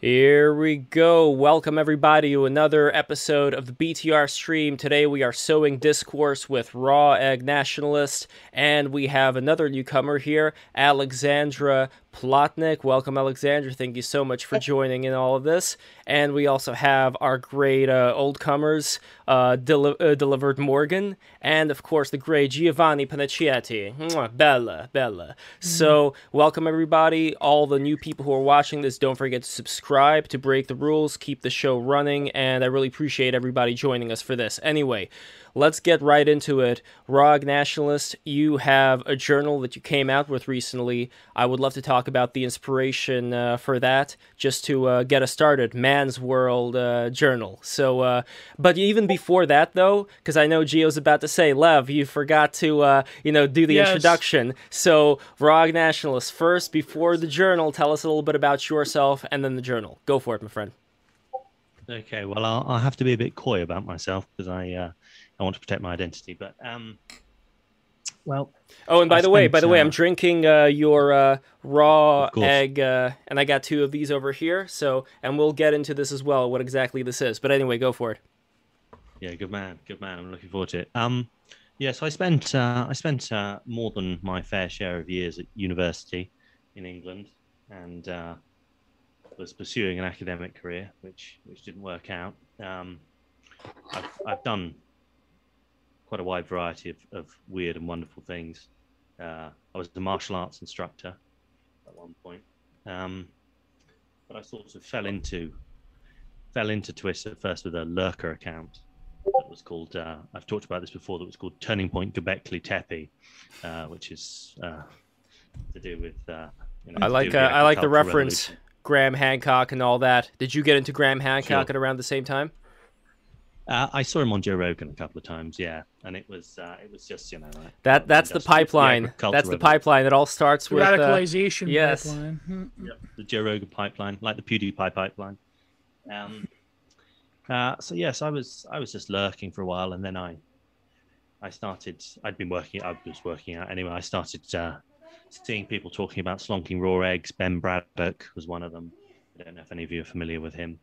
Here we go. Welcome, everybody, to another episode of the BTR stream. Today, we are sowing discourse with Raw Egg Nationalist, and we have another newcomer here, Alexandra Plotnik. Welcome, Alexandra. Thank you so much for joining in all of this. And we also have our great uh, old comers, uh, Deli- uh, Delivered Morgan, and of course, the great Giovanni Panacchietti. Mwah, Bella, Bella. So, welcome, everybody. All the new people who are watching this, don't forget to subscribe to break the rules, keep the show running, and I really appreciate everybody joining us for this. Anyway, let's get right into it. Rog Nationalist, you have a journal that you came out with recently. I would love to talk about the inspiration uh, for that, just to uh, get us started. Man's World uh, Journal. So, uh, but even before that, though, because I know Gio's about to say, Lev, you forgot to, uh, you know, do the Yes. introduction. So, Rog Nationalist, first, before the journal, tell us a little bit about yourself and then the journal. Go for it, my friend. Okay, well, I'll, I'll have to be a bit coy about myself because I uh, I want to protect my identity. But um, well, Oh, and by I the way, by the way, I'm uh, drinking uh, your uh, raw egg, uh, and I got two of these over here. So, and we'll get into this as well, what exactly this is. But anyway, go for it. yeah, good man, good man. I'm looking forward to it. Um, yeah, so I spent uh, I spent uh, more than my fair share of years at university in England, and uh, was pursuing an academic career, which which didn't work out. Um, I've I've done quite a wide variety of, of weird and wonderful things. Uh, I was a martial arts instructor at one point, um, but I sort of fell into fell into Twitter first with a lurker account that was called. Uh, I've talked about this before. That was called Turning Point Göbekli Tepe, uh, which is uh, to do with. Uh, you know, I like uh, I like the reference revolution. Graham Hancock and all that. Did you get into Graham Hancock Sure. at around the same time? Uh, I saw him on Joe Rogan a couple of times, yeah, and it was uh, it was just you know like, That that's the pipeline. agricultural That's the pipeline. It all starts The with uh, radicalization yes. pipeline. Hmm. the Joe Rogan pipeline, like the PewDiePie pipeline. Um, uh, so yes, I was I was just lurking for a while, and then I I started. I'd been working. I was working out anyway. I started uh, seeing people talking about slonking raw eggs. Ben Braddock was one of them. I don't know if any of you are familiar with him,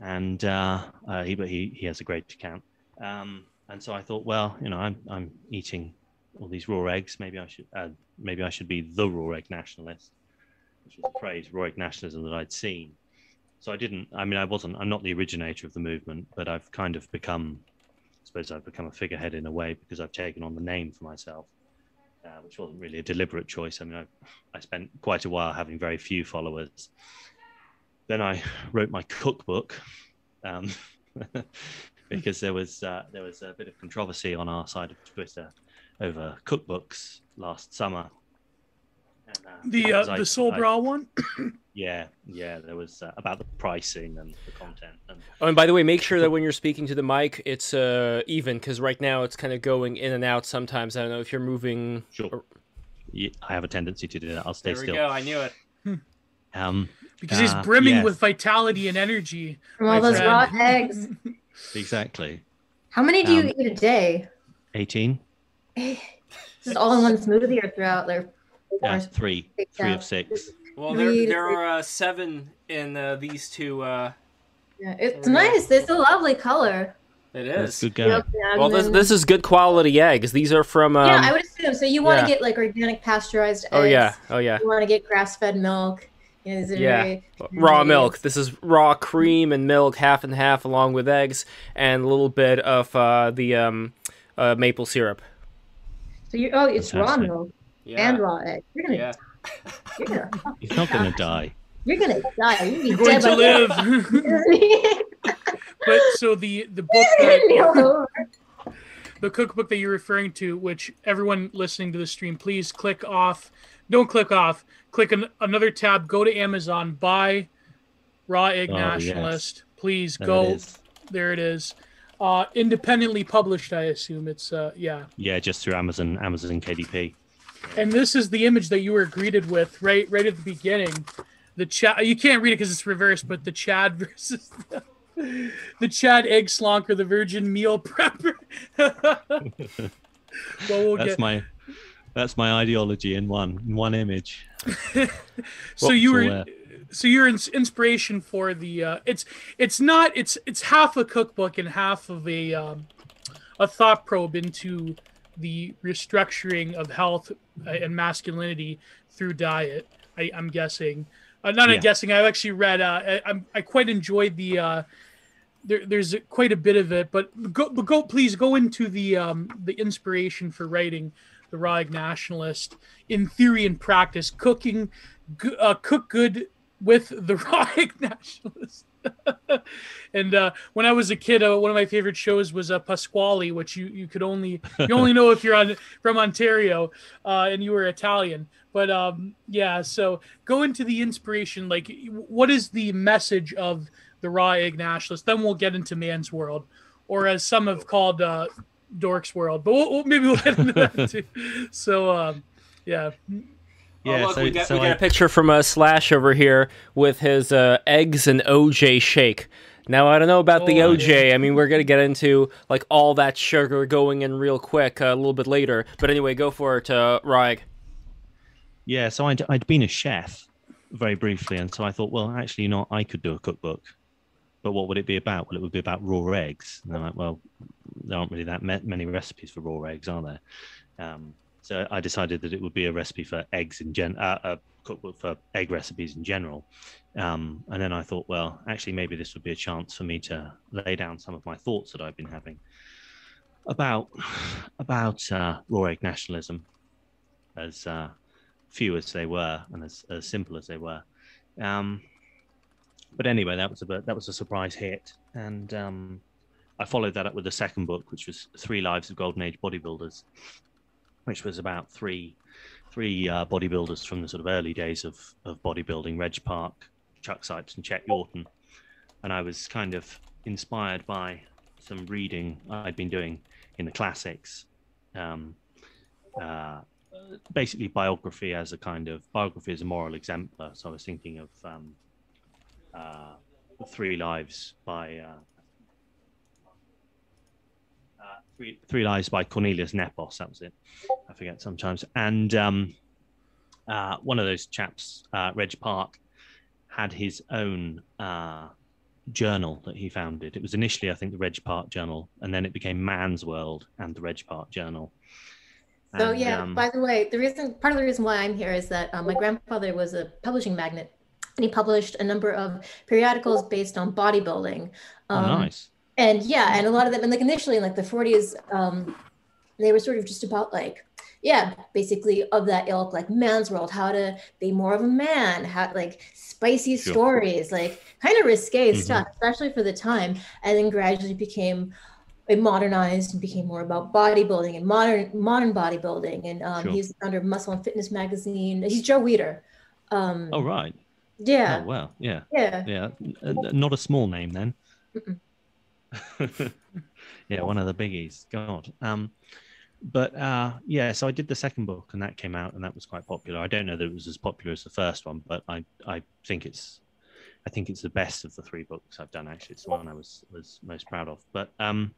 and uh, uh, he but he he has a great account. Um, and so I thought, well, you know, I'm I'm eating all these raw eggs. Maybe I should uh, maybe I should be the raw egg nationalist which was a praise heroic nationalism that I'd seen. So I didn't. I mean, I wasn't. I'm not the originator of the movement, but I've kind of become. I suppose I've become a figurehead in a way because I've taken on the name for myself, uh, which wasn't really a deliberate choice. I mean, I, I spent quite a while having very few followers. Then I wrote my cookbook, um, because there was uh, there was a bit of controversy on our side of Twitter over cookbooks last summer. And, uh, The because uh, I- the Sol Brah one. yeah, yeah, there was uh, about the pricing and the content. And Oh, and by the way, make sure that when you're speaking to the mic, it's uh, even because right now it's kind of going in and out. Sometimes I don't know if you're moving. sure, yeah, I have a tendency to do that. I'll stay There we still. go. I knew it. Um, Because he's Uh, brimming yeah. with vitality and energy. From all My those raw eggs. exactly. How many do you Um, eat a day? Eighteen. Just all in one smoothie or throughout there. Yeah, three. three, six three of six. Well, there there are uh, seven in uh, these two. Uh, Yeah, it's There we go. nice. It's a lovely color. It is. Good going. Yep, yeah, Well, this this is good quality eggs. These are from. Um, yeah, I would assume. So you want to yeah. get like organic pasteurized eggs. oh yeah. Oh yeah. You want to get grass-fed milk. You know, these are Yeah. very- Raw very- milk. This is raw cream and milk, half and half, along with eggs and a little bit of uh, the um, uh, maple syrup. So you oh, it's raw milk Yeah. and raw egg. You're gonna, yeah. you're gonna, He's not going to die. you're gonna die. You're You're gonna going be to dead by live. but so the the book that the cookbook that you're referring to, which everyone listening to the stream, please click off. Don't click off. Click an, another tab. Go to Amazon. Buy Raw Egg Oh, yes. Nationalist. Please There go. it. There it is. Uh, independently published, I assume. It's uh, yeah. Yeah, just through Amazon, Amazon KDP. And this is the image that you were greeted with right right at the beginning. The Chad you can't read it because it's reversed, but the Chad versus the, the Chad egg slonker, the virgin meal prepper. well, we'll That's get my that's my ideology in one in one image. so you were there. so your ins- inspiration for the uh, it's it's not it's it's half a cookbook and half of a um, a thought probe into the restructuring of health uh, and masculinity through diet. I, I'm guessing. Uh, not Yeah. I'm guessing. I've actually read. Uh, I, I'm, I quite enjoyed the. Uh, there, there's quite a bit of it, but go, but go, please go into the um, the inspiration for writing the Egg Nationalist in theory and practice. Cooking, uh, cook good with the Egg Nationalist. and uh, when I was a kid, uh, one of my favorite shows was uh, Pasquale, which you, you could only you only know if you're on from Ontario uh, and you were Italian. But um, yeah, so go into the inspiration. Like, what is the message of the Raw Egg Nationalist? Then we'll get into Man's World, or as some have called uh, Dork's World. But we'll, we'll- maybe we'll get into that too. So um, yeah, Yeah, oh, look, so, we got, so we got I- a picture from uh, Slash over here with his uh, eggs and OJ shake. Now I don't know about the Oh, OJ. I mean, we're gonna get into like all that sugar going in real quick uh, a little bit later. But anyway, go for it, uh, Raig. Yeah, so I'd, I'd been a chef very briefly, and so I thought, well, actually, you know, I could do a cookbook, but what would it be about? Well, it would be about raw eggs. And I'm like, well, there aren't really that many recipes for raw eggs, are there? Um, so I decided that it would be a recipe for eggs in gen, uh, a cookbook for egg recipes in general. Um, and then I thought, well, actually, maybe this would be a chance for me to lay down some of my thoughts that I've been having about about uh, raw egg nationalism, as uh, few as they were and as, as simple as they were. Um, but anyway, that was a that was a surprise hit, and um, I followed that up with the second book, which was Three Lives of Golden Age Bodybuilders, which was about three three uh, bodybuilders from the sort of early days of of bodybuilding: Reg Park, Chuck Sipes, and Chet Yorton. And I was kind of inspired by some reading I'd been doing in the classics. Um, uh, basically biography as a kind of biography as a moral exemplar. So I was thinking of um, uh, Three Lives by uh, uh, Three, Three Lives by Cornelius Nepos. That was it. I forget sometimes. And um, uh, one of those chaps, uh, Reg Park, had his own uh, journal that he founded. It was initially, I think, the Reg Park Journal, and then it became Man's World and the Reg Park Journal. So And, yeah, um, by the way, the reason part of the reason why I'm here is that uh, my grandfather was a publishing magnate, and he published a number of periodicals based on bodybuilding. oh, Um, nice. And yeah, and a lot of them, and like initially in like the 40s, um, they were sort of just about like, yeah, basically of that ilk, like man's world, how to be more of a man, how like spicy Sure. stories, like kind of risque Mhm. stuff, especially for the time. And then gradually became it modernized and became more about bodybuilding and modern modern bodybuilding. And um, Sure. he's the founder of Muscle and Fitness magazine. He's Joe Weider. Um, Oh, right. yeah, Oh, well, yeah. yeah. Yeah. N- Not a small name then. yeah, one of the biggies. God. Um, but uh, yeah, so I did the second book, and that came out, and that was quite popular. I don't know that it was as popular as the first one, but I I think it's I think it's the best of the three books I've done. Actually, it's the one I was was most proud of. But um,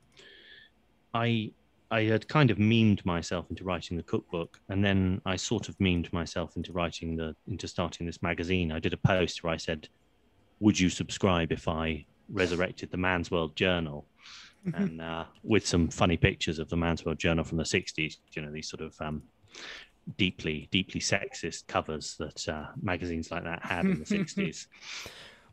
I I had kind of memed myself into writing the cookbook, and then I sort of memed myself into writing the into starting this magazine. I did a post where I said, "Would you subscribe if I resurrected the Man's World Journal?" and uh, with some funny pictures of the Man's World Journal from the '60s. You know, these sort of um, deeply, deeply sexist covers that uh, magazines like that had in the '60s.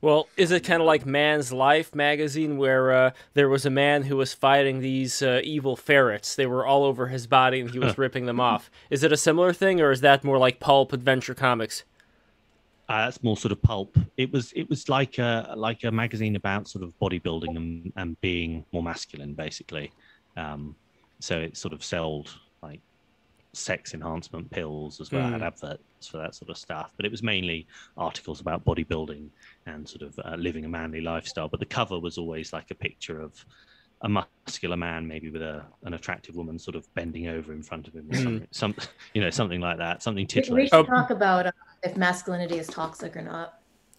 Well, is it kind of like Man's Life magazine, where uh, there was a man who was fighting these uh, evil ferrets? They were all over his body, and he was ripping them off. Is it a similar thing, or is that more like pulp adventure comics? Uh, that's more sort of pulp. It was it was like a like a magazine about sort of bodybuilding and, and being more masculine, basically. Um, so it sort of sold like sex enhancement pills as well. It had Mm. adverts for that sort of stuff, but it was mainly articles about bodybuilding and sort of uh, living a manly lifestyle. But the cover was always like a picture of a muscular man, maybe with a an attractive woman sort of bending over in front of him, or Mm. something, some you know something like that, something We, we titillating. should talk about uh, if masculinity is toxic or not.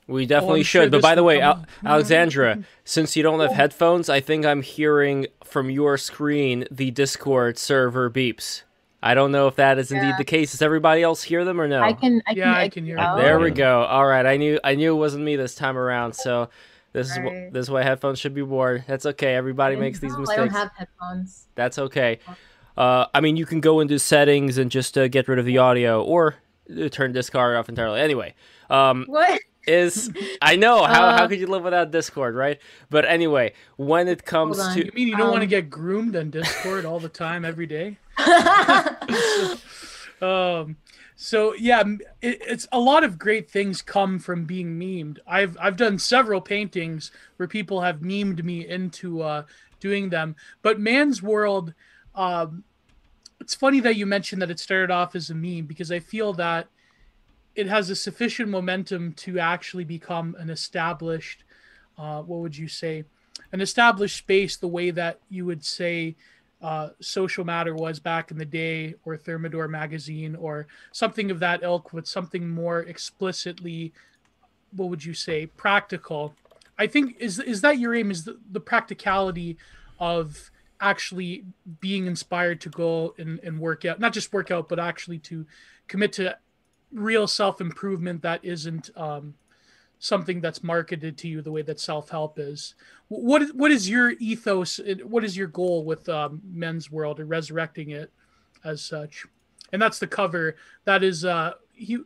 We definitely I'm sure should. But by the way, Al- Alexandra, since you don't have headphones, I think I'm hearing from your screen the Discord server beeps. I don't know if that is indeed Yeah. the case. Does everybody else hear them or no? I can. I can Yeah, I can hear it it. There we go. All right, I knew I knew it wasn't me this time around. So this is wh- this is why headphones should be worn. That's okay. Everybody makes these No, I mistakes. don't have headphones. That's okay. Uh, I mean, you can go into settings and just uh, get rid of the audio, or turn Discord off entirely. Anyway, um, What? is I know how how Uh, could you live without Discord, right? But anyway, when it comes to You mean you don't want to Um, get groomed on Discord all the time, every day? um so yeah it, it's a lot of great things come from being memed i've i've done several paintings where people have memed me into uh doing them but man's world um it's funny that you mentioned that it started off as a meme because i feel that it has a sufficient momentum to actually become an established uh what would you say an established space the way that you would say uh, social matter was back in the day, or Thermidor magazine, or something of that ilk with something more explicitly, what would you say, practical. I think is is that your aim? Is the, the practicality of actually being inspired to go and, and work out, not just work out, but actually to commit to real self improvement that isn't um, something that's marketed to you the way that self help is. Wh- What is, what is your ethos? What is your goal with um, Men's World or resurrecting it as such? And that's the cover. That is uh, he.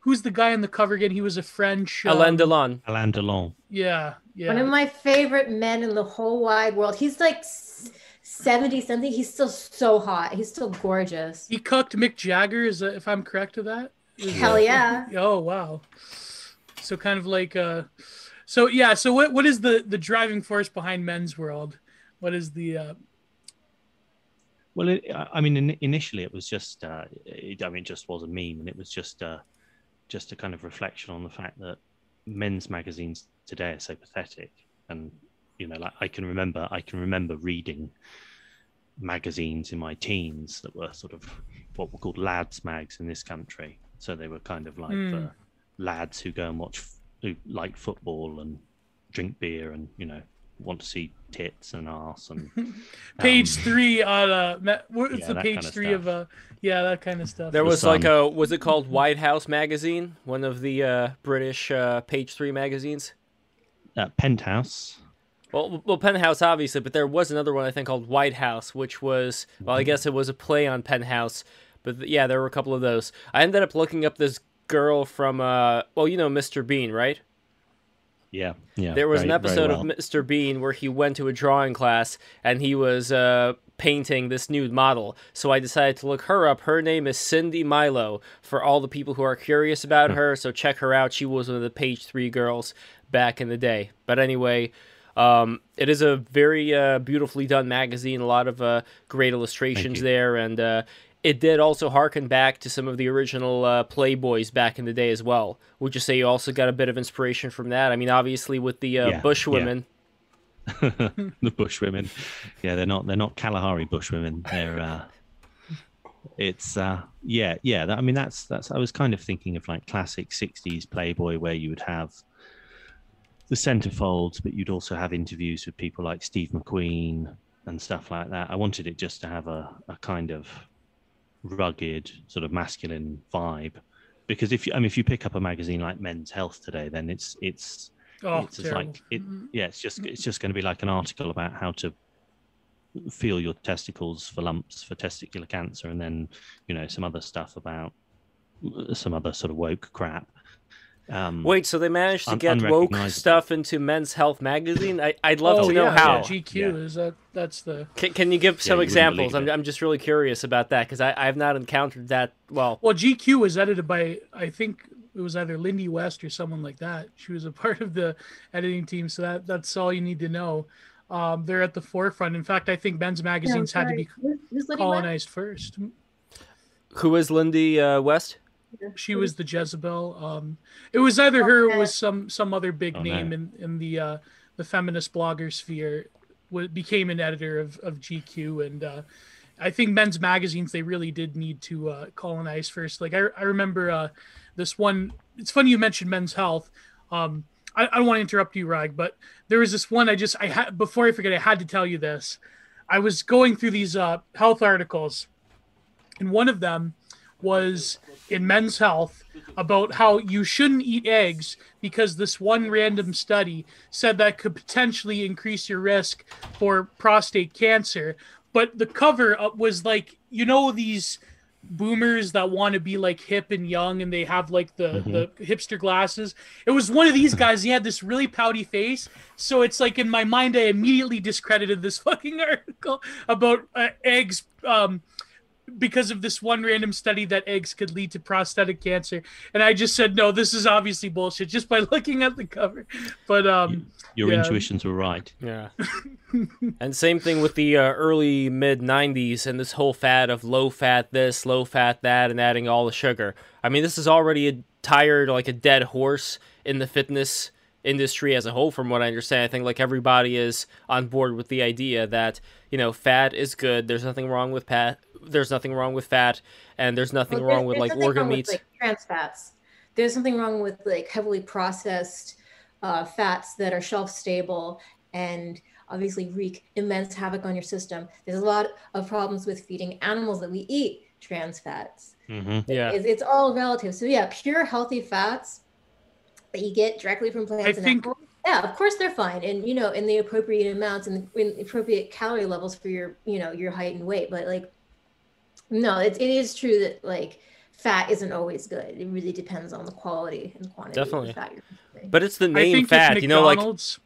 Who's the guy on the cover again? He was a French. um, Alain Delon. Alain Delon. Yeah, yeah. One of my favorite men in the whole wide world. He's like s- 70 something. He's still so hot. He's still gorgeous. he cooked Mick Jagger. Is that, if I'm correct to that? Is Hell that- yeah. Oh wow. So kind of like uh so yeah, so what what is the the driving force behind Men's World? What is the uh Well, it, I I mean, in, initially it was just, uh, it, I mean, it just was a meme, and it was just, uh, just a kind of reflection on the fact that men's magazines today are so pathetic, and you know, like I can remember, I can remember reading magazines in my teens that were sort of what were called lads mags in this country. So they were kind of like for lads who go and watch, who like football and drink beer and you know want to see tits and ass and page um, three on uh ma- what- it's yeah, the page kind of three of uh yeah, that kind of stuff. There The was like a was it called White House magazine, one of the uh, British uh, page three magazines. uh, Penthouse. Well, well, Penthouse obviously, but there was another one I think called White House, which was well, I guess it was a play on Penthouse, but yeah, there were a couple of those. I ended up looking up this girl from uh, well, you know, Mr. Bean, right? Yeah, yeah. There was very- an episode well. of Mr. Bean where he went to a drawing class and he was uh, painting this nude model. So I decided to look her up. Her name is Cindy Milo. For all the people who are curious about Hmm. her, so check her out. She was one of the page three girls back in the day. But anyway, um, it is a very uh, beautifully done magazine. A lot of uh, great illustrations there, and uh, it did also harken back to some of the original uh, Playboys back in the day as well. Would you say you also got a bit of inspiration from that? I mean, obviously with the uh, Yeah, Bush yeah. women. the bushwomen. Yeah, they're not they're not Kalahari bushwomen. They're uh, it's uh, yeah yeah. That, I mean that's that's. I was kind of thinking of like classic '60s Playboy where you would have the centerfolds, but you'd also have interviews with people like Steve McQueen and stuff like that. I wanted it just to have a, a kind of rugged sort of masculine vibe. Because if you I mean if you pick up a magazine like Men's Health today, then it's it's oh, it's just like it mm-hmm. yeah it's just it's just going to be like an article about how to feel your testicles for lumps for testicular cancer and then you know some other stuff about some other sort of woke crap um Wait, so they managed to Un- get woke stuff into Men's Health magazine? I, I'd love oh, to know yeah, how. yeah, GQ Yeah. is that that's the Can, can you give some you examples? I'm. I'm just really curious about that because I, I have not encountered that. Well, well GQ was edited by I think it was either Lindy West or someone like that. She was a part of the editing team, so that that's all you need to know. Um, they're at the forefront. In fact, I think men's magazines had to be Who's- who's Lydia West? colonized first. who is Lindy uh, West? She was the Jezebel. Um, it was either her or Okay. was some some other big Oh, name no. in in the uh, the feminist blogger sphere. wa- became an editor of of GQ, and uh, I think men's magazines they really did need to uh, colonize first. Like I I remember uh, this one. It's funny you mentioned Men's Health. Um, I, I don't want to interrupt you, Rag, but there was this one I just I had before I forget I had to tell you this. I was going through these uh, health articles and one of them was in Men's Health about how you shouldn't eat eggs because this one random study said that could potentially increase your risk for prostate cancer. But the cover up was like, you know, these boomers that want to be like hip and young and they have like the Mhm. the hipster glasses it was one of these guys he had this really pouty face so it's like in my mind i immediately discredited this fucking article about uh, eggs um because of this one random study that eggs could lead to prostatic cancer and i just said no this is obviously bullshit just by looking at the cover but um Your Yeah. intuitions were right. Yeah. and same thing with the uh, early mid 90s and this whole fad of low fat this, low fat that, and adding all the sugar. I mean, this is already a tired, like a dead horse in the fitness industry as a whole, from what I understand. I think like everybody is on board with the idea that, you know, fat is good. There's nothing wrong with fat. There's nothing wrong with fat, and there's nothing Well, wrong with there's like organ wrong with, meats. like trans fats. There's something wrong with like heavily processed uh, fats that are shelf stable and obviously wreak immense havoc on your system. There's a lot of problems with feeding animals that we eat trans fats. hmm yeah. It's, it's all relative. So yeah, pure healthy fats that you get directly from plants I and think- animals. Yeah, of course they're fine, and you know, in the appropriate amounts and in the appropriate calorie levels for your, you know, your height and weight. But like, no, it, it is true that like fat isn't always good. It really depends on the quality and quantity Definitely. of fat you're consuming. But it's the I name fat, if you know, like McDonald's,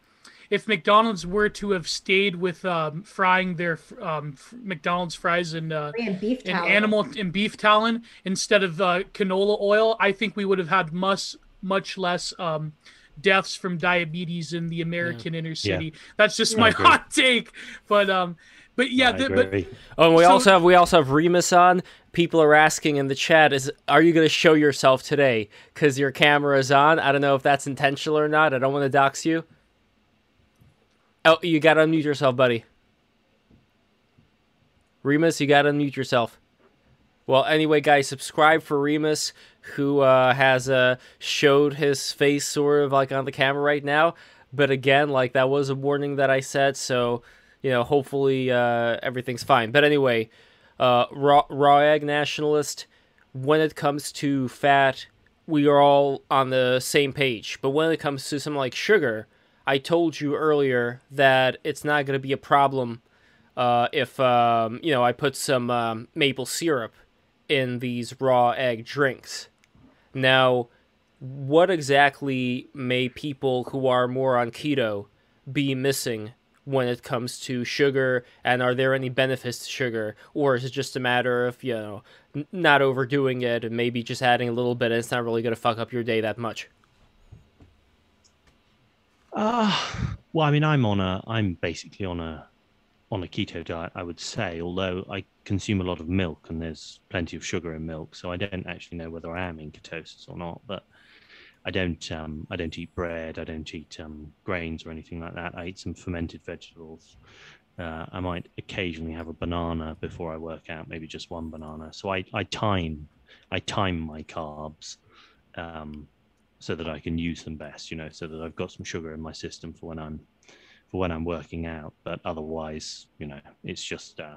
if McDonald's were to have stayed with um, frying their um, f- McDonald's fries in uh, and beef in tallow. animal in beef tallow instead of uh, canola oil, I think we would have had much much less um, deaths from diabetes in the American inner city. That's just I my hot take, but um, but yeah, I the, but. Oh, and we So- also have we also have Remus on. People are asking in the chat: Is are you going to show yourself today? Because your camera is on. I don't know if that's intentional or not. I don't want to dox you. Oh, you got to unmute yourself, buddy. Remus, you got to unmute yourself. Well, anyway, guys, subscribe for Remus, who uh, has uh, showed his face sort of like on the camera right now. But again, like that was a warning that I said, so you know, hopefully uh, everything's fine. But anyway, uh, raw, raw egg nationalist. When it comes to fat, we are all on the same page. But when it comes to something like sugar, I told you earlier that it's not going to be a problem uh, if um, you know I put some um, maple syrup in these raw egg drinks. Now, what exactly may people who are more on keto be missing when it comes to sugar and are there any benefits to sugar or is it just a matter of you know n- not overdoing it and maybe just adding a little bit and it's not really going to fuck up your day that much Uh, well, I mean, I'm on a, I'm basically on a, on a keto diet, I would say. Although I consume a lot of milk, and there's plenty of sugar in milk, so I don't actually know whether I am in ketosis or not. But I don't, um, I don't eat bread. I don't eat um, grains or anything like that. I eat some fermented vegetables. Uh, I might occasionally have a banana before I work out, maybe just one banana. So I, I time, I time my carbs. Um, so that I can use them best, you know, so that I've got some sugar in my system for when I'm for when I'm working out. But otherwise, you know, it's just uh,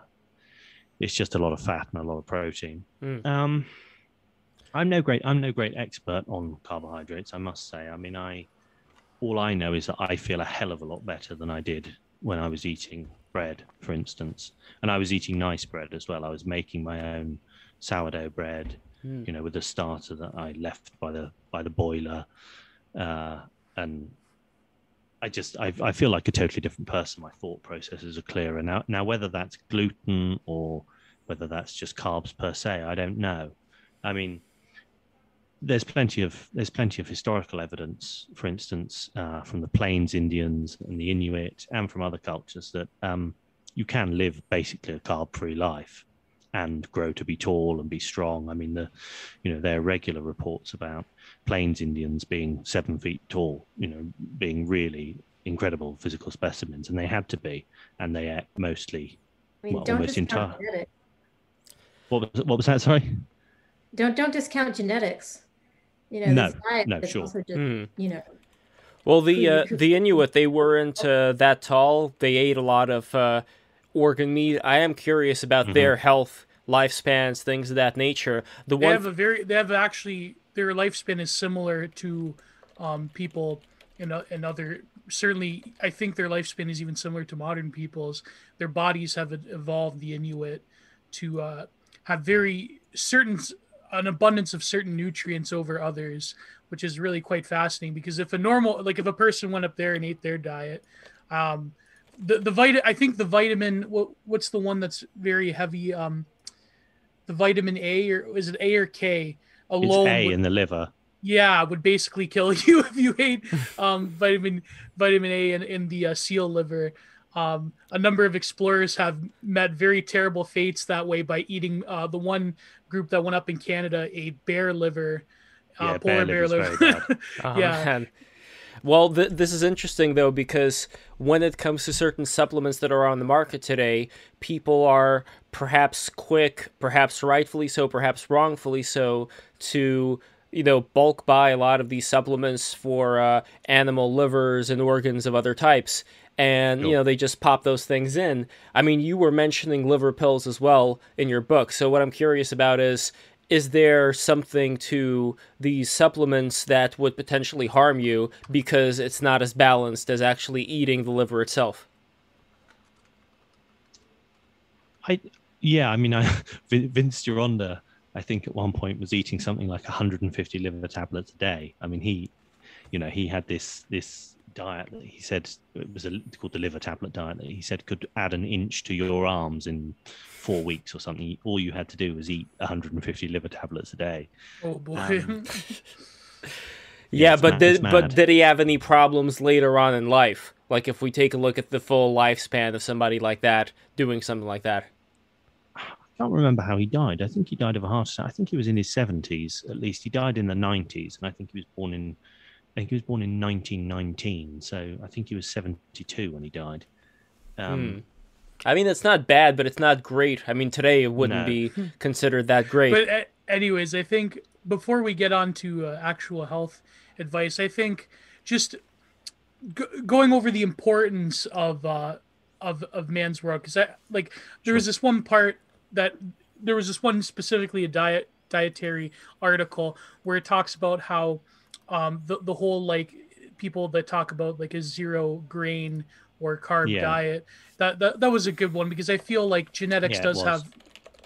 it's just a lot of fat and a lot of protein. Mm. Um, I'm no great I'm no great expert on carbohydrates, I must say. I mean, I all I know is that I feel a hell of a lot better than I did when I was eating bread, for instance, and I was eating nice bread as well. I was making my own sourdough bread Mm. you know, with a starter that I left by the by the boiler, uh, and I just I, I feel like a totally different person. My thought processes are clearer now. Now, whether that's gluten or whether that's just carbs per se, I don't know. I mean, there's plenty of there's plenty of historical evidence, for instance, uh, from the Plains Indians and the Inuit, and from other cultures that um, you can live basically a carb-free life and grow to be tall and be strong. I mean, the you know there are regular reports about Plains Indians being seven feet tall, you know, being really incredible physical specimens, and they had to be, and they ate mostly. I mean, well, almost discount entire- genetics. What was what was that? Sorry. Don't don't discount genetics. You know, No, this diet no, sure. also just Mm. you know Well, the uh, the Inuit they weren't uh, that tall. They ate a lot of uh, organ meat. I am curious about Mhm. their health lifespans, things of that nature. The They one have a very they have actually their lifespan is similar to um, people in o- in other certainly I think their lifespan is even similar to modern people's. Their bodies have evolved the Inuit to uh, have very certain an abundance of certain nutrients over others, which is really quite fascinating because if a normal like if a person went up there and ate their diet, um, the the vit I think the vitamin what what's the one that's very heavy um, the vitamin A or is it A or K It's alone A would- in the liver. yeah would basically kill you if you ate um, vitamin vitamin A in, in the uh, seal liver. Um, a number of explorers have met very terrible fates that way by eating uh, the one group that went up in Canada ate bear liver, uh, Yeah, polar bear bear liver. Oh, yeah. man. Well, th- this is interesting though because when it comes to certain supplements that are on the market today, people are perhaps quick, perhaps rightfully so, perhaps wrongfully so, to you know bulk buy a lot of these supplements for uh, animal livers and organs of other types. And you know they just pop those things in. I mean, you were mentioning liver pills as well in your book. So what I'm curious about is is there something to these supplements that would potentially harm you because it's not as balanced as actually eating the liver itself? I yeah, I mean, I Vince Gironda, I think at one point was eating something like 150 liver tablets a day. I mean, he, you know, he had this this diet that he said it was a, called the liver tablet diet that he said could add an inch to your arms in four weeks or something. All you had to do was eat 150 liver tablets a day. oh boy. Um, Yeah, it's but ma- did but did he have any problems later on in life? Like if we take a look at the full lifespan of somebody like that doing something like that. I can't remember how he died. I think he died of a heart attack. I think he was in his 70s at least. He died in the 90s, and I think he was born in, I think he was born in 1919. So I think he was 72 when he died. Um, Hmm. I mean, it's not bad, but it's not great. I mean, today it wouldn't No. be considered that great. But uh, anyways, I think before we get on to uh, actual health advice, I think just g- going over the importance of uh, of of man's world because I like there was this one part that there was this one specifically a diet dietary article where it talks about how um, the the whole like people that talk about like a zero grain or carb Yeah. diet that, that that was a good one because I feel like genetics Yeah, does have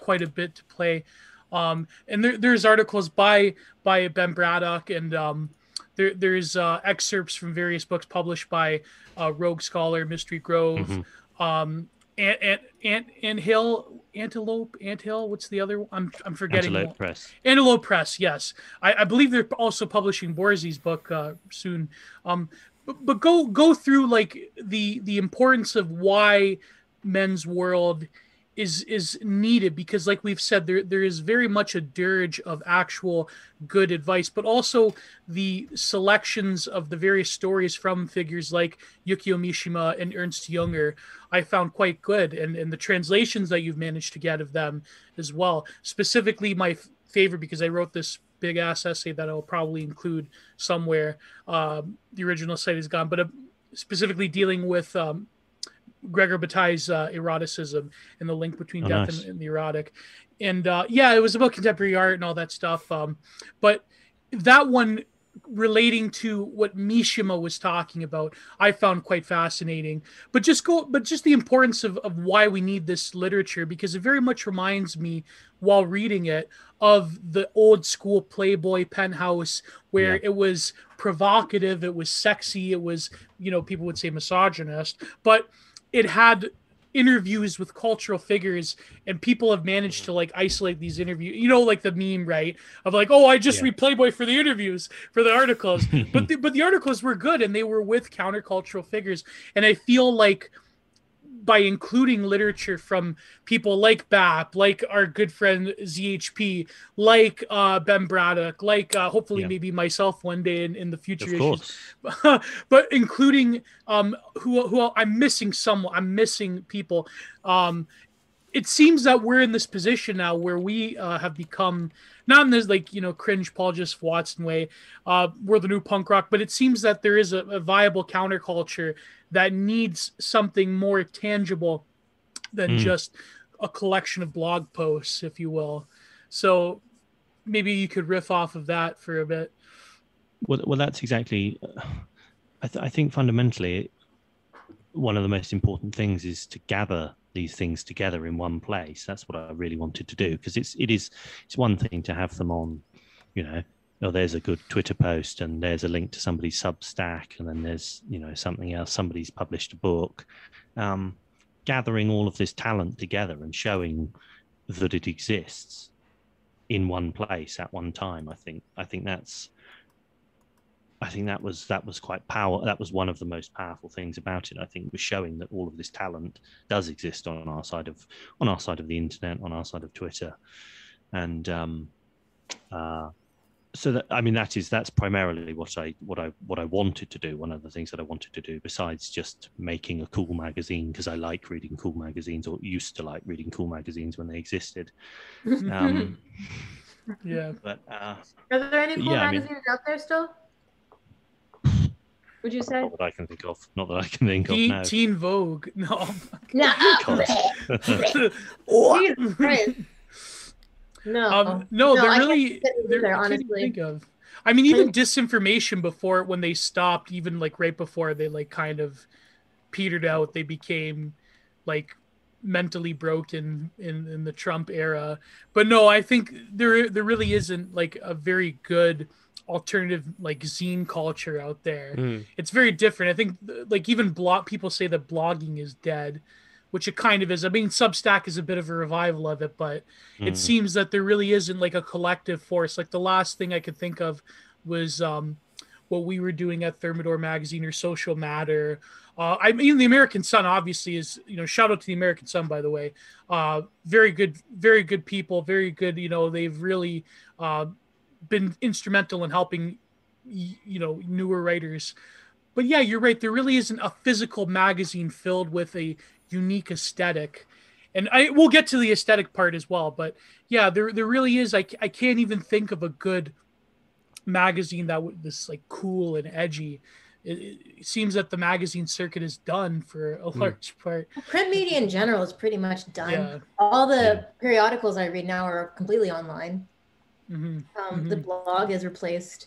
quite a bit to play um, and there, there's articles by by Ben Braddock, and um, there, there's uh, excerpts from various books published by uh, Rogue Scholar, Mystery Grove, Mhm. um, Ant, Ant, Ant, Ant Hill, Antelope, Ant Hill. What's the other? one? I'm I'm forgetting. Antelope Press. Antelope Press, yes. I, I believe they're also publishing Borzi's book uh, soon. Um, but, but go go through like the the importance of why men's world is is needed because like we've said there there is very much a dirge of actual good advice but also the selections of the various stories from figures like Yukio Mishima and Ernst Junger I found quite good and and the translations that you've managed to get of them as well. Specifically my f- favorite because I wrote this big ass essay that I'll probably include somewhere um, the original site is gone but uh, specifically dealing with um, Gregor Bataille's uh, eroticism and the link between Oh, death nice. and, and the erotic. And uh, yeah, it was about contemporary art and all that stuff. Um, but that one relating to what Mishima was talking about, I found quite fascinating. But just go, but just the importance of, of why we need this literature because it very much reminds me while reading it of the old school Playboy penthouse where Yeah. it was provocative, it was sexy, it was, you know, people would say misogynist, but it had interviews with cultural figures and people have managed to mm-hmm. like isolate these interviews you know like the meme right? Of like oh i just Yeah. read playboy for the interviews for the articles. But the, but the articles were good and they were with countercultural figures. And i feel like by including literature from people like BAP, like our good friend ZHP, like uh, Ben Braddock, like uh, hopefully Yeah. maybe myself one day in, in the future issues. but including um who who I'm missing someone I'm missing people. Um it seems that we're in this position now where we uh, have become not in this like you know cringe Paul Joseph Watson way uh we're the new punk rock but it seems that there is a, a viable counterculture that needs something more tangible than Mm. just a collection of blog posts, if you will. So maybe you could riff off of that for a bit. Well, well, that's exactly. I, th- I think fundamentally, one of the most important things is to gather these things together in one place. That's what I really wanted to do because it's it is it's one thing to have them on, you know, oh there's a good Twitter post and there's a link to somebody's Substack and then there's you know something else somebody's published a book. Um, gathering all of this talent together and showing that it exists in one place at one time. I think I think that's I think that was that was quite power. That was one of the most powerful things about it. I think was showing that all of this talent does exist on our side of on our side of the internet, on our side of Twitter, and um, uh, so that I mean that is that's primarily what I what I what I wanted to do. One of the things that I wanted to do, besides just making a cool magazine, because I like reading cool magazines or used to like reading cool magazines when they existed. Um, Yeah. but uh, Are there any cool Yeah, I mean- magazines out there still? Would you say? not that I can think of. Not that I can think of Teen, now. Teen Vogue. No. No, God. Jesus Christ. No. Um, no, No, they're I can't really think of it they're either, I can't even honestly. think of. I mean, even disinformation before when they stopped, even like right before they like kind of petered out, they became like mentally broken in in the Trump era. But no, I think there there really isn't like a very good alternative like zine culture out there Mm. it's very different. I think like even blog people say that blogging is dead, which it kind of is. I mean, Substack is a bit of a revival of it, but it Mm. seems that there really isn't like a collective force. Like the last thing I could think of was um, what we were doing at Thermidor Magazine or Social Matter. Uh, I mean, the American Sun obviously is you know shout out to the American Sun by the way. Uh, very good, very good people, very good. You know, they've really uh, been instrumental in helping you know newer writers. But yeah you're right. There really isn't a physical magazine filled with a unique aesthetic. And i we'll get to the aesthetic part as well but yeah there there really is. I, I can't even think of a good magazine that would this like cool and edgy. It, it seems that the magazine circuit is done for a hmm. large part. Print media in general is pretty much done. yeah. All the Yeah. periodicals I read now are completely online. Hmm Um, The blog has replaced.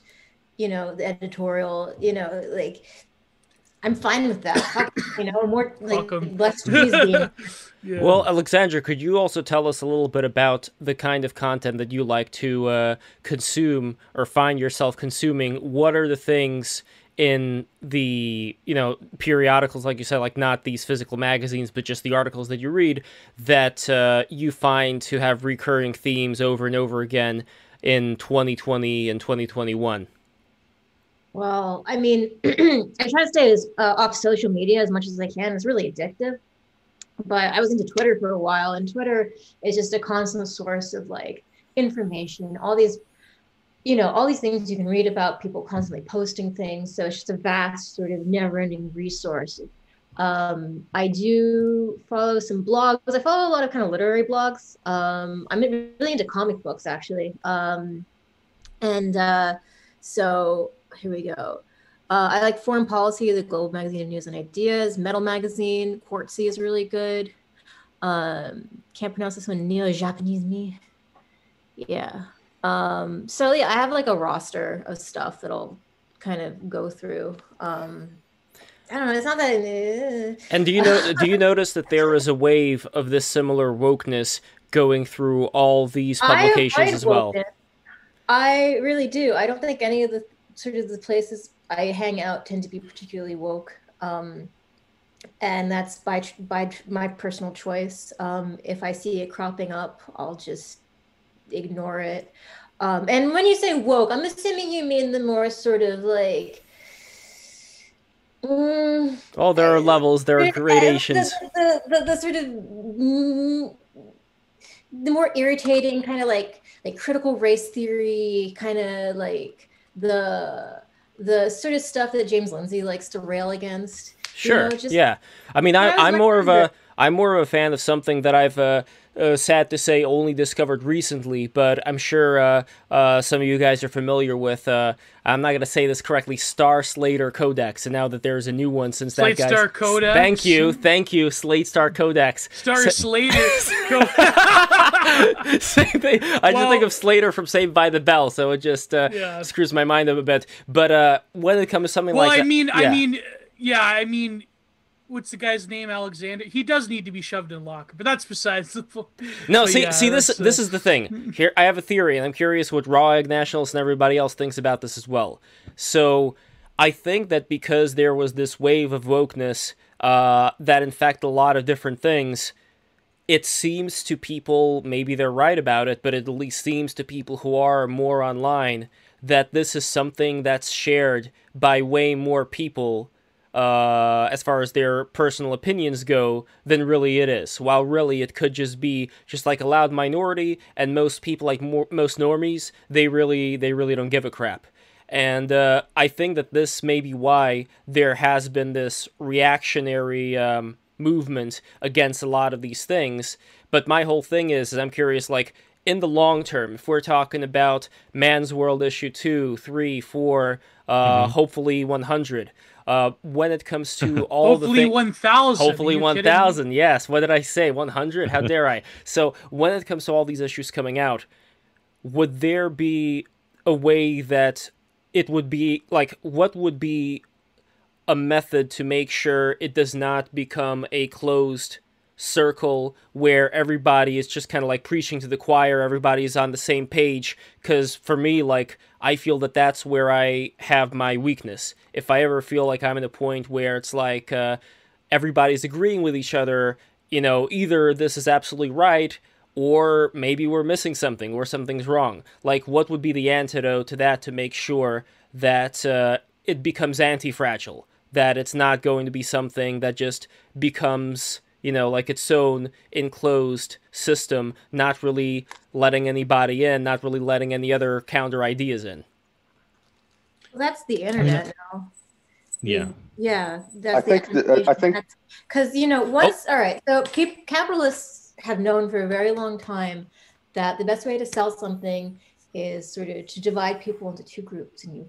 You know, the editorial. You know, like I'm fine with that. You know, more like Fuck 'em. less yeah. Well, Alexandra, could you also tell us a little bit about the kind of content that you like to uh, consume or find yourself consuming? What are the things in the you know periodicals, like you said, like not these physical magazines, but just the articles that you read that uh, you find to have recurring themes over and over again in 2020 and 2021? Well, I mean, I try to stay as uh, off social media as much as I can. It's really addictive. But I was into Twitter for a while, and Twitter is just a constant source of like information, and all these, you know, all these things you can read about, people constantly posting things. So it's just a vast, sort of never ending resource. Um, I do follow some blogs. I follow a lot of kind of literary blogs. Um, I'm really into comic books, actually. Um, and uh, so here we go. Uh, I like Foreign Policy, the Global Magazine of News and Ideas. Metal Magazine, Quartzy is really good. Um, can't pronounce this one. Neo Japanese me. Yeah. Um, so yeah, I have like a roster of stuff that I'll kind of go through. Um, I don't know. It's not that. And do you know do you notice that there is a wave of this similar wokeness going through all these publications as well? wokeness. I really do. I don't think any of the sort of the places I hang out tend to be particularly woke. Um, and that's by by my personal choice. Um, if I see it cropping up, I'll just ignore it. Um, and when you say woke, I'm assuming you mean the more sort of like. Mm, Oh, there are levels, there are gradations. The, the, the, the sort of mm, the more irritating kind of like like critical race theory, kind of like the the sort of stuff that James Lindsay likes to rail against. Sure. know, just- yeah. I mean, I, I I'm more of a I'm more of a fan of something that I've uh, uh, sad to say only discovered recently, but I'm sure uh, uh, some of you guys are familiar with. Uh, I'm not gonna say this correctly. Star Slater Codex, and now that there's a new one since Slate that guy. Star Codex? Thank you, thank you, Slate Star Codex. Star Slater. Go- Same thing. I just think of Slater from Saved by the Bell, so it just uh, Yeah. screws my mind up a bit. But uh, when it comes to something well, like I that- mean, I yeah. mean, yeah, I mean, what's the guy's name? Alexander. He does need to be shoved in locker, but that's besides the. point. No, but see, yeah, see this uh, this is the thing. Here, I have a theory, and I'm curious what Raw Egg Nationalists and everybody else thinks about this as well. So, I think that because there was this wave of wokeness uh, that infect a lot of different things, it seems to people, maybe they're right about it, but it at least seems to people who are more online that this is something that's shared by way more people uh, as far as their personal opinions go than really it is. While really it could just be just like a loud minority, and most people, like most normies, they really they really don't give a crap. And uh, I think that this may be why there has been this reactionary um, movement against a lot of these things. But my whole thing is, is I'm curious, like in the long term, if we're talking about Man's World issue two, three, four, uh, hopefully 100. Uh, when it comes to all the Hopefully one thousand. Hopefully 1000. Yes. What did I say? 100? How dare I? So, when it comes to all these issues coming out, would there be a way that it would be like what would be a method to make sure it does not become a closed circle where everybody is just kind of like preaching to the choir everybody is on the same page because for me like i feel that that's where i have my weakness. If i ever feel like i'm in a point where it's like uh, everybody's agreeing with each other you know either this is absolutely right or maybe we're missing something or something's wrong. Like what would be the antidote to that to make sure that uh, it becomes anti-fragile? That it's not going to be something that just becomes you know like its own enclosed system not really letting anybody in not really letting any other counter ideas in Well, that's the internet now. Yeah. Yeah, that's I think that- I think- because you know once oh. all right. So peop capitalists have known for a very long time that the best way to sell something is sort of to divide people into two groups, and you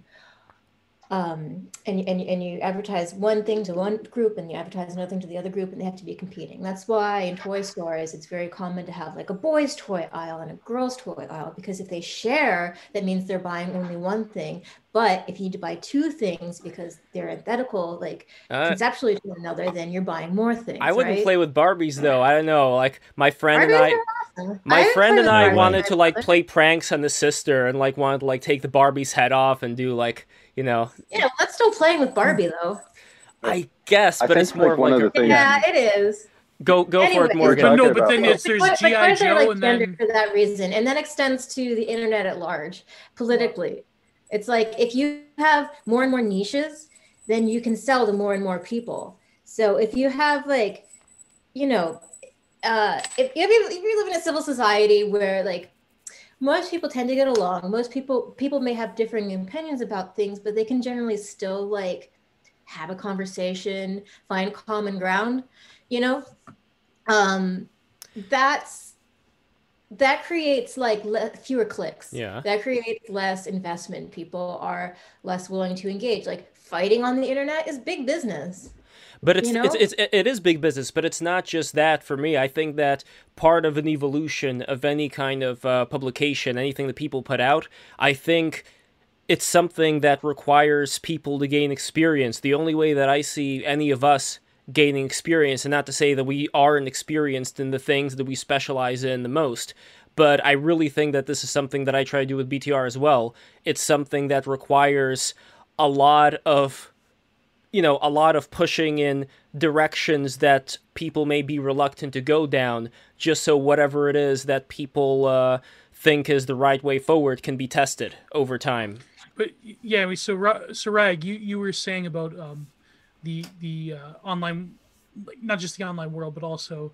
um, and you- and and you advertise one thing to one group and you advertise another thing to the other group, and they have to be competing. That's why in toy stores it's very common to have like a boys' toy aisle and a girls' toy aisle because if they share, that means they're buying only one thing. But if you need to buy two things because they're antithetical, like uh, conceptually to one another, then you're buying more things. i wouldn't right? play with barbies though i don't know like my friend and i my I friend and I Barbies wanted to like play pranks on the sister and like wanted to like take the Barbie's head off and do like you know Yeah, well, that's still playing with Barbie though. I guess, I but think, it's more like, one like of a, the things- Yeah, it is. go go for it, Morgan. But no, but then about, it's there's But- but GI toys are, Joe like, and then for that reason, and that extends to the internet at large politically. It's like if you have more and more niches, then you can sell to more and more people. So if you have like, you know, uh, if, if, you, if you live in a civil society where like most people tend to get along, most people people may have differing opinions about things, but they can generally still like have a conversation, find common ground, you know. Um, that's that creates like le- fewer clicks. Yeah. that creates less investment. People are less willing to engage. Like fighting on the internet is big business But it's, you it's it's it is big business, but it's not just that for me. I think that part of an evolution of any kind of uh, publication, anything that people put out, I think it's something that requires people to gain experience. The only way that I see any of us gaining experience, and not to say that we aren't experienced in the things that we specialize in the most, but I really think that this is something that I try to do with BTR as well. It's something that requires a lot of you know a lot of pushing in directions that people may be reluctant to go down just so whatever it is that people uh, think is the right way forward can be tested over time but yeah, so Ra- so Rag, you you were saying about um, the the uh, online, like, not just the online world, but also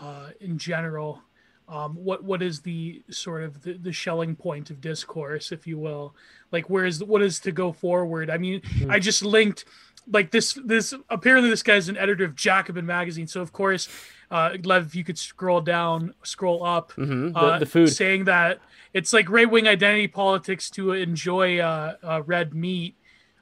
uh, in general. Um, what what is the sort of the, the Schelling point of discourse, if you will? Like, where is what is to go forward? I mean, I just linked like this this apparently this guy's an editor of Jacobin magazine. So of course, uh, Lev, if you could scroll down, scroll up, hmm The, uh, the food. saying that it's like right wing identity politics to enjoy uh, uh, red meat.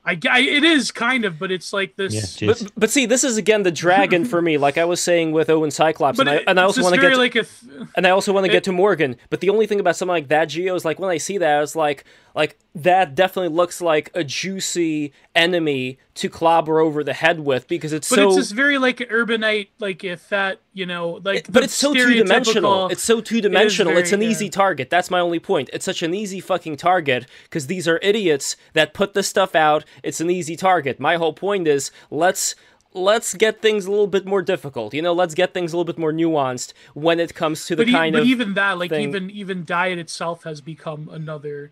I, I it is kind of, but it's like this. Yeah. But, but see, this is again the dragon for me. Like I was saying with Owen Cyclops, But and I, and I also want to get to, like a th- and I also want to get to Morgan. But the only thing about something like that, Geo, is like when I see that, it's like like that definitely looks like a juicy enemy to clobber over the head with because it's but so. it's just very like urbanite, like if that you know, like. but it's so two dimensional. It's so two dimensional. It's an easy target. That's my only point. It's such an easy fucking target because these are idiots that put this stuff out. It's an easy target. My whole point is let's let's get things a little bit more difficult. You know, let's get things a little bit more nuanced when it comes to the but, e- kind but of even that, like thing- even even diet itself has become another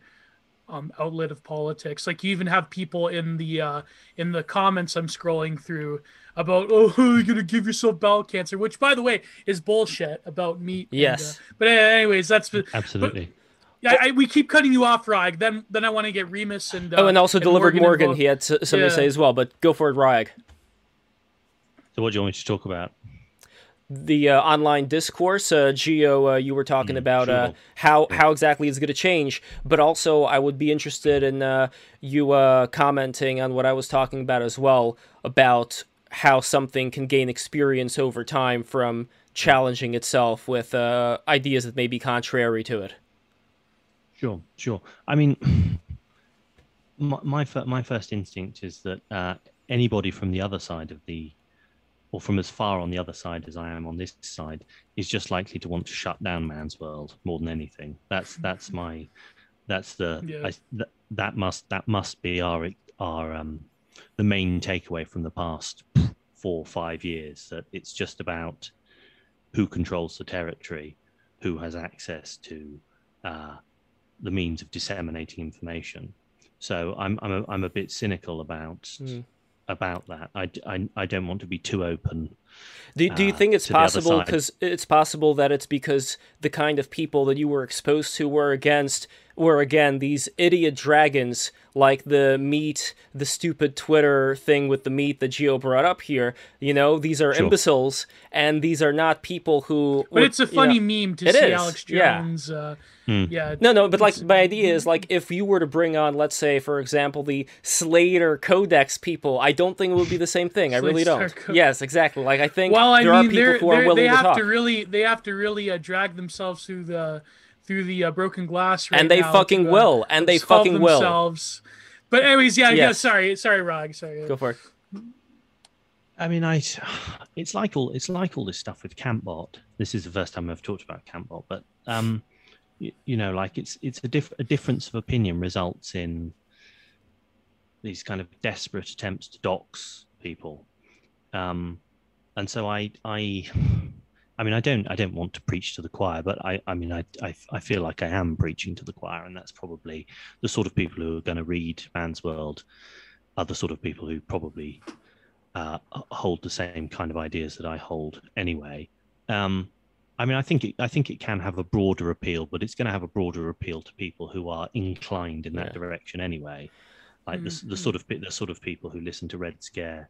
um, outlet of politics. Like you even have people in the uh, in the comments I'm scrolling through about oh you're gonna give yourself bowel cancer, which by the way is bullshit about meat. and, Yes. uh, but anyways, that's Absolutely. yeah. I, we keep cutting you off, Rog. Then then I want to get Remus and uh, oh, and also delivered Morgan. involved. He had s- something to say as well. But go for it, Ryag. So what do you want me to talk about? The uh, online discourse. Uh, Geo, uh, you were talking about uh, how how exactly it's going to change, but also I would be interested in uh, you uh, commenting on what I was talking about as well about how something can gain experience over time from challenging itself with uh, ideas that may be contrary to it. Sure, sure. I mean, my my, my first instinct is that uh, anybody from the other side of the, or from as far on the other side as I am on this side, is just likely to want to shut down man's world more than anything. That's that's my, that's the Yeah. I, th- that must that must be our our um, the main takeaway from the past four or five years that it's just about who controls the territory, who has access to. Uh, the means of disseminating information. So I'm I'm a, I'm a bit cynical about Mm. About that. I I don't want to be too open. Do, do you uh, think it's to the other possible because it's possible that it's because the kind of people that you were exposed to were against were again these idiot dragons like the meat the stupid twitter thing with the meat that geo brought up here you know these are Sure. imbeciles and these are not people who But would, it's a you know- funny meme to It see is, Alex yeah. Jones. Uh, Hmm. Yeah. no, no, but like my idea is like if you were to bring on, let's say, for example, the Slater Codex people, I don't think it would be the same thing. I really don't. Co- yes, exactly. Like I think Well, I there mean, are people they're, who are they're, willing they have talk. to really, they have to really uh, drag themselves through the through the uh, broken glass, right And they now fucking to, uh, will, and they absolve fucking will. themselves. But anyways, yeah, yeah. Sorry, sorry, Rog. Sorry. Go for it. I mean, I it's like all it's like all this stuff with Campbot. This is the first time I've talked about Campbot, but um, you, you know, like it's it's a diff- a difference of opinion results in these kind of desperate attempts to dox people. Um, and so I I I mean I don't I don't want to preach to the choir, but I I mean I I, I feel like I am preaching to the choir, and that's probably the sort of people who are going to read Man's World are the sort of people who probably uh, hold the same kind of ideas that I hold anyway. Um, I mean, I think it, I think it can have a broader appeal, but it's going to have a broader appeal to people who are inclined in that Yeah. direction anyway. Like the, s- the Mhm. sort of the sort of people who listen to Red Scare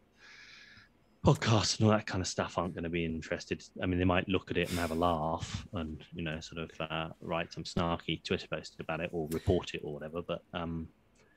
podcasts and all that kind of stuff aren't going to be interested. I mean, they might look at it and have a laugh and you know, sort of uh, write some snarky Twitter post about it or report it or whatever. But um,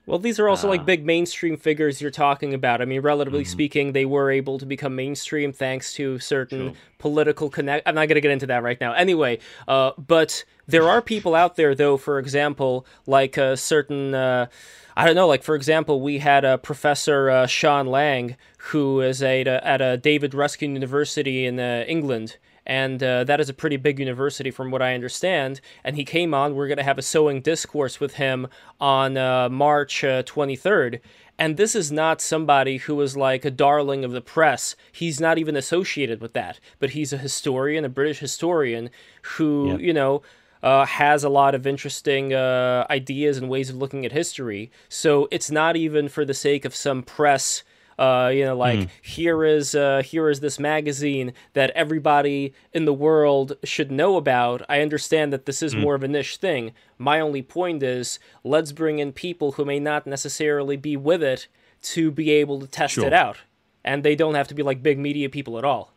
Well, these are also like Uh, big mainstream figures you're talking about. I mean, relatively Mhm. speaking, they were able to become mainstream thanks to certain Sure. political connect. I'm not going to get into that right now. Anyway, uh, but there are people out there, though. For example, like a certain. Uh, I don't know. Like for example, we had a Professor uh, Sean Lang, who is a, at a David Ruskin University in uh, England, and uh, that is a pretty big university from what I understand. And he came on. We're going to have a sewing discourse with him on uh, March uh, 23rd. And this is not somebody who is like a darling of the press. He's not even associated with that, but he's a historian, a British historian who, Yeah. you know, uh, has a lot of interesting uh, ideas and ways of looking at history. So it's not even for the sake of some press. Uh, you know, like here is uh, here is this magazine that everybody in the world should know about. I understand that this is more of a niche thing. My only point is, let's bring in people who may not necessarily be with it to be able to test Sure. it out, and they don't have to be like big media people at all.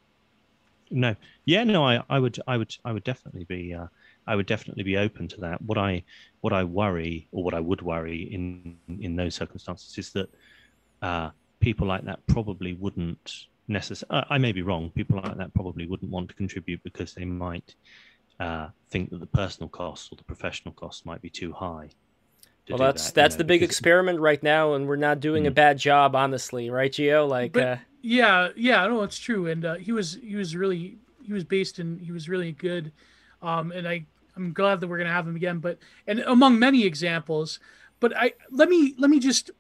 No, yeah, no, I, I would, I would, I would definitely be, uh, I would definitely be open to that. What I, what I worry, or what I would worry in in those circumstances, is that uh, people like that probably wouldn't necessarily. I may be wrong. People like that probably wouldn't want to contribute because they might uh, think that the personal cost or the professional cost might be too high. to Well, that's that, you that's know, the big because- experiment right now, and we're not doing a Mm. bad job, honestly, right, Gio? Like, But- uh, Yeah, yeah, no, it's true. And uh, he was he was really he was based in he was really good, um, and I I'm glad that we're gonna have him again. But and among many examples, but I let me let me just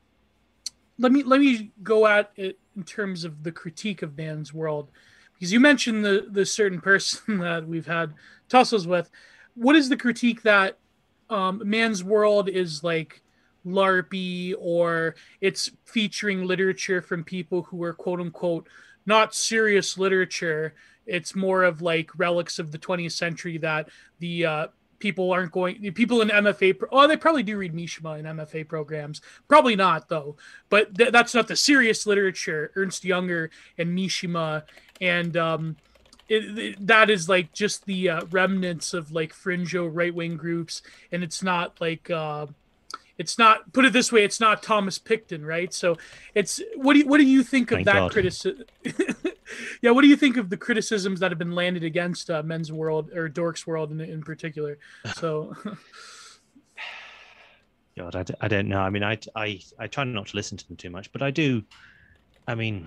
let me let me go at it in terms of the critique of man's world, because you mentioned the the certain person that we've had tussles with. What is the critique that um, man's world is like? larpy or it's featuring literature from people who are quote unquote not serious literature it's more of like relics of the 20th century that the uh, people aren't going people in mfa oh they probably do read mishima in mfa programs. Probably not though. But th- that's not the serious literature ernst Junger and mishima. And um it, it- that is like just the uh, remnants of like fringeo right-wing groups. And it's not like uh it's not put it this way it's not thomas pynchon right so it's what do you what do you think of Thank that criticism yeah what do you think of the criticisms that have been landed against uh, men's world or dorks world in, in particular so God, I, d- I don't know. I mean, I, I, I try not to listen to them too much, but I do. I mean,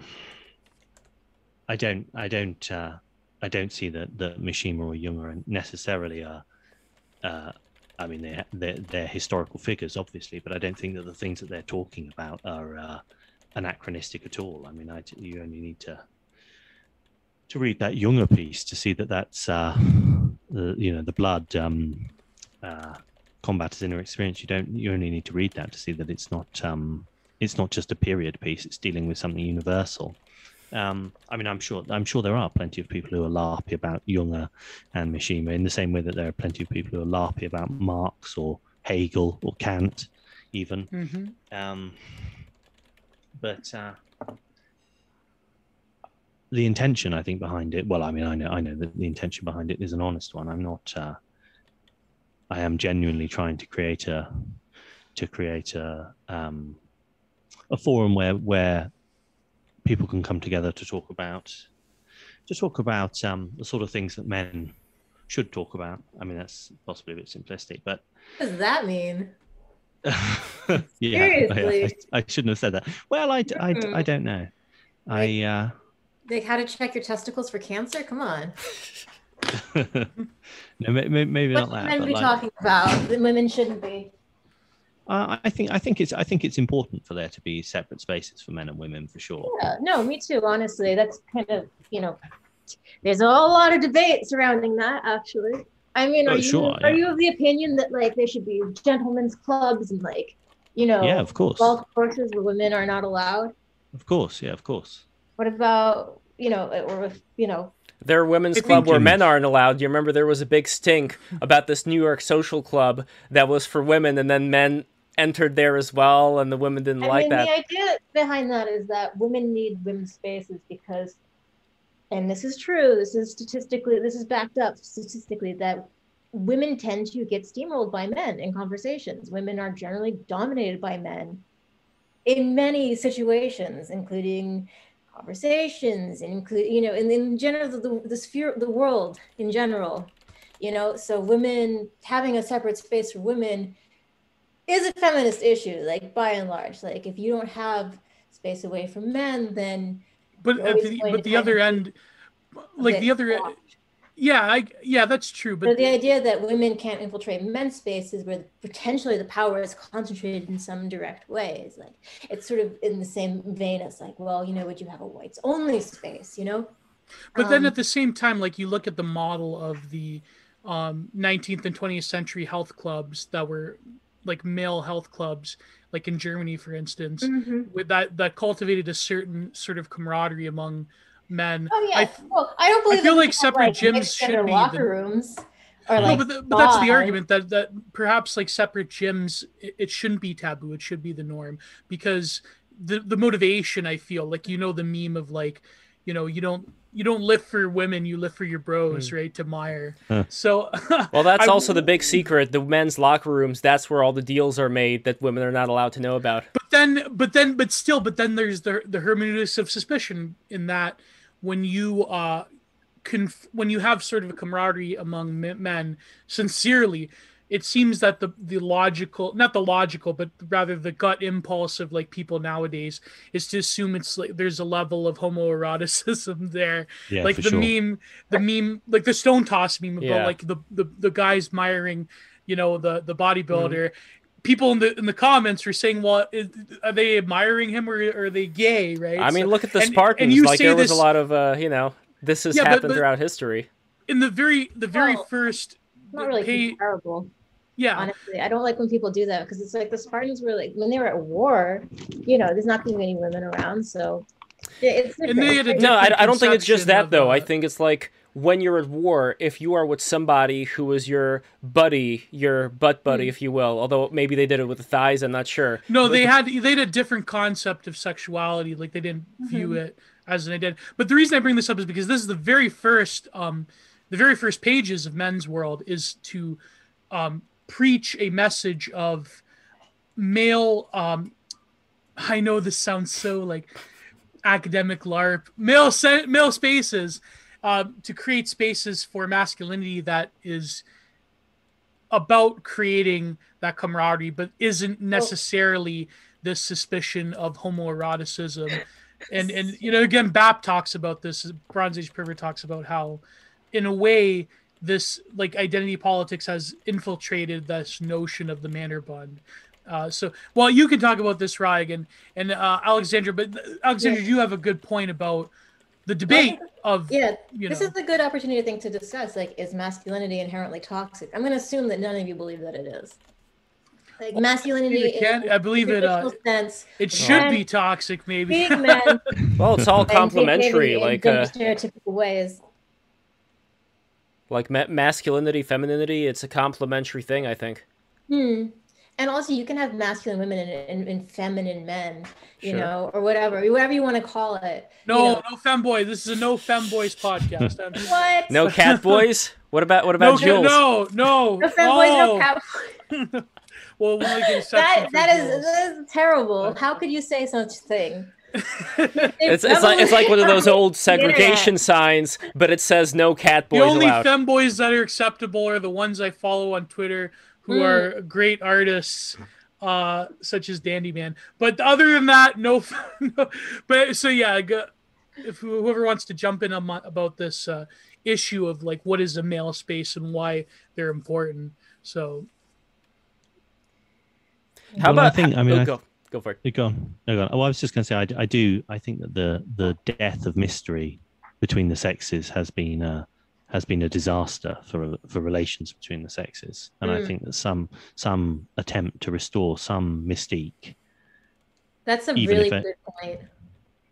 I don't, I don't, uh, I don't see that that Mishima or are necessarily are. Uh, I mean, they're, they're they're historical figures, obviously, but I don't think that the things that they're talking about are uh, anachronistic at all. I mean, I, you only need to to read that Junger piece to see that that's uh, the you know the blood um, uh, combat as inner experience. You don't you only need to read that to see that it's not um, it's not just a period piece. It's dealing with something universal. Um, I mean, I'm sure I'm sure there are plenty of people who are larpy about Junger and Mishima in the same way that there are plenty of people who are larpy about Marx or Hegel or Kant, even. mhm. Um, but uh, the intention, I think, behind it. Well, I mean, I know, I know that the intention behind it is an honest one. I'm not. Uh, I am genuinely trying to create a to create a um, a forum where where people can come together to talk about to talk about um, the sort of things that men should talk about. I mean, that's possibly a bit simplistic, but What does that mean? yeah, I- Seriously. I, shouldn't have said that. Well, I, I, I don't know. I uh, Like how to check your testicles for cancer? Come on. no, may- may- maybe What not that. men be like, talking about women shouldn't be? Uh, I think I think it's I think it's important for there to be separate spaces for men and women for sure. Yeah, no, me too. Honestly, that's kind of you know, there's a whole lot of debate surrounding that. Actually, I mean, are Oh, you sure, are yeah. you of the opinion that like there should be gentlemen's clubs and like you know Yeah, of course, golf courses where women are not allowed? of course, yeah, of course. What about you know, or if you know, There are women's I club where men aren't allowed. You remember there was a big stink about this New York social club that was for women, and then men entered there as well, and the women didn't I like mean, that. the idea behind that is that women need women's spaces because, and this is true. This is statistically, this is backed up statistically that women tend to get steamrolled by men in conversations. Women are generally dominated by men in many situations, including conversations, include you know, in, in general the, the, the sphere, the world in general. You know, so women having a separate space for women is a feminist issue, like by and large. Like if you don't have space away from men, then but at the, but the other end like the other soft. yeah i yeah that's true But the idea that women can't infiltrate men's spaces where potentially the power is concentrated in some direct way is like it's sort of in the same vein as like, well, you know, would you have a whites only space, you know? But then Um, at the same time, like you look at the model of the um, 19th and 20th century health clubs that were like male health clubs, like in Germany, for instance, Mhm. with that that cultivated a certain sort of camaraderie among men. Oh yeah. I, well, I don't believe i feel like separate like, gyms should be locker the- rooms or no, like but, the, but that's the argument that that perhaps like separate gyms, it, it shouldn't be taboo. It should be the norm because the the motivation i feel like you know the meme of like you know you don't you don't live for women you live for your bros right to meyer Huh. so Well, that's I- also the big secret. The men's locker rooms, that's where all the deals are made that women are not allowed to know about. but then but then but still but then there's the the hermeneutics of suspicion in that when you uh conf- when you have sort of a camaraderie among men sincerely it seems that the the logical not the logical but rather the gut impulse of like people nowadays is to assume it's like there's a level of homoeroticism there Yeah, like the sure. meme the meme like the Stonetoss meme about Yeah. like the, the the guys miring you know the the bodybuilder Mm-hmm. people in the in the comments were saying well is, are they admiring him or, or are they gay right I mean, So- look at the and- and you like say there was this- a lot of, uh, you know, this has Yeah, but- happened but- throughout history. in the very the very Well, first not really pay- comparable. Yeah Honestly, I don't like when people do that because it's like the Spartans were like when they were at war, you know, there's not going to be any women around, so yeah, it's And they had a different. No, I, I don't think it's just that of, though. I think it's like when you're at war, if you are with somebody who is your buddy, your butt buddy, Hmm. if you will. Although maybe they did it with the thighs, I'm not sure. no But they had they had a different concept of sexuality like they didn't view Mhm. it as an identity but the reason i bring this up is because this is the very first um the very first pages of men's world is to um preach a message of male um i know this sounds so like academic larp male male spaces um, to create spaces for masculinity that is about creating that camaraderie but isn't necessarily this suspicion of homoeroticism. And and you know again bap talks about this bronze age pervert talks about how in a way this like identity politics has infiltrated this notion of the manor bond uh, so well you can talk about this Ryan and, and uh, alexandra but alexandra you have a good point about the debate of yeah, you this is a good opportunity, I think, to discuss like is masculinity inherently toxic? I'm going to assume that none of you believe that it is. Like masculinity, it can- in I believe it, uh, sense, it should men be toxic maybe being men Well, it's all and complementary. in Like, uh, stereotypical ways. Like ma- masculinity, femininity. It's a complementary thing. I think. Hmm. And also, you can have masculine women and, and, and feminine men, you Sure. know, or whatever, whatever you want to call it. you no know. no femboy this is a no femboys podcast What? No cat boys. What about what no about Jules? no no No femboys, no Oh. cow. well we'll make an exception That that is, that is terrible. How could you say such a thing? It's, it's like it's like one of those old segregation signs, but it says no cat boys. the only allowed. femboys that are acceptable are the ones I follow on Twitter who Mm. are great artists, uh, such as Dandy Man. But other than that, no. no but so yeah, go- if whoever wants to jump in on about this uh, issue of like what is a male space and why they're important. So How Well, I about? think- I mean, oh, I- go go for it. Yeah, Go on. No, go on. Oh, I was just going to say, I do. I think that the the death of mystery between the sexes has been uh, has been a disaster for for relations between the sexes, and I Mm. think that some some attempt to restore some mystique. That's a really it- good point.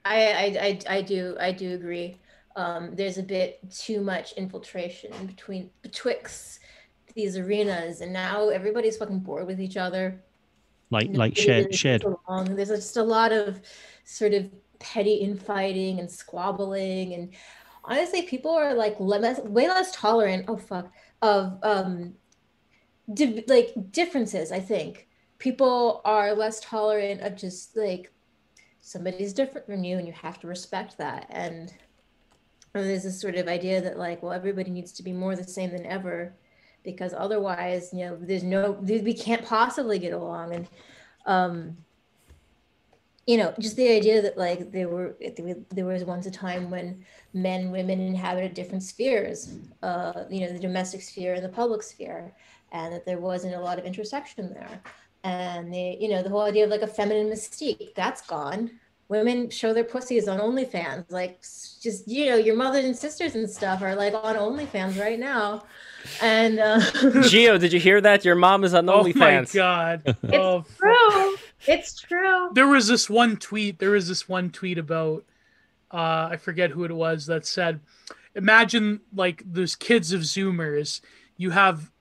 I, I, I, I do I do agree. Um, there's a bit too much infiltration between betwixt these arenas, and now everybody's fucking bored with each other. Like like shared shared along. There's just a lot of sort of petty infighting and squabbling, and honestly, people are like less, way less tolerant. Oh fuck, of um, di- like differences. I think people are less tolerant of just like somebody's different from you, and you have to respect that. And there's this sort of idea that like, well, everybody needs to be more the same than ever because otherwise, you know, there's no, we can't possibly get along. And, um, you know, just the idea that like there were, there was once a time when men, women inhabited different spheres, uh, you know, the domestic sphere and the public sphere, and that there wasn't a lot of intersection there. And the, you know, the whole idea of like a feminine mystique, that's gone. Women show their pussies on OnlyFans, like just you know, your mothers and sisters and stuff are like on OnlyFans right now, and uh, Gio, did you hear that? Your mom is on OnlyFans. oh my OnlyFans. god, oh, true. It's true. there was this one tweet there was this one tweet about uh i forget who it was that said imagine like those kids of zoomers you have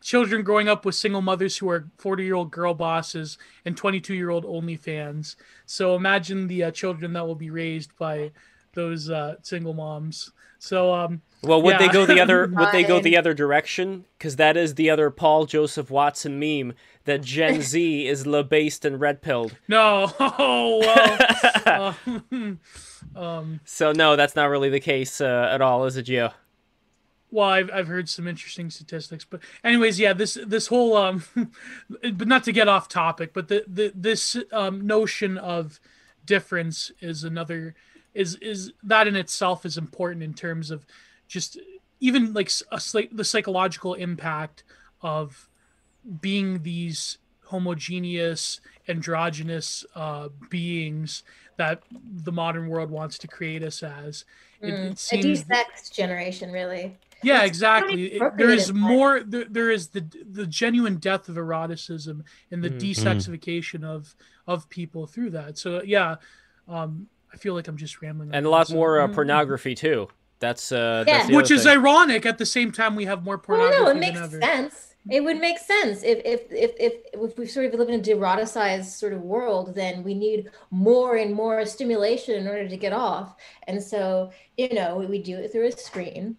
children growing up with single mothers who are 40 year old girl bosses and 22 year old OnlyFans. So imagine the uh, children that will be raised by those uh, single moms. So um, well, would yeah. they go the other? Would they go the other direction? Because that is the other Paul Joseph Watson meme that Gen Z is based and red pilled. no, oh, well, uh, um, So no, that's not really the case uh, at all, is it, Gio? well, I've, I've heard some interesting statistics, but anyways, yeah, this this whole um, but not to get off topic, but the, the this um notion of difference is another is is that in itself is important in terms of just even like s- a, psy- the psychological impact of being these homogeneous androgynous uh, beings that the modern world wants to create us as it, Mm, it a de-sex generation, really. yeah It's exactly It- there appropriate is in life. more there, there is the the genuine death of eroticism and the Mhm. desexification of of people through that so yeah um i feel like i'm just rambling And a lot more uh, Mm. pornography too. That's uh, Yeah. that's the which is thing. ironic at the same time we have more pornography. Well, pornography no, it than makes ever sense. It would make sense if if if if, if we sort of live in a deroticized sort of world, then we need more and more stimulation in order to get off. And so, you know, we, we do it through a screen,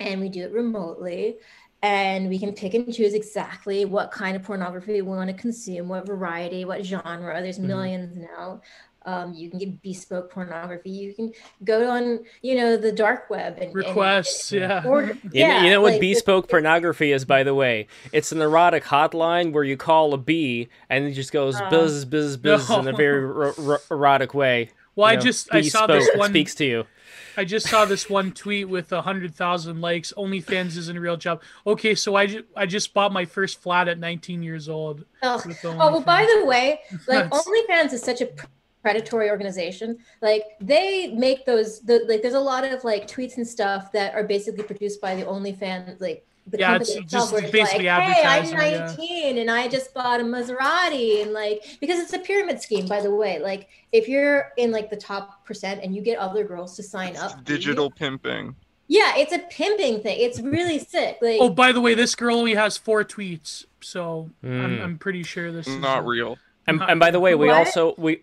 and we do it remotely, and we can pick and choose exactly what kind of pornography we want to consume, what variety, what genre. There's Mhm. millions now. Um, you can get bespoke pornography. You can go on, you know, the dark web and and- requests yeah Order, You, yeah, know, you know what like, bespoke pornography is, by the way? It's an erotic hotline where you call a bee and it just goes Uh, buzz, buzz, buzz in a very ro- ro- erotic way. well You i know, just i saw this one speaks to you. I just saw this one tweet with a hundred thousand likes. OnlyFans isn't a real job. Okay, so I just I just bought my first flat at 19 years old. Ugh. With Oh, well, by the way, like That's- OnlyFans is such a pr- predatory organization. Like they make those, the, like there's a lot of like tweets and stuff that are basically produced by the OnlyFans, like the Yeah, company it's just it's basically like, hey, I'm advertising, yeah. 19 and I just bought a Maserati, and like because it's a pyramid scheme, by the way. Like if you're in like the top percent and you get other girls to sign It's up, for you- digital pimping. yeah, it's a pimping thing. It's really sick. Like Oh, by the way, this girl only has four tweets, so I'm, Mm. I'm pretty sure this is Not real. And, and by the way, we What? also we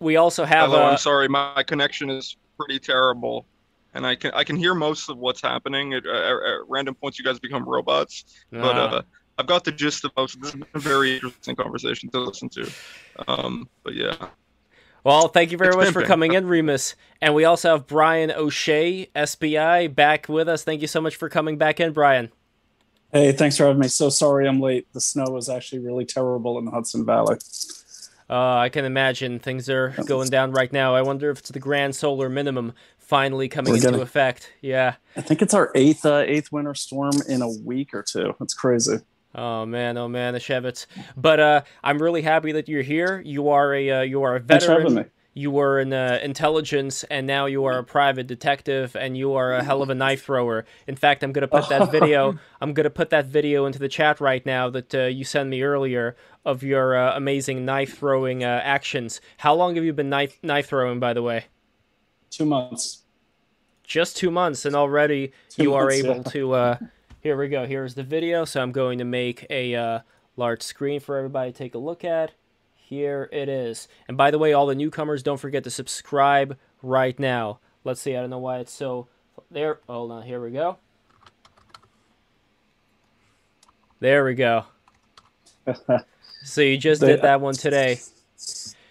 we also have Hello, uh, I'm sorry. My connection is pretty terrible, and I can I can hear most of what's happening. At, at, at random points, you guys become robots, but uh, uh, I've got the gist of most. This has been a very interesting conversation to listen to. Um, but yeah, Well, thank you very It's much for coming in, Remus. And we also have Brian O'Shea, SBI, back with us. Thank you so much for coming back in, Brian. Hey, thanks for having me. So sorry I'm late. The snow was actually really terrible in the Hudson Valley. Uh, I can imagine things are going down right now. I wonder if it's the grand solar minimum finally coming We're into getting- effect. Yeah. I think it's our eighth uh, eighth winter storm in a week or two. That's crazy. Oh man, oh man, the Shevitz. But uh, I'm really happy that you're here. You are a uh, you are a Thanks for having veteran. You were in uh, intelligence, and now you are a private detective, and you are a hell of a knife thrower. In fact, I'm gonna put that video. I'm gonna put that video into the chat right now that uh, you sent me earlier of your uh, amazing knife throwing uh, actions. How long have you been knife knife throwing, by the way? Two months. Just two months, and already Two you are able yeah. to. Uh, here we go. Here's the video. So I'm going to make a uh, large screen for everybody to take a look at. Here it is. And by the way, all the newcomers, don't forget to subscribe right now. Let's see. I don't know why it's so there. Hold on. Here we go. There we go. So you just did that one today.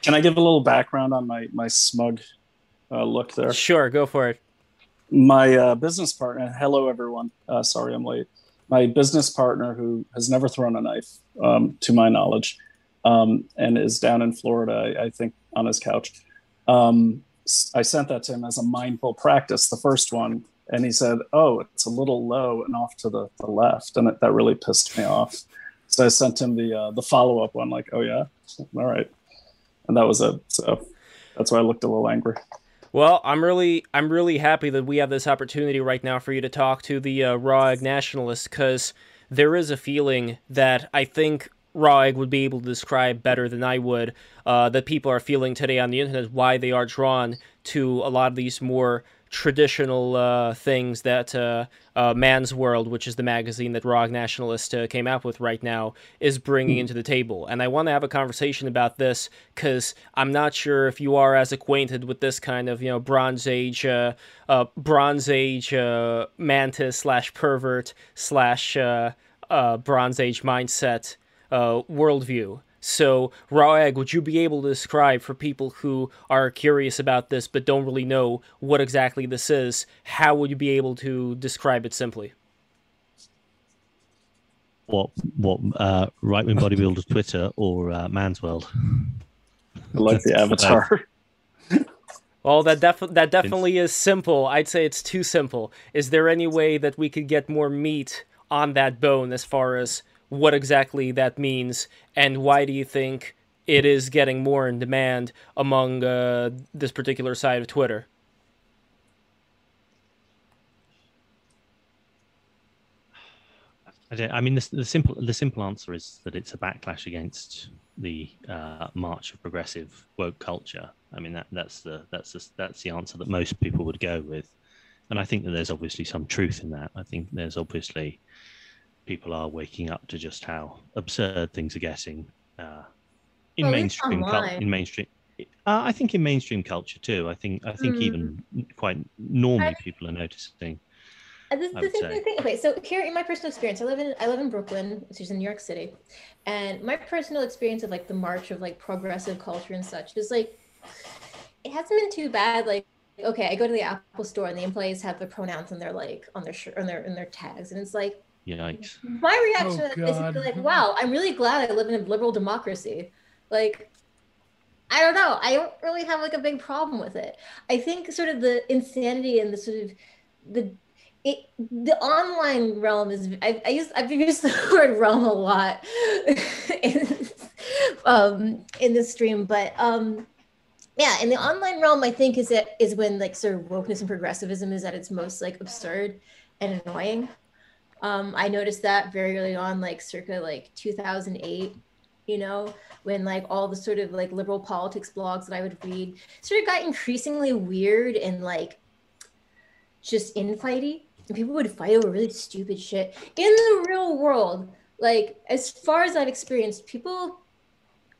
Can I give a little background on my my smug uh, look there? Sure, go for it. My uh, business partner. Hello, everyone. Uh, sorry I'm late. My business partner, who has never thrown a knife, um, to my knowledge, um, and is down in Florida, I, I think, on his couch. Um, I sent that to him as a mindful practice, the first one, and he said, "Oh, it's a little low and off to the, the left," and it, that really pissed me off. So I sent him the uh, the follow up one, like, "Oh yeah, all right," and that was it. So that's why I looked a little angry. Well, I'm really, I'm really happy that we have this opportunity right now for you to talk to the uh, Raw Egg Nationalist, because there is a feeling that I think Raw Egg would be able to describe better than I would. Uh, that people are feeling today on the internet why they are drawn to a lot of these more traditional uh, things that uh, uh, Man's World, which is the magazine that Raw Nationalist uh, came out with right now, is bringing into the table. And I want to have a conversation about this because I'm not sure if you are as acquainted with this kind of you know Bronze Age, uh, uh, Bronze Age mantis slash pervert slash Bronze Age mindset worldview. So, Raw Egg, would you be able to describe for people who are curious about this but don't really know what exactly this is, how would you be able to describe it simply? What, what, uh, right wing bodybuilder Twitter or uh, Man's World? I like the avatar. Well, that def- that definitely is simple. I'd say it's too simple. Is there any way that we could get more meat on that bone as far as what exactly that means and why do you think it is getting more in demand among uh, this particular side of Twitter? I, I mean, the, the, simple the simple answer is that it's a backlash against the uh, march of progressive woke culture. I mean, that that's the that's the, that's the answer that most people would go with, and I think that there's obviously some truth in that. I think there's obviously people are waking up to just how absurd things are getting uh, in well, mainstream culture. In mainstream, uh, I think in mainstream culture too. I think I think mm. even quite normally I, people are noticing. This, this is the thing. Okay, so here in my personal experience, I live in I live in Brooklyn, which is in New York City, and my personal experience of like the march of like progressive culture and such is like it hasn't been too bad. Like okay, I go to the Apple store and the employees have the pronouns on their like on their shirt on their on their tags, and it's like Yikes. My reaction oh, is to be like, wow, I'm really glad I live in a liberal democracy. Like, I don't know. I don't really have like a big problem with it. I think sort of the insanity and the sort of the it, the online realm is I, I use I've used the word realm a lot in, um, in this stream, but um, yeah, in the online realm, I think is it is when like sort of wokeness and progressivism is at its most like absurd and annoying. Um, I noticed that very early on, like circa like 2008, you know, when like all the sort of like liberal politics blogs that I would read sort of got increasingly weird and like just infighty. And people would fight over really stupid shit. In the real world, like as far as I've experienced, people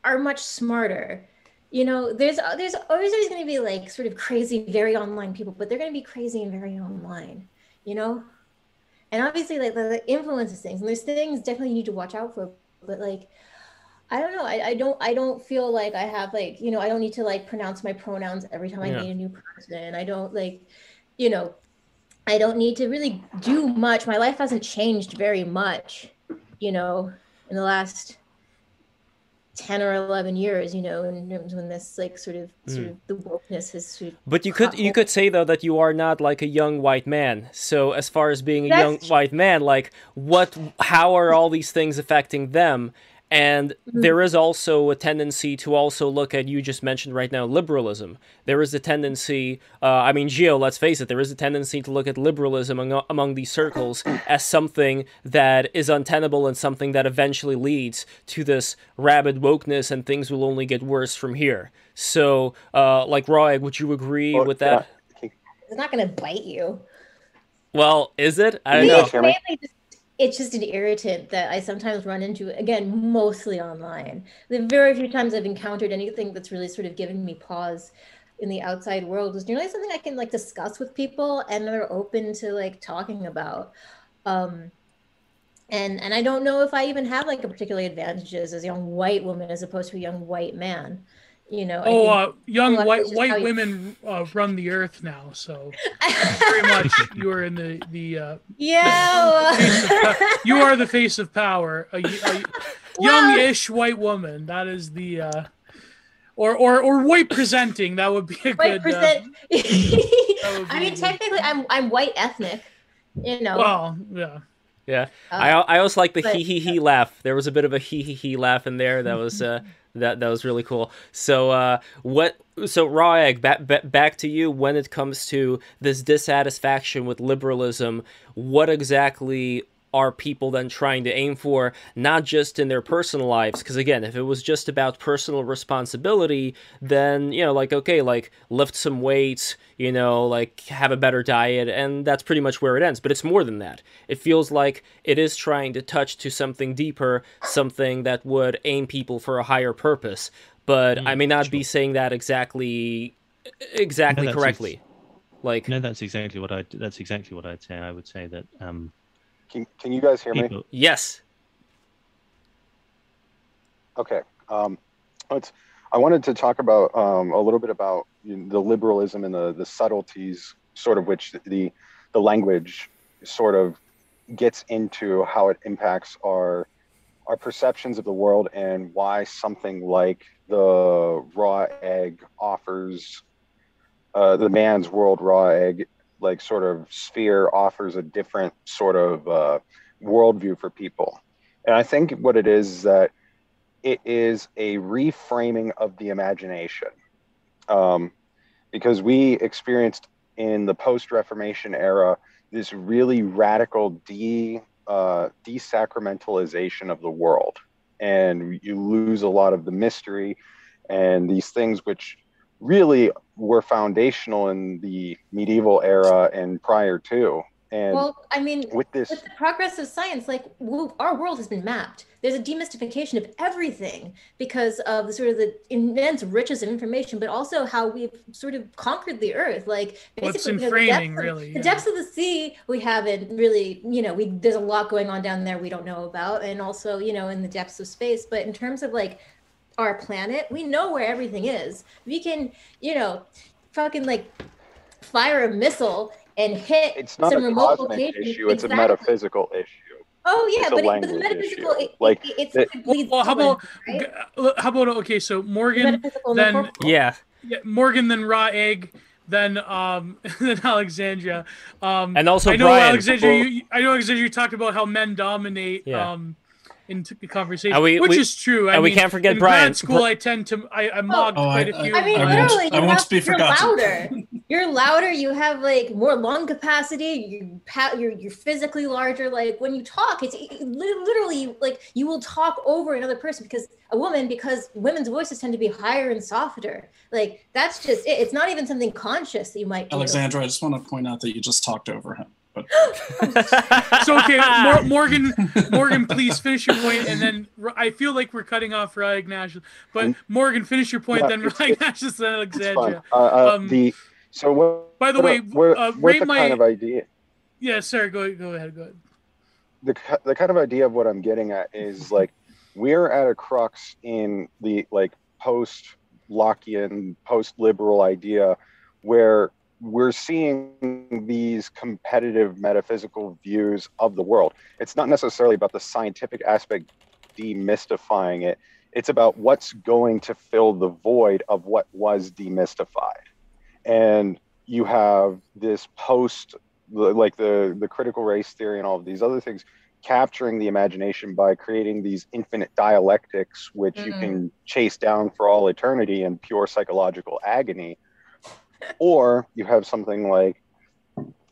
are much smarter. You know, there's there's always, always going to be like sort of crazy, very online people, but they're going to be crazy and very online. You know, and obviously like the, the influences things and there's things definitely you need to watch out for but like I don't know. I, I don't I don't feel like I have like, you know, I don't need to like pronounce my pronouns every time I meet a new person. I don't like, you know, I don't need to really do much. My life hasn't changed very much, you know, in the last 10 or 11 years you know in terms when this like sort of mm. sort hmm. of the wokeness has sort of but you could you could say though that you are not like a young white man so as far as being a That's young true. white man like what how are all these things affecting them and mm-hmm. there is also a tendency to also look at, you just mentioned right now, liberalism. There is a tendency, uh, I mean, Geo, let's face it, there is a tendency to look at liberalism among, among these circles as something that is untenable and something that eventually leads to this rabid wokeness and things will only get worse from here. So, uh, like, Roy, would you agree or, with that? Yeah. It's not going to bite you. Well, is it? I don't know. It's mainly just it's just an irritant that I sometimes run into again, mostly online. The very few times I've encountered anything that's really sort of given me pause in the outside world is generally something I can like discuss with people and they're open to like talking about. Um, and and I don't know if I even have like a particularly advantages as a young white woman as opposed to a young white man you know. Oh, uh, young white white women you... uh, run the earth now, so very much you are in the the uh, yeah. The you are the face of power. A, a young-ish white woman. That is the. Uh, or, or, or white presenting. That would be a white good. Uh, present- I mean, technically, I'm I'm white ethnic. You know. Well, yeah. Yeah, uh, I I always like the but, hee hee hee laugh. There was a bit of a hee hee hee laugh in there. That was uh, that that was really cool. So uh, what? So raw egg. Back, back to you. When it comes to this dissatisfaction with liberalism, what exactly are people then trying to aim for, not just in their personal lives? Because again, if it was just about personal responsibility, then, you know, like, okay, like lift some weights, you know, like have a better diet, and that's pretty much where it ends. But it's more than that. It feels like it is trying to touch to something deeper, something that would aim people for a higher purpose. But Mm, I may not sure. be saying that exactly exactly No, correctly. ex- Like No, that's exactly what I. That's exactly what I'd say. I would say that um, Can, can you guys hear me? yes. Okay. Um, let's. I wanted to talk about um, a little bit about the liberalism and the the subtleties, sort of which the the language sort of gets into how it impacts our our perceptions of the world and why something like the raw egg offers uh, the man's world raw egg like sort of sphere offers a different sort of uh, worldview for people. And i think what it is is that it is a reframing of the imagination. Um, because we experienced in the post-reformation era this really radical de uh, desacramentalization of the world. And you lose a lot of the mystery and these things which really were foundational in the medieval era and prior to and Well, I mean, with this with the progress of science, like our world has been mapped. There's a demystification of everything because of the sort of the immense riches of information, but also how we've sort of conquered the earth. Like What's basically, in you know, the framing, depths of- really, the depths of the sea we haven't really, you know, we there's a lot going on down there we don't know about, and also you know in the depths of space. But in terms of like our planet, we know where everything is. We can, you know, fucking like fire a missile and hit it's not some a remote cosmic location. issue it's Exactly. a metaphysical issue Oh yeah, it's a but, it, but the language metaphysical, issue. it, Like, it, it's the- it Well, how about right? how about okay? So Morgan, the then- corporal. Yeah. yeah, Morgan, then raw egg, then um, then Alexandria. Um, And also I know Brian. Alexandria. You, I know Alexandria. You talked about how men dominate. Yeah. Um, in t- conversation, we- which we- is true. I and we can't forget in Brian. grad school. I tend to I, I oh. mocked Oh, quite I- a few. I mean, I won't- literally, I you won't have, be you're forgotten. louder. You're louder. You have like more lung capacity. You pa- you're you're physically larger. Like when you talk, it's it, it literally like you will talk over another person because a woman because women's voices tend to be higher and softer. Like that's just it. It's not even something conscious that you might do. Alexandra, I just want to point out that you just talked over him. So okay, Mor- Morgan, Morgan, please finish your point, and then R- I feel like we're cutting off Ryan Ignatius, but Morgan, finish your point, Yeah, then Ryan then it's Alexandria. uh, uh, Um, the so what By the what, way, what, uh, what the my kind of idea yeah, sir, go go ahead, go ahead. the, the kind of idea of what I'm getting at is like we're at a crux in the like post Lockean, post liberal idea where we're seeing these competitive metaphysical views of the world. It's not necessarily about the scientific aspect demystifying it. It's about what's going to fill the void of what was demystified. And you have this post like the the critical race theory and all of these other things capturing the imagination by creating these infinite dialectics which you Mhm. can chase down for all eternity in pure psychological agony or you have something like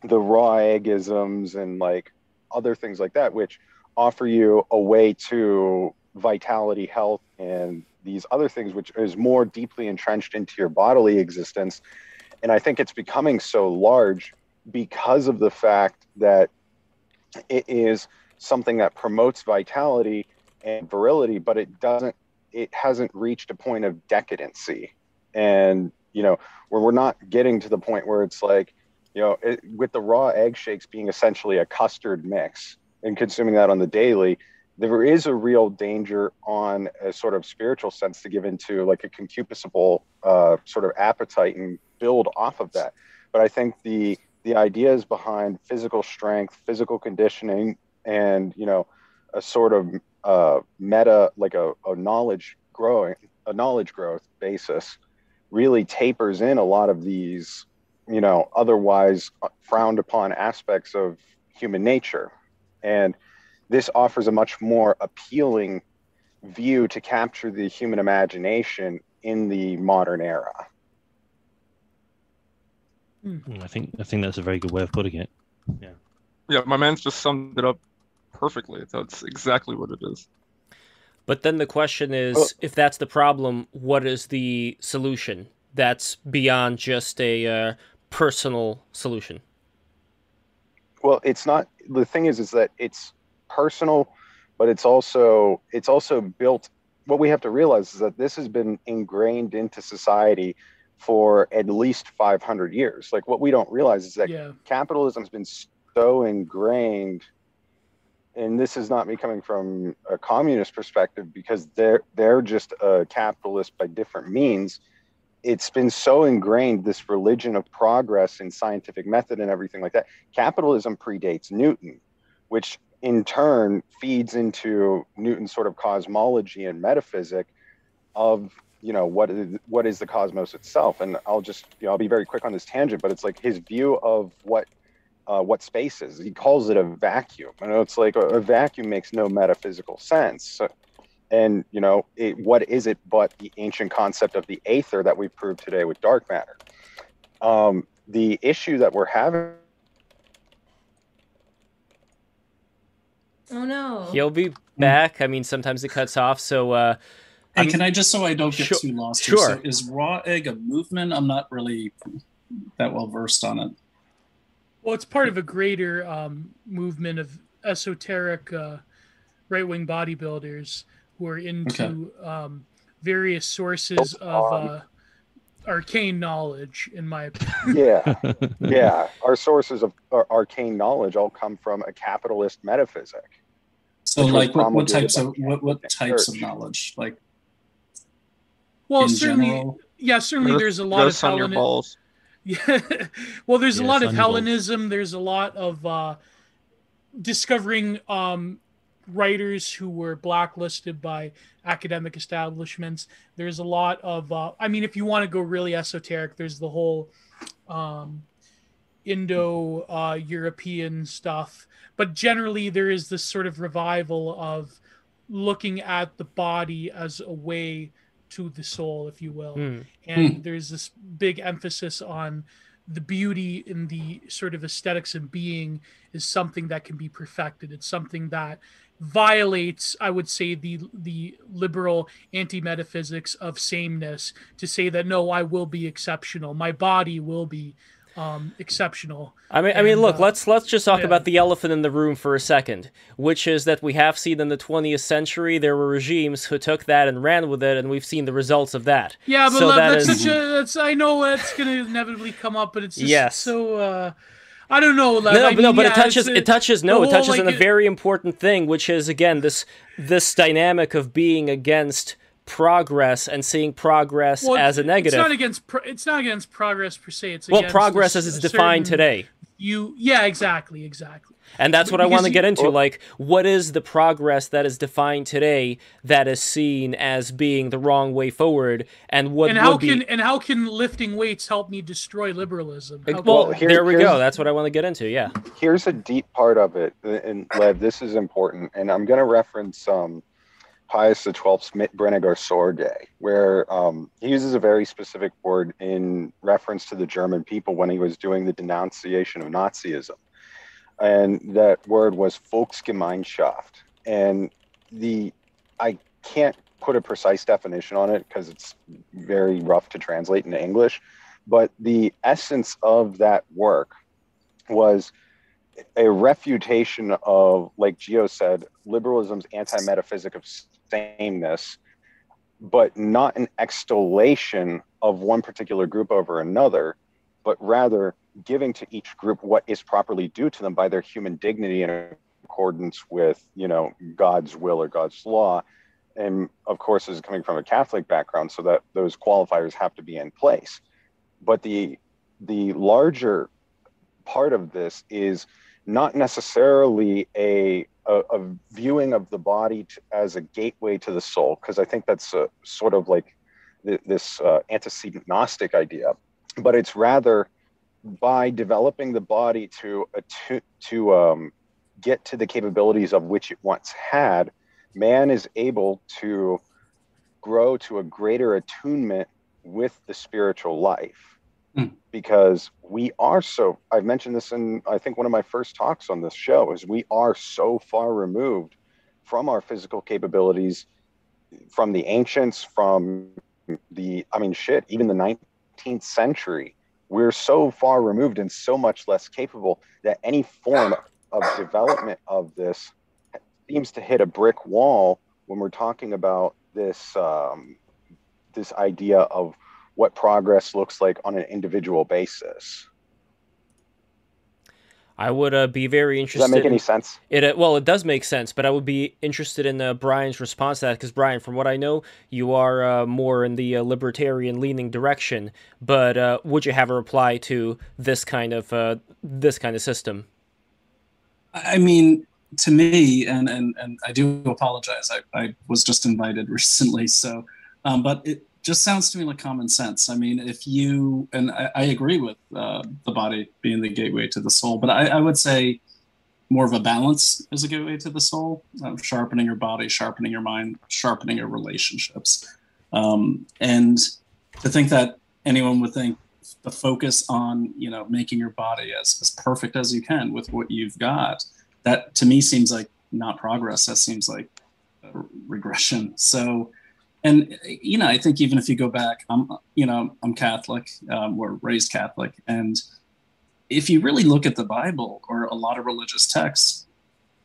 the raw eggisms and like other things like that which offer you a way to vitality health and these other things which is more deeply entrenched into your bodily existence and i think it's becoming so large because of the fact that it is something that promotes vitality and virility, but it doesn't, it hasn't reached a point of decadency. And, you know, where we're not getting to the point where it's like, you know, it, with the raw egg shakes being essentially a custard mix and consuming that on the daily, there is a real danger on a sort of spiritual sense to give into like a concupiscible uh, sort of appetite and build off of that. But I think the the ideas behind physical strength, physical conditioning, and you know, a sort of uh, meta, like a, a knowledge growing, a knowledge growth basis, really tapers in a lot of these, you know, otherwise frowned upon aspects of human nature, and this offers a much more appealing view to capture the human imagination in the modern era. Mm, I think I think that's a very good way of putting it. Yeah. Yeah, my man's just summed it up perfectly. That's exactly what it is. But then the question is, Well- if that's the problem, what is the solution? That's beyond just a uh, personal solution. well it's not the thing is is that it's personal but it's also it's also built what we have to realize is that this has been ingrained into society for at least 500 years like what we don't realize is that Yeah. capitalism's been so ingrained and this is not me coming from a communist perspective because they're they're just a capitalist by different means. It's been so ingrained this religion of progress and scientific method and everything like that. Capitalism predates newton which in turn feeds into newton's sort of cosmology and metaphysic of you know what is what is the cosmos itself. And i'll just you know i'll be very quick on this tangent but it's like his view of what uh, what space is he calls it a vacuum and it's like a, a vacuum makes no metaphysical sense so, and you know it, what is it but the ancient concept of the aether that we've proved today with dark matter um, the issue that we're having Oh no. He'll be back. I mean, sometimes it cuts off. So, uh, Hey, I'm- can I just so I don't get Sure- too lost here? sure. So is raw egg a movement? I'm not really that well versed on it. Well, it's part of a greater um, movement of esoteric uh, right wing bodybuilders who are into um, various sources of uh, arcane knowledge, in my opinion. yeah yeah our sources of our arcane knowledge all come from a capitalist metaphysic So like what, what types of what, what Catholic types of knowledge? Like Well, in certainly, general? yeah, certainly there's a lot of Ghosts on your Helleni- balls. Yeah. well, there's a lot of. Hellenism. There's a lot of uh, discovering um, writers who were blacklisted by academic establishments. There's a lot of, uh, I mean, if you want to go really esoteric, there's the whole um, Indo uh, European stuff. But generally, there is this sort of revival of looking at the body as a way to the soul, if you will. Hmm. and there's this big emphasis on the beauty in the sort of aesthetics of being is something that can be perfected. It's something that violates i would say the the liberal anti-metaphysics of sameness to say that no i will be exceptional. My body will be um exceptional I mean, I mean, look, uh, let's let's just talk yeah. about the elephant in the room for a second, which is that we have seen in the 20th century there were regimes who took that and ran with it, and we've seen the results of that. yeah but So look, that that's is- such a that's i know that's gonna inevitably come up but it's just Yes. so uh i don't know Lev. No, no, I but, no, mean, but it touches it's a- it touches no, the it whole, touches on like, a very important thing, which is again this this dynamic of being against progress and seeing progress Well, as a negative. It's not against. Pro- it's not against progress per se. It's well, progress this- as it's defined today. You, yeah, exactly, exactly. And that's what I want to get into. Well- Like, what is the progress that is defined today that is seen as being the wrong way forward? And what and how be. can and how can lifting weights help me destroy liberalism? How well, can- here- there we go. That's what I want to get into. Yeah. here's a deep part of it and lev this is important and i'm going to reference um, pius XII's Mit brennender Sorge, where um, he uses a very specific word in reference to the german people when he was doing the denunciation of nazism. And that word was volksgemeinschaft. And the i can't put a precise definition on it because it's very rough to translate into english but the essence of that work was a refutation of, like Geo said, liberalism's anti metaphysic of sameness, but not an extolation of one particular group over another, but rather giving to each group what is properly due to them by their human dignity in accordance with, you know, God's will or God's law. And of course, is coming from a Catholic background, so that those qualifiers have to be in place. But the the larger part of this is not necessarily a a, a viewing of the body t as a gateway to the soul, because I think that's a, sort of like th- this uh, antecedent Gnostic idea, but it's rather by developing the body to to um, get to the capabilities of which it once had, man is able to grow to a greater attunement with the spiritual life Hmm. because we are so I've mentioned this in I think one of my first talks on this show is we are so far removed from our physical capabilities from the ancients from the I mean shit even the 19th century we're so far removed and so much less capable that any form of development of this seems to hit a brick wall when we're talking about this um, this idea of what progress looks like on an individual basis. I would uh, be very interested. Does interested. that make any sense? It uh, well, it does make sense, but I would be interested in uh, Brian's response to that because Brian, from what I know, you are uh, more in the uh, libertarian leaning direction. But uh, would you have a reply to this kind of uh, this kind of system? I mean, to me, and and and I do apologize. I, I was just invited recently, so um, but it just sounds to me like common sense. I mean, if you and I, I agree with uh, the body being the gateway to the soul, but I, I would say more of a balance is a gateway to the soul, sharpening your body, sharpening your mind, sharpening your relationships, um, and to think that anyone would think the focus on you know making your body as, as perfect as you can with what you've got that to me seems like not progress. That seems like regression. So and you know i think even if you go back i'm you know i'm catholic um, we're raised catholic. And if you really look at the bible or a lot of religious texts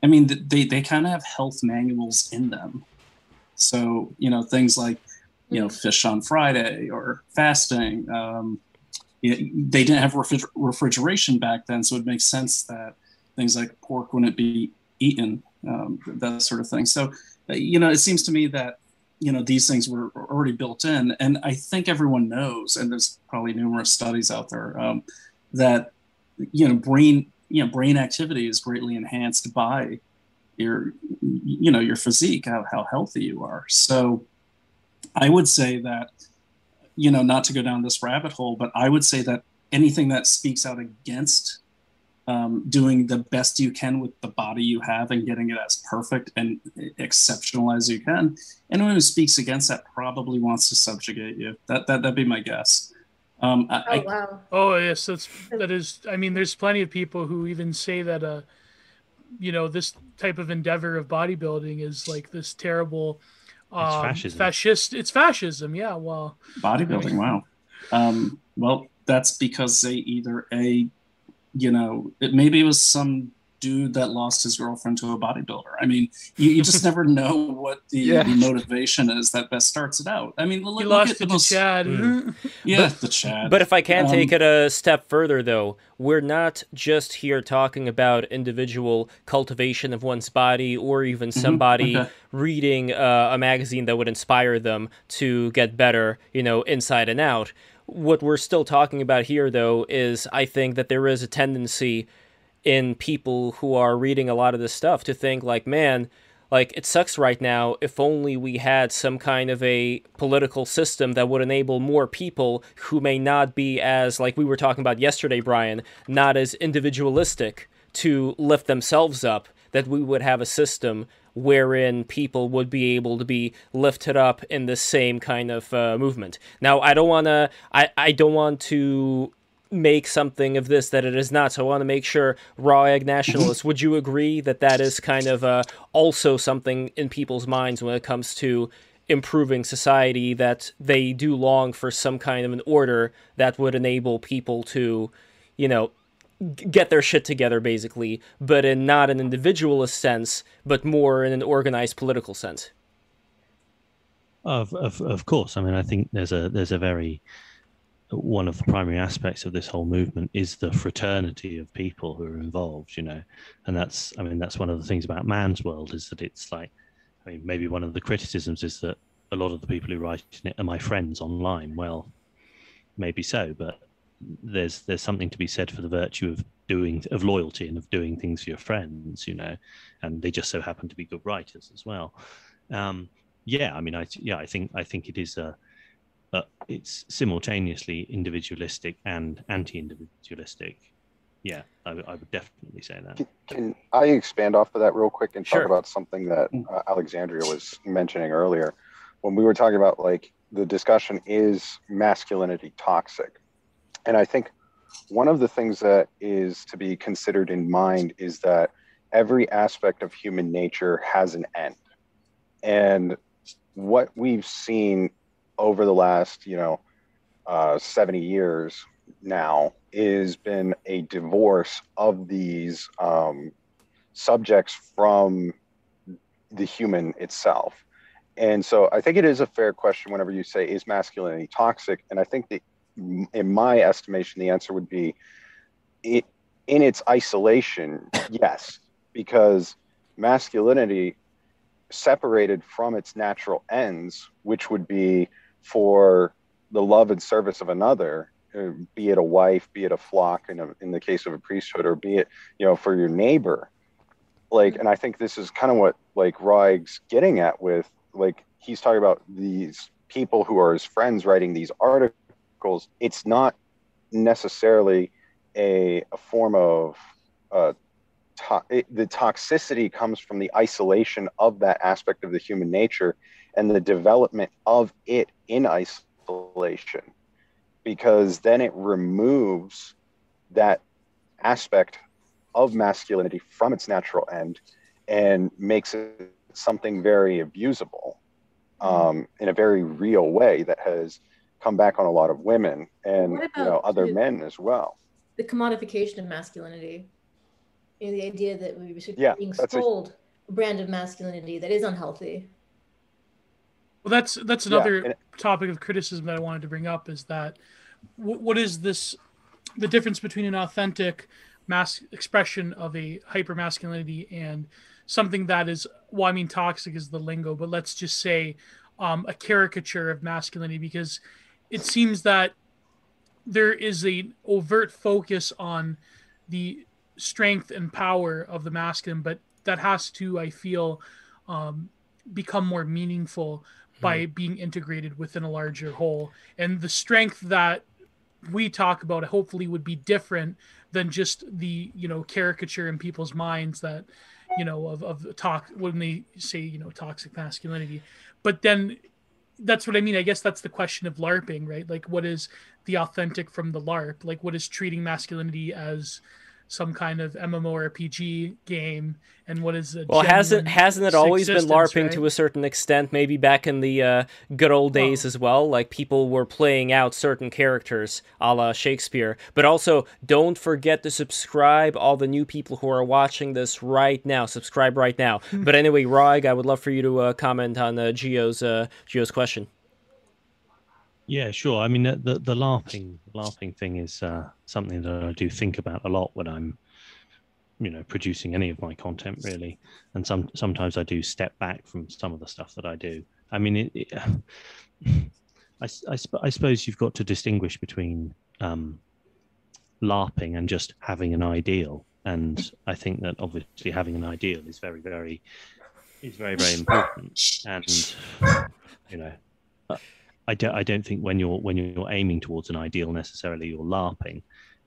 i mean they, they kind of have health manuals in them. So you know things like you know fish on friday or fasting um, it, they didn't have refriger- refrigeration back then. So it makes sense that things like pork wouldn't be eaten um, that sort of thing. So uh, you know it seems to me that you know these things were already built in. And i think everyone knows and there's probably numerous studies out there um, that you know brain you know brain activity is greatly enhanced by your you know your physique how, how healthy you are. So i would say that you know not to go down this rabbit hole but i would say that anything that speaks out against um, doing the best you can with the body you have and getting it as perfect and exceptional as you can. Anyone who speaks against that probably wants to subjugate you. That that that'd be my guess. Um, I, Oh I, wow. Oh yes, that's that is. I mean, there's plenty of people who even say that, uh, you know, this type of endeavor of bodybuilding is like this terrible, um, fascism. fascist. It's fascism. Yeah. Well, bodybuilding. Wow. Um, well, that's because they either a, you know, it, maybe it was some dude that lost his girlfriend to a bodybuilder. I mean, you, you just never know what the, Yeah. the motivation is that best starts it out. I mean, look, he look lost at it the to most, Chad. Mm. yeah, the Chad. But if I can Um, take it a step further, though, we're not just here talking about individual cultivation of one's body or even somebody okay. reading uh, a magazine that would inspire them to get better, you know, inside and out. What we're still talking about here, though, is I think that there is a tendency in people who are reading a lot of this stuff to think, like, man, like it sucks right now if only we had some kind of a political system that would enable more people who may not be as like we were talking about yesterday brian not as individualistic to lift themselves up that we would have a system wherein people would be able to be lifted up in the same kind of uh, movement now i don't want to I, I don't want to make something of this that it is not. So I want to make sure, raw egg nationalists, would you agree that that is kind of uh, also something in people's minds when it comes to improving society that they do long for some kind of an order that would enable people to, you know, get their shit together basically, but in not an individualist sense, but more in an organized political sense. Of, of of course. I mean, I think there's a there's a very one of the primary aspects of this whole movement is the fraternity of people who are involved. You know, and that's I mean that's one of the things about Man's World is that it's like I mean maybe one of the criticisms is that a lot of the people who write in it are my friends online. Well, maybe so, but there's there's something to be said for the virtue of doing of loyalty and of doing things for your friends. You know, and they just so happen to be good writers as well. Um, yeah, I mean, I yeah, I think I think it is a, a it's simultaneously individualistic and anti-individualistic. Yeah, I, would- I would definitely say that. Can, can I expand off of that real quick and Sure. talk about something that uh, Alexandria was mentioning earlier? When we were talking about like the discussion is masculinity toxic? And I think one of the things that is to be considered in mind is that every aspect of human nature has an end. And what we've seen over the last, you know, uh, 70 years now is been a divorce of these um, subjects from the human itself. And so I think it is a fair question whenever you say, is masculinity toxic? And I think that in my estimation, the answer would be it, in its isolation, yes, because masculinity separated from its natural ends, which would be for the love and service of another, uh, be it a wife, be it a flock, in, a, in the case of a priesthood, or be it, you know, for your neighbor. Like, and I think this is kind of what like Raw Egg's getting at with like he's talking about these people who are his friends writing these articles. It's not necessarily a, a form of uh, to- it, the toxicity comes from the isolation of that aspect of the human nature and the development of it in isolation because then it removes that aspect of masculinity from its natural end and makes it something very abusable um, in a very real way that has come back on a lot of women and you know other the- men as well The commodification of masculinity. You know, the idea that we should Yeah, be being that's a- sold a brand of masculinity that is unhealthy. Well, that's that's Yeah, another and- topic of criticism that I wanted to bring up is that w- what is this the difference between an authentic mass expression of a hyper masculinity and something that is well I mean toxic is the lingo but let's just say um, a caricature of masculinity because it seems that there is a overt focus on the strength and power of the masculine but that has to I feel um, become more meaningful by being integrated within a larger whole. And the strength that we talk about hopefully would be different than just the you know caricature in people's minds that you know of of talk when they say you know toxic masculinity. But then that's what i mean. I guess that's the question of larping right? Like what is the authentic from the larp? Like what is treating masculinity as some kind of MMORPG game, and what is a Well, hasn't hasn't it always been LARPing right? to a certain extent? Maybe back in the uh, good old days as well. Like people were playing out certain characters, a la Shakespeare. But also, don't forget to subscribe. All the new people who are watching this right now, subscribe right now. Hmm. but anyway, Raw Egg, I would love for you to uh, comment on uh, Geo's uh, Geo's question. Yeah, sure. I mean, the the, LARPing LARPing thing is uh, something that I do think about a lot when I'm, you know, producing any of my content really. And some sometimes I do step back from some of the stuff that I do. I mean, it, it, I, I I suppose you've got to distinguish between um, LARPing and just having an ideal. And I think that obviously having an ideal is very, very, is very, very important. And you know, I don't I don't think when you're when you're aiming towards an ideal necessarily you're larping.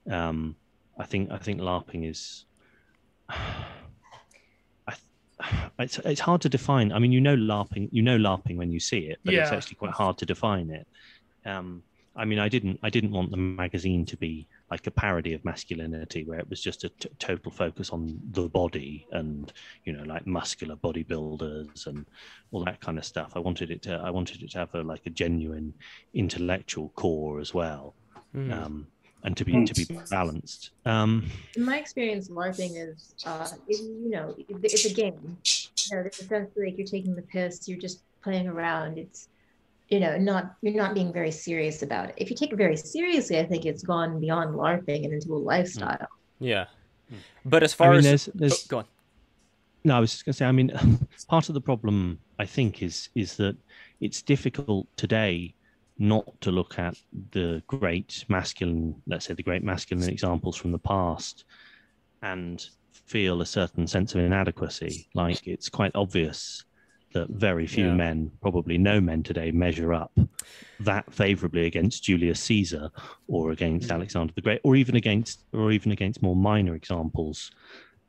Um, I think I think larping is. I, it's, it's hard to define. I mean, you know larping, you know larping when you see it, but it's actually quite hard to define it. Um, I mean, I didn't I didn't want the magazine to be like a parody of masculinity, where it was just a t- total focus on the body and you know like muscular bodybuilders and all that kind of stuff. I wanted it to I wanted it to have a like a genuine intellectual core as well, Hmm. um, and to be to be balanced. Um, In my experience, LARPing is, uh, it, you know, it's a game. You know, there's a sense like you're taking the piss, you're just playing around. It's, you know, not you're not being very serious about it. If you take it very seriously, I think it's gone beyond LARPing and into a lifestyle. Hmm. Yeah. But as far I mean, as there's Oh, there's go on. No, I was just going to say. I mean, part of the problem I think is is that it's difficult today not to look at the great masculine, let's say the great masculine examples from the past, and feel a certain sense of inadequacy. Like it's quite obvious that very few Yeah. men, probably no men today, measure up that favorably against Julius Caesar or against Alexander the Great, or even against or even against more minor examples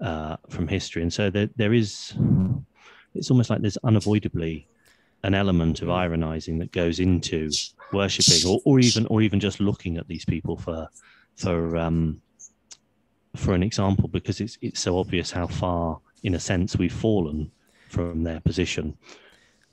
uh, from history. And so there, there is, it's almost like there's unavoidably an element of ironizing that goes into worshipping, or, or even or even just looking at these people for for um, for an example, because it's it's so obvious how far, in a sense, we've fallen from their position.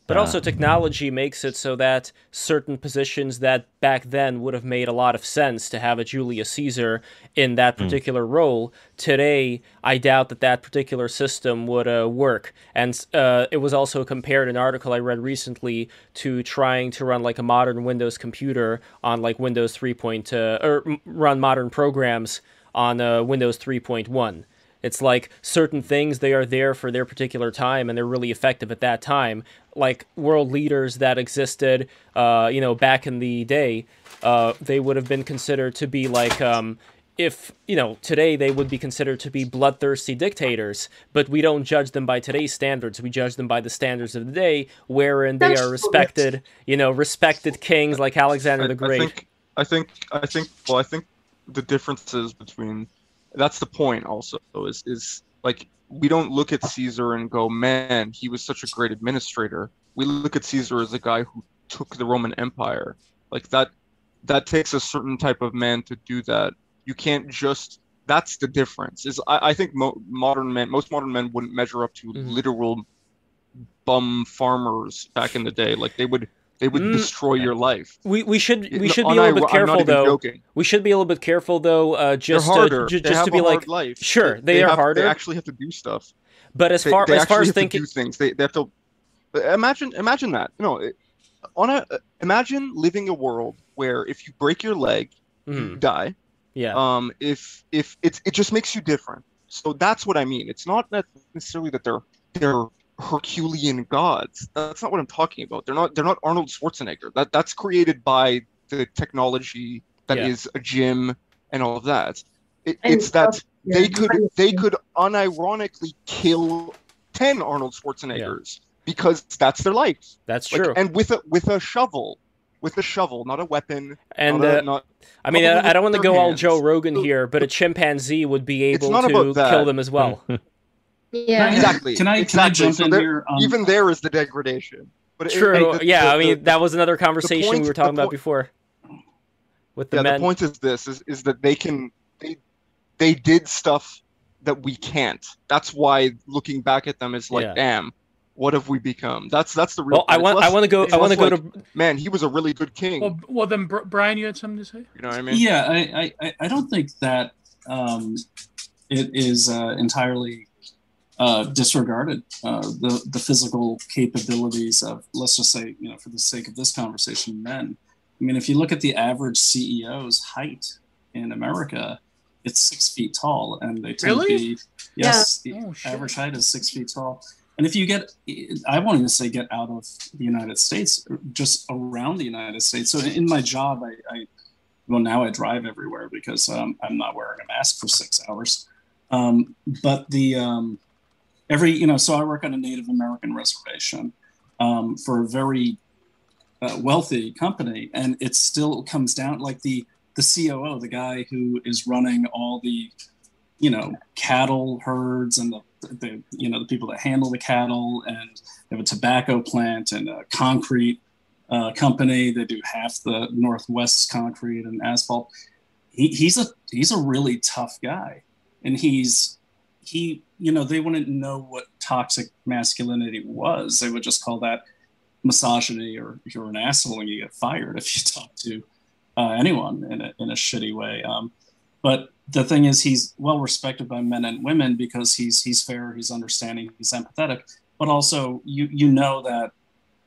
But Uh, also, technology makes it so that certain positions that back then would have made a lot of sense to have a Julius Caesar in that particular role, today, I doubt that that particular system would uh, work. And uh, it was also compared in an article I read recently to trying to run like a modern Windows computer on like Windows 3. Point, uh, or m- run modern programs on uh, Windows 3.1. It's like certain things they are there for their particular time and they're really effective at that time. Like world leaders that existed, uh, you know, back in the day, uh, they would have been considered to be like, um, if you know, today they would be considered to be bloodthirsty dictators. But we don't judge them by today's standards. We judge them by the standards of the day, wherein they are respected, you know, respected kings like Alexander I, the great I think I think I think well I think the differences between that's the point also is is like we don't look at Caesar and go man he was such a great administrator. We look at Caesar as a guy who took the Roman Empire. Like that that takes a certain type of man to do that. You can't just that's the difference is I, I think mo- modern men most modern men wouldn't measure up to Mhm. literal bum farmers back in the day. Like they would they would Mm. destroy your life We, we should we should be a little bit unir- I'm not careful though. We should be a little bit careful though, uh, just They're harder. Ju- They just have to be a like, hard life. sure, they, are have- harder. They actually have to do stuff. but as far they as far as thinking, things. They, they have to imagine imagine that. You know, on a imagine living a world where if you break your leg, you Mhm, die. yeah, Um, if if it's it just makes you different. So that's what I mean. It's not necessarily that they're they're Herculean gods. That's not what I'm talking about. They're not they're not Arnold Schwarzenegger. That that's created by the technology that is Yeah. a gym and all of that. It, And it's that also- they could they could unironically kill 10 Arnold Schwarzeneggers because that's their life. that's Like, true. and with a with a shovel, with a shovel, not a weapon. And not a- uh, not, I mean, I, I don't want to go their all. Joe Rogan here, but a chimpanzee would be able to kill them as well. Yeah. Exactly. Can I can. I jump So in there- here? Um, even there is the degradation. But it- True. the- yeah, the- I mean the- that was another conversation point- we were talking about point- before. With the yeah, men. the point is this: is is that they can they they did stuff that we can't. That's why looking back at them is like, Yeah. damn, what have we become? That's that's the real. well, I point. It's want I want to go I want to go like, to man. He was a really good king. Well, well then, Brian, you had something to say? you know what I mean? Yeah, I, I- I, I don't think that um, it is uh, entirely uh, disregarded uh, the the physical capabilities of let's just say you know for the sake of this conversation men. I mean, if you look at the average CEO's height in America, it's six feet tall, and they tend Really? to be yes, Yeah. the Oh, average height is six feet tall. And if you get, I wanted to say get out of the United States, just around the United States. So in my job, I, I well now I drive everywhere because um, I'm not wearing a mask for six hours. Um, but the um, every you know, so I work on a Native American reservation um, for a very uh, wealthy company, and it still comes down like the the COO, the guy who is running all the you know cattle herds and the, the you know the people that handle the cattle and they have a tobacco plant and a concrete uh, company. They do half the northwest concrete and asphalt. He, he's a he's a really tough guy and he's he you know they wouldn't know what toxic masculinity was. They would just call that misogyny or you're an asshole and you get fired if you talk to uh, anyone in a, in a shitty way. Um, but the thing is he's well respected by men and women because he's he's fair he's understanding he's empathetic. But also you you know that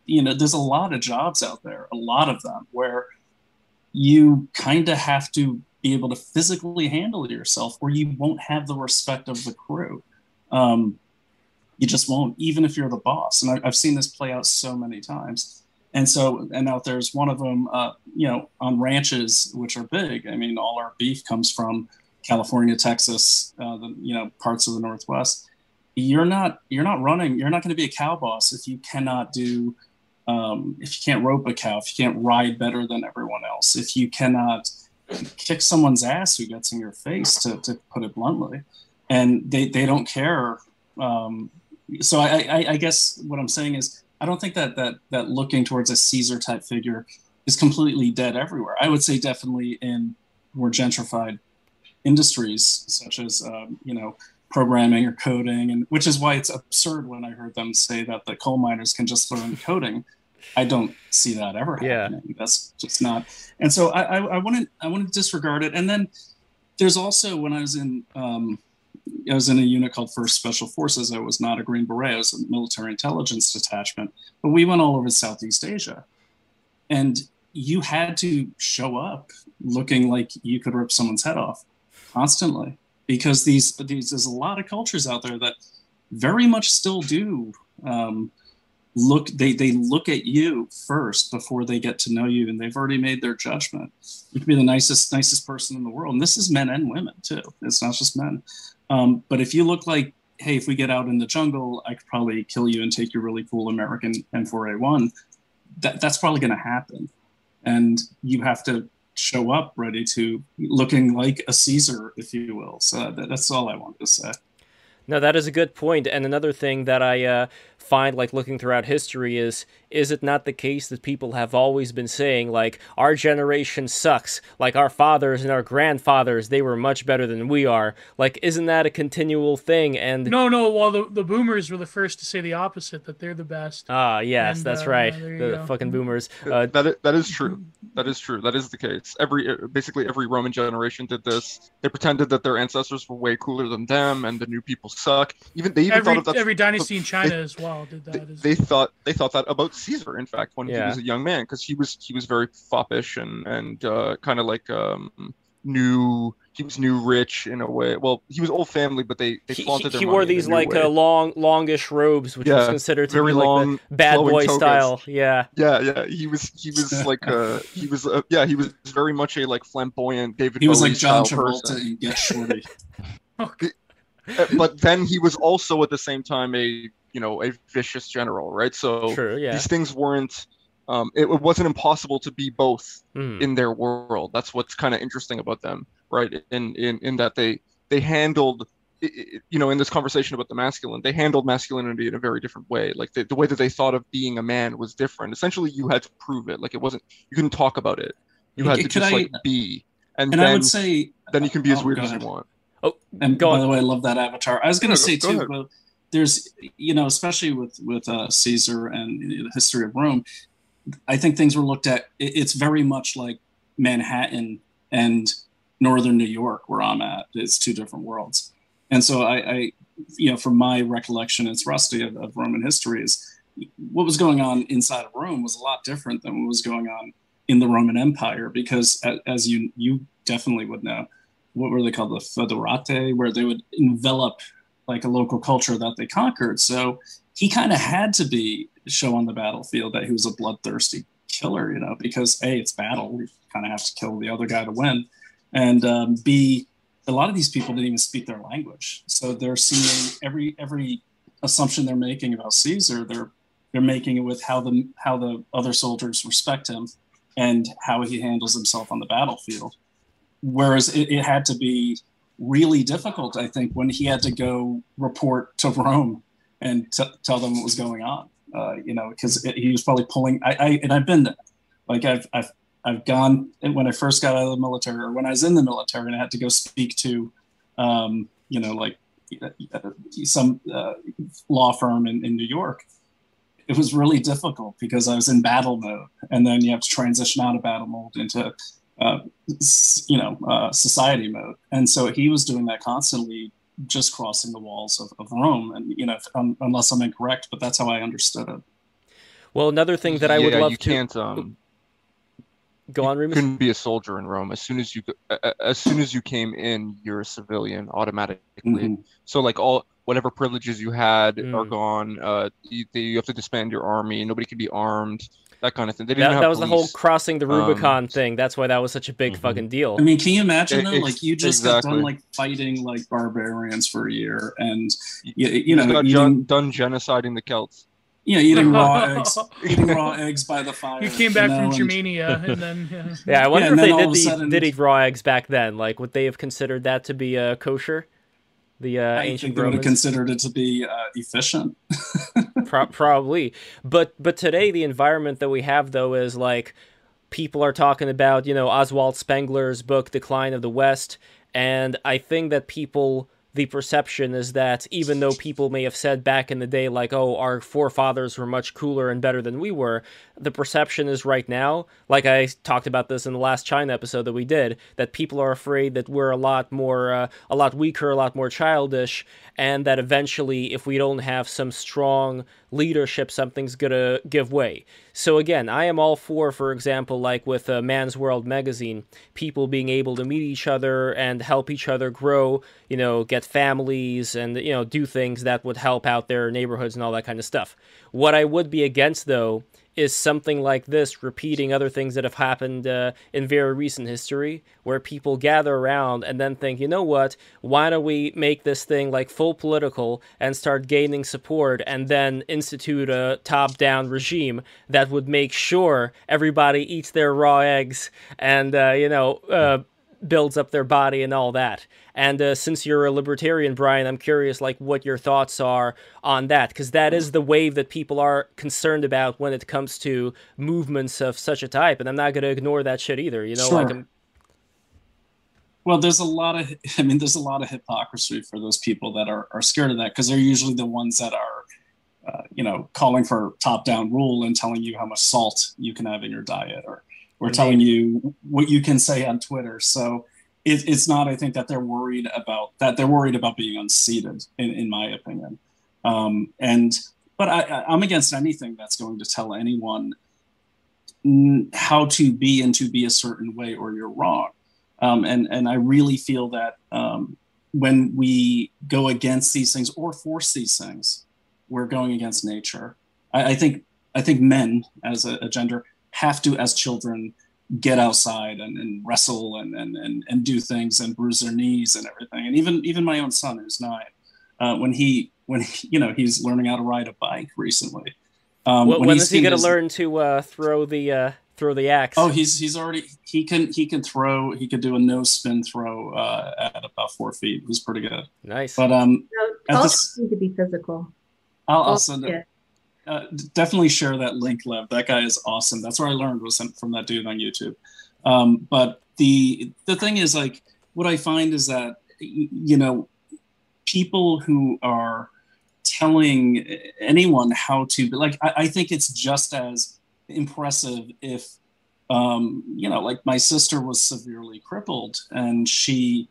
you know there's a lot of jobs out there a lot of them where you kind of have to be able to physically handle yourself or you won't have the respect of the crew um, you just won't even if you're the boss. And I, i've seen this play out so many times. And so and out there's one of them uh, you know on ranches which are big. I mean all our beef comes from california texas uh, the you know parts of the northwest. You're not you're not running you're not going to be a cow boss if you cannot do um, if you can't rope a cow if you can't ride better than everyone else if you cannot kick someone's ass who gets in your face to, to put it bluntly and they, they don't care um, so I, I, I guess what i'm saying is i don't think that that that looking towards a caesar type figure is completely dead everywhere. I would say definitely in more gentrified industries such as um, you know programming or coding, and which is why it's absurd when I heard them say that the coal miners can just learn coding. I don't see that ever happening. Yeah. That's just not. And so I, I, I wouldn't I wouldn't disregard it. And then there's also when I was in um, I was in a unit called First Special Forces. I was not a Green Beret. I was a military intelligence detachment. But we went all over Southeast Asia, and you had to show up looking like you could rip someone's head off constantly because these these there's a lot of cultures out there that very much still do um, look they they look at you first before they get to know you and they've already made their judgment you can be the nicest nicest person in the world and this is men and women too it's not just men um, but if you look like hey if we get out in the jungle i could probably kill you and take your really cool american m4a1 that, that's probably going to happen. And you have to show up ready to looking like a caesar if you will. So that, that's all i wanted to say. No, that is a good point. And another thing that I uh, find like looking throughout history is is it not the case that people have always been saying like our generation sucks. Like our fathers and our grandfathers they were much better than we are. Like isn't that a continual thing? And no no well the, the boomers were the first to say the opposite that they're the best. Ah yes and, that's uh, right. the go. fucking boomers uh, that, is, that is true. That is true. That is the case. Every uh, basically every roman generation did this. They pretended that their ancestors were way cooler than them and the new people suck. Even they even every, thought of that every dynasty in china they, as well did that they, they thought they thought that about Caesar, in fact, when yeah. he was a young man, because he was he was very foppish and and uh, kind of like um, new. He was new rich in a way. Well, he was old family, but they they flaunted he, their He wore these like uh, long, longish robes, which yeah, was considered to be long, like the bad boy togas. style. Yeah, yeah, yeah. He was he was like uh he was uh, yeah he was very much a like flamboyant David. He was like John Travolta in Get Shorty. but then he was also at the same time a you know a vicious general, right? So True, yeah. these things weren't. Um, it, it, wasn't impossible to be both mm. in their world. That's what's kind of interesting about them, right? In in in that they they handled you know in this conversation about the masculine they handled masculinity in a very different way like the, the way that they thought of being a man was different essentially you had to prove it like it wasn't you couldn't talk about it you had to just I, like be and, and then, I would say then you can be as oh, weird as you want. Oh, and by on. the way, I love that avatar. I was going to say go, too. There's you know especially with with uh, Caesar and the history of Rome, I think things were looked at. It's very much like Manhattan and northern New York, where I'm at. It's two different worlds, and so I, I you know, from my recollection, it's rusty of, of Roman history is what was going on inside of Rome was a lot different than what was going on in the Roman Empire because, as you you definitely would know, what were they called the federate where they would envelop like a local culture that they conquered. So he kind of had to be show on the battlefield that he was a bloodthirsty killer, you know, because a it's battle, you kind of have to kill the other guy to win, and um, b a lot of these people didn't even speak their language, so they're seeing every every assumption they're making about Caesar, they're they're making it with how the how the other soldiers respect him and how he handles himself on the battlefield. Whereas it, it had to be really difficult, I think, when he had to go report to Rome and t- tell them what was going on. Uh, you know, because he was probably pulling. I, I and I've been there. Like I've I've I've gone when I first got out of the military, or when I was in the military, and I had to go speak to, um, you know, like some uh, law firm in, in New York. It was really difficult because I was in battle mode, and then you have to transition out of battle mode into uh, you know, uh, society mode. And so he was doing that constantly, just crossing the walls of, of Rome. And, you know, if, um, unless I'm incorrect, but that's how I understood it. Well, another thing that I would love you to can't, um, go on, Remus. Couldn't be a soldier in Rome. As soon as you, as soon as you came in, you're a civilian automatically. Mm-hmm. So like all whatever privileges you had mm. are gone. Uh, you, you have to disband your army. Nobody can be armed that kind of thing. They didn't that, that was police. the whole crossing the Rubicon um, thing. That's why that was such a big mm-hmm. fucking deal. I mean, can you imagine though? Like you just exactly. got done like fighting like barbarians for a year, and you, you know, got eating, done genociding the Celts. Yeah, eating raw eggs, eating raw eggs by the fire. You came back you know, from Germania, and then yeah. yeah I wonder yeah, if they did, sudden, did eat raw eggs back then. Like, would they have considered that to be uh, kosher? The uh, I ancient think they would have considered it to be uh, efficient. Pro- probably, but but today the environment that we have though is like people are talking about, you know, Oswald Spengler's book, Decline of the West. And I think that people the perception is that even though people may have said back in the day, like, oh, our forefathers were much cooler and better than we were, the perception is right now, like I talked about this in the last China episode that we did, that people are afraid that we're a lot more, uh, a lot weaker, a lot more childish, and that eventually, if we don't have some strong leadership, something's gonna give way. So again, I am all for, for example, like with uh, Man's World magazine, people being able to meet each other and help each other grow, you know, get families and you know do things that would help out their neighborhoods and all that kind of stuff. What I would be against though is something like this repeating other things that have happened uh, in very recent history where people gather around and then think you know what? Why don't we make this thing like full political and start gaining support and then institute a top down regime that would make sure everybody eats their raw eggs and uh, you know uh, builds up their body and all that. And uh, since you're a libertarian, Brian, I'm curious, like, what your thoughts are on that, because that is the wave that people are concerned about when it comes to movements of such a type. And I'm not going to ignore that shit either. You know, Sure. like, I'm, Well, there's a lot of, I mean, there's a lot of hypocrisy for those people that are, are scared of that because they're usually the ones that are, uh, you know, calling for top down rule and telling you how much salt you can have in your diet or, Indeed. telling you what you can say on Twitter. So it, it's not, I think, that they're worried about that. They're worried about being unseated, in, in my opinion. Um, and, but I, I'm against anything that's going to tell anyone how to be and to be a certain way or you're wrong. Um, and and I really feel that um, when we go against these things or force these things, we're going against nature. I, I think I think men as a, a gender have to, as children, get outside and, and wrestle and, and and and do things and bruise their knees and everything. And even even my own son, who's nine, uh, when he when he, you know he's learning how to ride a bike recently. Um, when, when he's is he going to learn to uh, throw the uh, throw the axe? Oh, he's he's already he can he can throw he could do a no spin throw uh, at about four feet. He's pretty good. nice. But um, No, At this- need to be physical. I'll, I'll send it. Uh, definitely share that link, Lev. That guy is awesome. That's where I learned was from that dude on YouTube. Um, but the the thing is, like, what I find is that you know, people who are telling anyone how to, like, I, I think it's just as impressive if um, you know, like my sister was severely crippled and she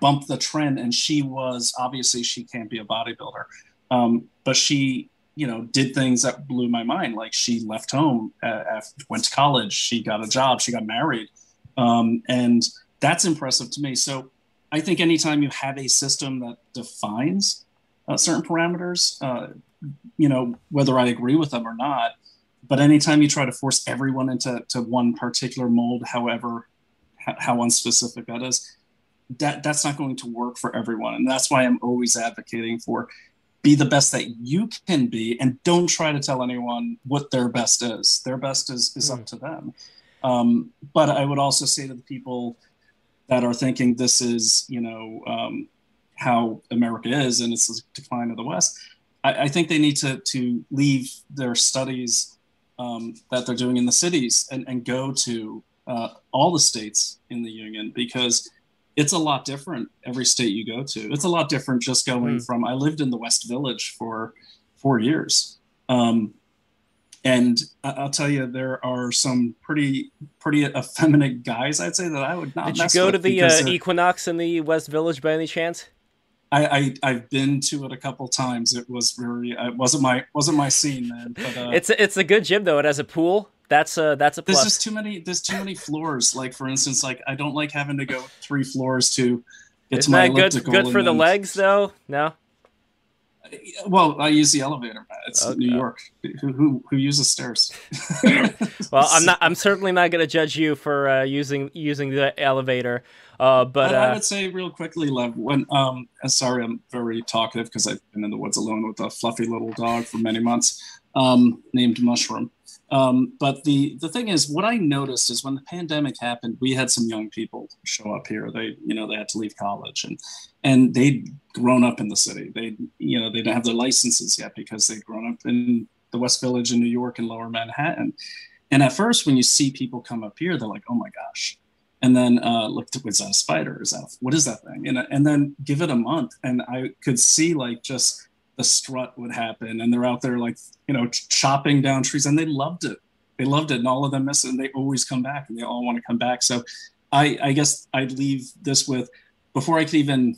bumped the trend and she was obviously she can't be a bodybuilder. Um, but she, you know, did things that blew my mind. Like she left home, uh, went to college, she got a job, she got married. Um, and that's impressive to me. So I think anytime you have a system that defines uh, certain parameters, uh, you know, whether I agree with them or not, but anytime you try to force everyone into to one particular mold, however, how, how unspecific that is, that that's not going to work for everyone. And that's why I'm always advocating for be the best that you can be and don't try to tell anyone what their best is. Their best is, is up to them. Um, but I would also say to the people that are thinking this is, you know, um, how America is and it's the decline of the West, I, I think they need to, to leave their studies um, that they're doing in the cities and, and go to uh, all the states in the union because it's a lot different every state you go to. It's a lot different just going Mm. from. I lived in the West Village for four years, um, and I'll tell you there are some pretty pretty effeminate guys. I'd say that I would not. Did you go to the uh, Equinox in the West Village by any chance? I, I I've been to it a couple times. It was very. It wasn't my wasn't my scene, man. But uh, It's a, it's a good gym though. It has a pool. That's a that's a there's plus. just too many there's too many floors like for instance like i don't like having to go three floors to get Isn't to my that good good for the legs though? No. well i use the elevator it's Okay. new york who, who who uses stairs Well, I'm not. I'm certainly not going to judge you for uh, using using the elevator. Uh, but I, I uh, would say real quickly, Lev. When um, sorry, I'm very talkative because I've been in the woods alone with a fluffy little dog for many months, um, named Mushroom. Um, but the the thing is, what I noticed is when the pandemic happened, we had some young people show up here. They, you know, they had to leave college and and they'd grown up in the city. They, you know, they didn't have their licenses yet because they'd grown up in the West Village in New York and Lower Manhattan. And at first, when you see people come up here, they're like, "Oh my gosh!" And then uh, look, is that a spider? Is that what is that thing? And and then give it a month, and I could see like just the strut would happen, and they're out there like you know chopping down trees, and they loved it. They loved it, and all of them miss it, and they always come back, and they all want to come back. So, I I guess I'd leave this with before I could even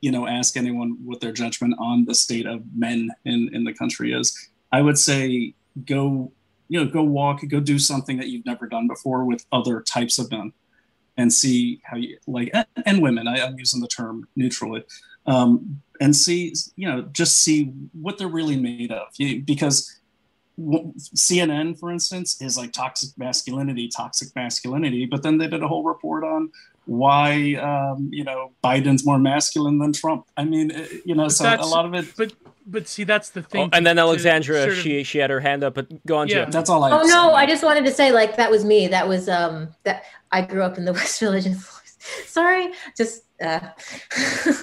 you know ask anyone what their judgment on the state of men in in the country is. I would say go you know go walk, go do something that you've never done before with other types of men and see how you like and, and women I, am using the term neutrally um, and see you know just see what they're really made of you, because cnn for instance is like toxic masculinity toxic masculinity but then they did a whole report on why um, you know biden's more masculine than trump i mean uh, you know But so a lot of it But but see, that's the thing. Oh, and then to- to Alexandra, sort of- she she had her hand up, but go on, Yeah. Jim. that's all i Oh no, say. I just wanted to say like that was me. That was um that I grew up in the West Village. And sorry, just uh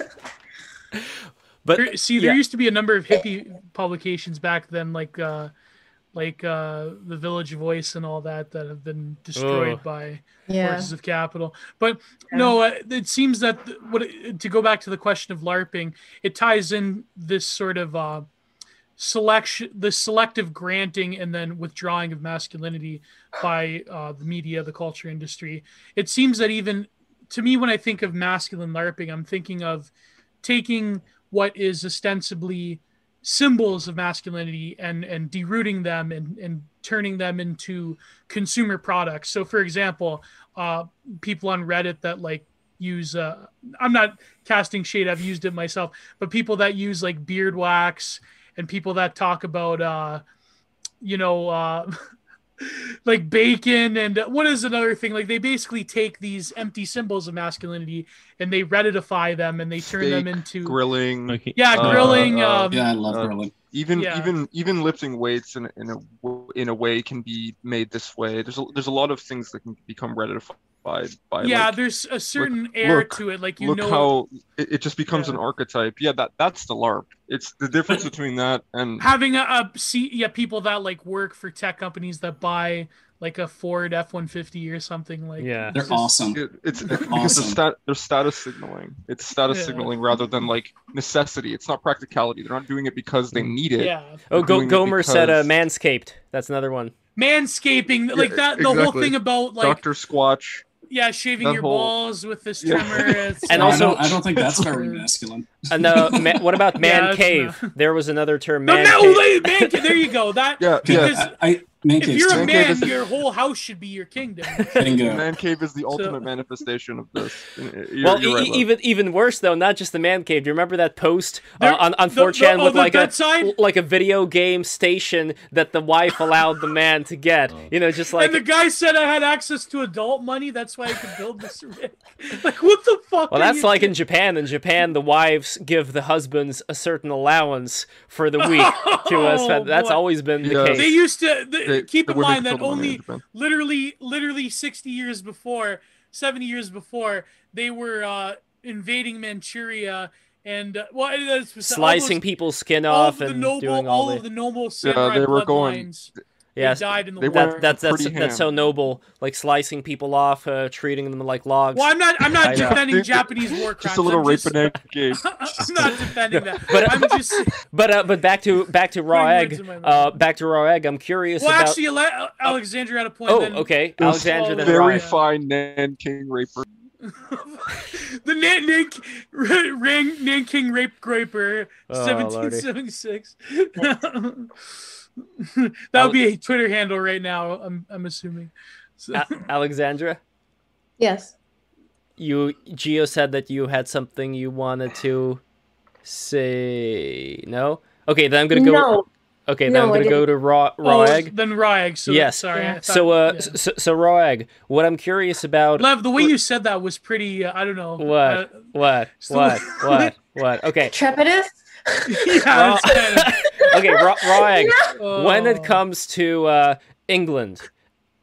But There- see, there yeah. used to be a number of hippie publications back then, like uh, like uh, the Village Voice and all that, that have been destroyed Oh. by yeah. forces of capital. But Yeah. no, uh, it seems that th- what it- to go back to the question of LARPing, it ties in this sort of uh, selection, the selective granting and then withdrawing of masculinity by uh, the media, the culture industry. It seems that even to me, when I think of masculine LARPing, I'm thinking of taking what is ostensibly symbols of masculinity and and derooting them and and turning them into consumer products. So, for example, uh, people on Reddit that like use uh, I'm not casting shade. I've used it myself, but people that use like beard wax and people that talk about uh, you know uh, like bacon and uh, what is another thing like they basically take these empty symbols of masculinity and they redditify them and they turn them into grilling yeah uh, grilling uh, um, yeah i love Uh, grilling even Yeah. even even lifting weights in in a w- in a way can be made this way. There's a, there's a lot of things that can become ratified by yeah like, there's a certain air look- to it like you look know how it, it just becomes Yeah. an archetype. Yeah, that that's the LARP. It's the difference between that and having a, a see yeah people that like work for tech companies that buy like a Ford F one fifty or something like Yeah. they're just- awesome it, it's They're because awesome. the stat, they're status signaling. It's status Yeah. signaling rather than like necessity. It's not practicality. They're not doing it because they need it. Yeah, Oh, Go- doing it Gomer said uh, Manscaped. That's another one. manscaping like Yeah, that. The whole thing about like Doctor Squatch. Yeah, shaving that your whole- balls with this trimmer. It's And No, also- I don't, I don't think that's very masculine And uh, ma- what about man it's cave? not- There was another term, no, man no, cave. wait, man, there you go. That Yeah, Yeah, Because I, I man if cave's you're a Man man, is- your whole house should be your kingdom. bingo. Man cave is the ultimate manifestation of this. You're, well, you're e- right, Lev. even even worse though, not just the man cave. Do you remember that post uh, There- on on the- the- 4chan oh, with the like a bedside? like a video game station that the wife allowed the man to get? You know, just like and the guy said I had access to adult money. That's why I could build this rig. Like, what the fuck? Well, that's like doing? in Japan. In Japan, the wives give the husbands a certain allowance for the week to us. Oh, That's boy. always been the Yeah. case. They used to the, They- keep the in mind that control the money in only literally, literally sixty years before, seventy years before, they were uh, invading Manchuria and uh, well, it- Slicing almost people's skin all off of the and noble, doing all all of the. the noble samurai they were going- bloodlines. Yes, they died in the they war. that, that's that's that's so noble. Like slicing people off, uh, treating them like logs. Well, I'm not. I'm not defending Japanese war crimes. Just a little I'm rape just, and egg game. I'm not defending that. But- I'm just. But uh, but back to back to raw egg. in my mouth. Uh, back to raw egg. I'm curious Well, about. actually, Ale- Alexandra had a point. oh, then okay, This Alexandra. Then Very egg. fine Nanking raper. the Nan- Nan- Ran- Nanking Rape Graper, Oh, 1776. that would be a Twitter handle right now. I'm I'm assuming. So, A- Alexandra, Yes. you Geo said that you had something you wanted to say. No. Okay, then I'm gonna go. No. Okay, then No, I'm gonna go to raw raw oh, then raw egg. So Yes. sorry. Yeah. thought- So uh, yeah. so, so raw egg. What I'm curious about. Lev, the way you said that was pretty. Uh, I don't know. What? Uh, What? What? What? What? Okay. Trepidus? yeah, it's kind of, Okay. Raw, raw egg. when oh. it comes to uh, England,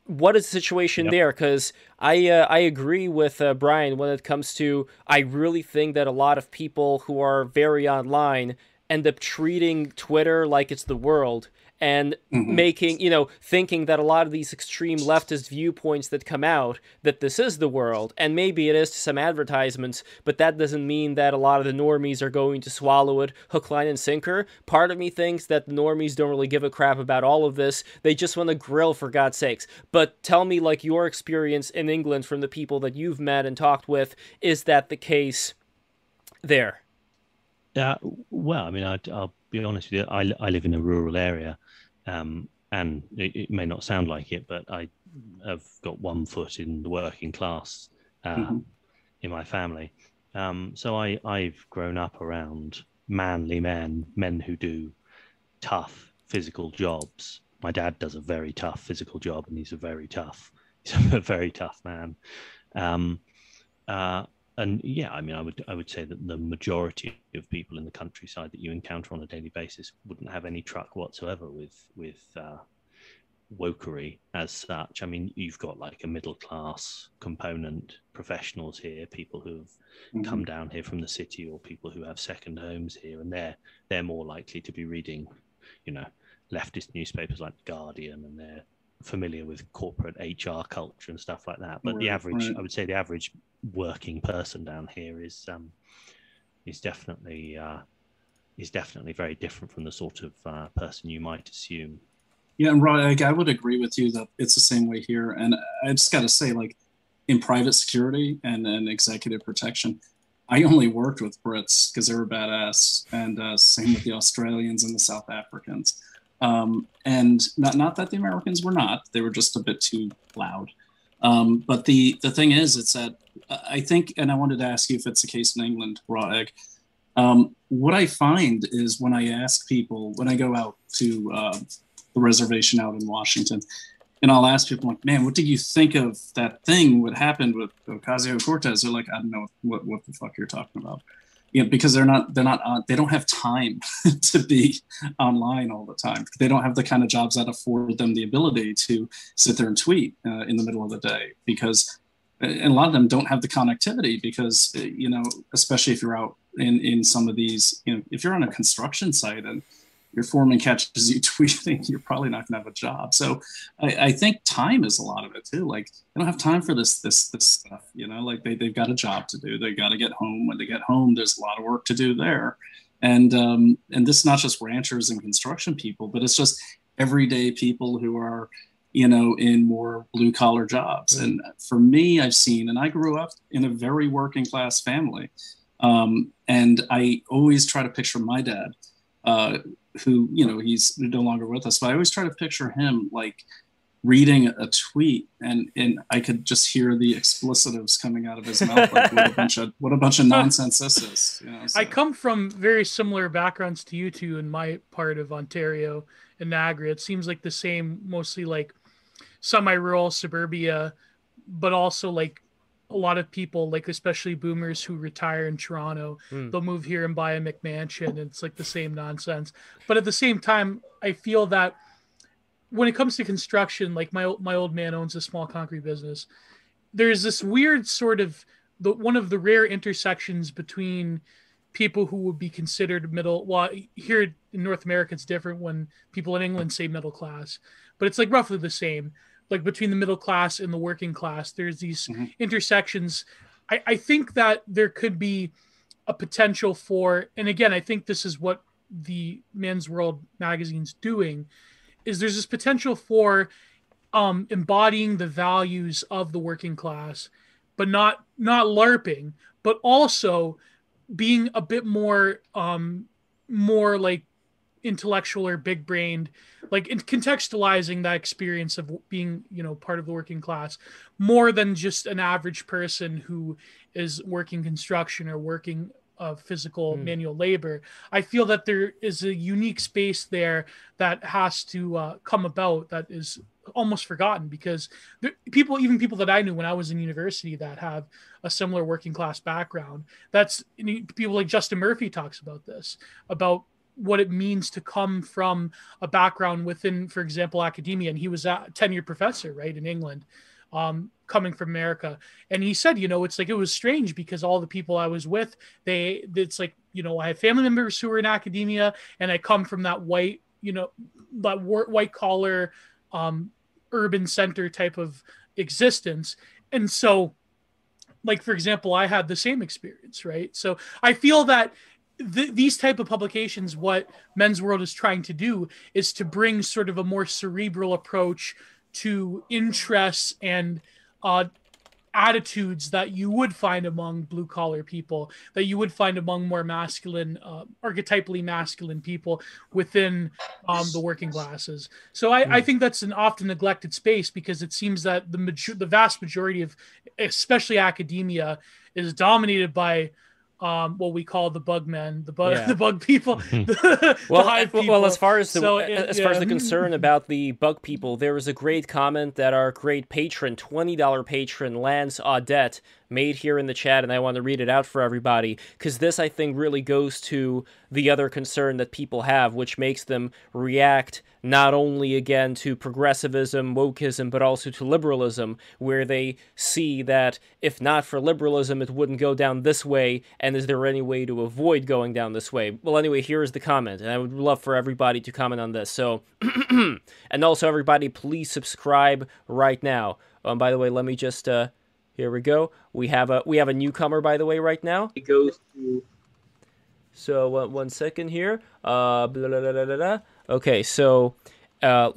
what is the situation Yep. there? Because I uh, I agree with uh, Brian when it comes to I really think that a lot of people who are very online end up treating Twitter like it's the world and mm-hmm. making you know thinking that a lot of these extreme leftist viewpoints that come out that this is the world and maybe it is to some advertisements but that doesn't mean that a lot of the normies are going to swallow it hook line and sinker. Part of me thinks that the normies don't really give a crap about all of this. They just want to grill for god's sakes. But tell me like your experience in england from the people that you've met and talked with is that the case there? Uh, well i mean I, will be honest with you. I, I live in a rural area um, and it, it, may not sound like it, but I have got one foot in the working class uh, mm-hmm. in my family. Um, so I, I've grown up around manly men, men who do tough physical jobs. My dad does a very tough physical job, and he's a very tough, he's a very tough man. Um, uh, and yeah, I mean, I would I would say that the majority of people in the countryside that you encounter on a daily basis wouldn't have any truck whatsoever with with uh, wokery as such. I mean, you've got like a middle class component, professionals here, people who've mm-hmm. come down here from the city, or people who have second homes here, and they're they're more likely to be reading, you know, leftist newspapers like the Guardian, and they're familiar with corporate HR culture and stuff like that. But right, the average, right. I would say, the average working person down here is um, is definitely uh, is definitely very different from the sort of uh, person you might assume. Yeah, and Rod, I would agree with you that it's the same way here. And I just got to say, like in private security and, and executive protection, I only worked with Brits because they were badass, and uh, same with the Australians and the South Africans. Um, and not not that the Americans were not; they were just a bit too loud. Um, but the the thing is, it's that I think, and I wanted to ask you if it's the case in England, raw egg. Um, what I find is when I ask people, when I go out to uh, the reservation out in Washington, and I'll ask people like, "Man, what did you think of that thing? What happened with Ocasio Cortez?" They're like, "I don't know what what the fuck you're talking about." You know, because they're not they're not uh, they don't have time to be online all the time. They don't have the kind of jobs that afford them the ability to sit there and tweet uh, in the middle of the day because and a lot of them don't have the connectivity because you know especially if you're out in in some of these you know if you're on a construction site and your foreman catches you tweeting, you're probably not going to have a job. So I, I, think time is a lot of it too. Like they don't have time for this this this stuff. You know, like they they've got a job to do. They got to get home. When they get home, there's a lot of work to do there. And um, and this is not just ranchers and construction people, but it's just everyday people who are you know in more blue collar jobs. Mm-hmm. And for me, I've seen, and I grew up in a very working class family. Um, and I always try to picture my dad uh, who you know he's no longer with us but i always try to picture him like reading a tweet and and i could just hear the explicitives coming out of his mouth like what a bunch of what a bunch of nonsense this is you know, so. i come from very similar backgrounds to you two in my part of ontario in niagara it seems like the same mostly like semi-rural suburbia but also like a lot of people, like especially boomers who retire in Toronto, mm. they'll move here and buy a McMansion. And it's like the same nonsense. But at the same time, I feel that when it comes to construction, like my my old man owns a small concrete business. There's this weird sort of the one of the rare intersections between people who would be considered middle. Well, here in North America, it's different when people in England say middle class, but it's like roughly the same like between the middle class and the working class there's these mm-hmm. intersections I, I think that there could be a potential for and again i think this is what the Man's World magazine's doing is there's this potential for um, embodying the values of the working class but not not larping but also being a bit more um more like intellectual or big brained like in contextualizing that experience of being you know part of the working class more than just an average person who is working construction or working of physical mm. manual labor i feel that there is a unique space there that has to uh, come about that is almost forgotten because there, people even people that i knew when i was in university that have a similar working class background that's people like justin murphy talks about this about what it means to come from a background within, for example, academia. And he was a tenured professor, right, in England. um, coming from America. And he said, you know, it's like it was strange because all the people I was with, they, it's like, you know, I have family members who are in academia, and I come from that white, you know, that white collar, um, urban center type of existence. And so, like for example, I had the same experience, right? So I feel that th- these type of publications what Man's World is trying to do is to bring sort of a more cerebral approach to interests and uh, attitudes that you would find among blue collar people that you would find among more masculine uh, archetypally masculine people within um, the working classes so I, I, hmm. think that's an often neglected space because it seems that the major- the vast majority of especially academia is dominated by um, what we call the bug men, the bug, yeah. the bug people. the, well, the people. well, as far as the so it, as yeah. far as the concern about the bug people, there was a great comment that our great patron, twenty dollar patron Lance Audette, made here in the chat, and I want to read it out for everybody because this, I think, really goes to the other concern that people have, which makes them react not only again to progressivism, wokeism, but also to liberalism, where they see that if not for liberalism, it wouldn't go down this way, and is there any way to avoid going down this way? Well, anyway, here is the comment, and I would love for everybody to comment on this. So, and also, everybody, please subscribe right now. Um, by the way, let me just uh, here we go. We have a we have a newcomer by the way right now. It goes to. So uh, one second here. Uh, blah, blah, blah, Okay, so uh,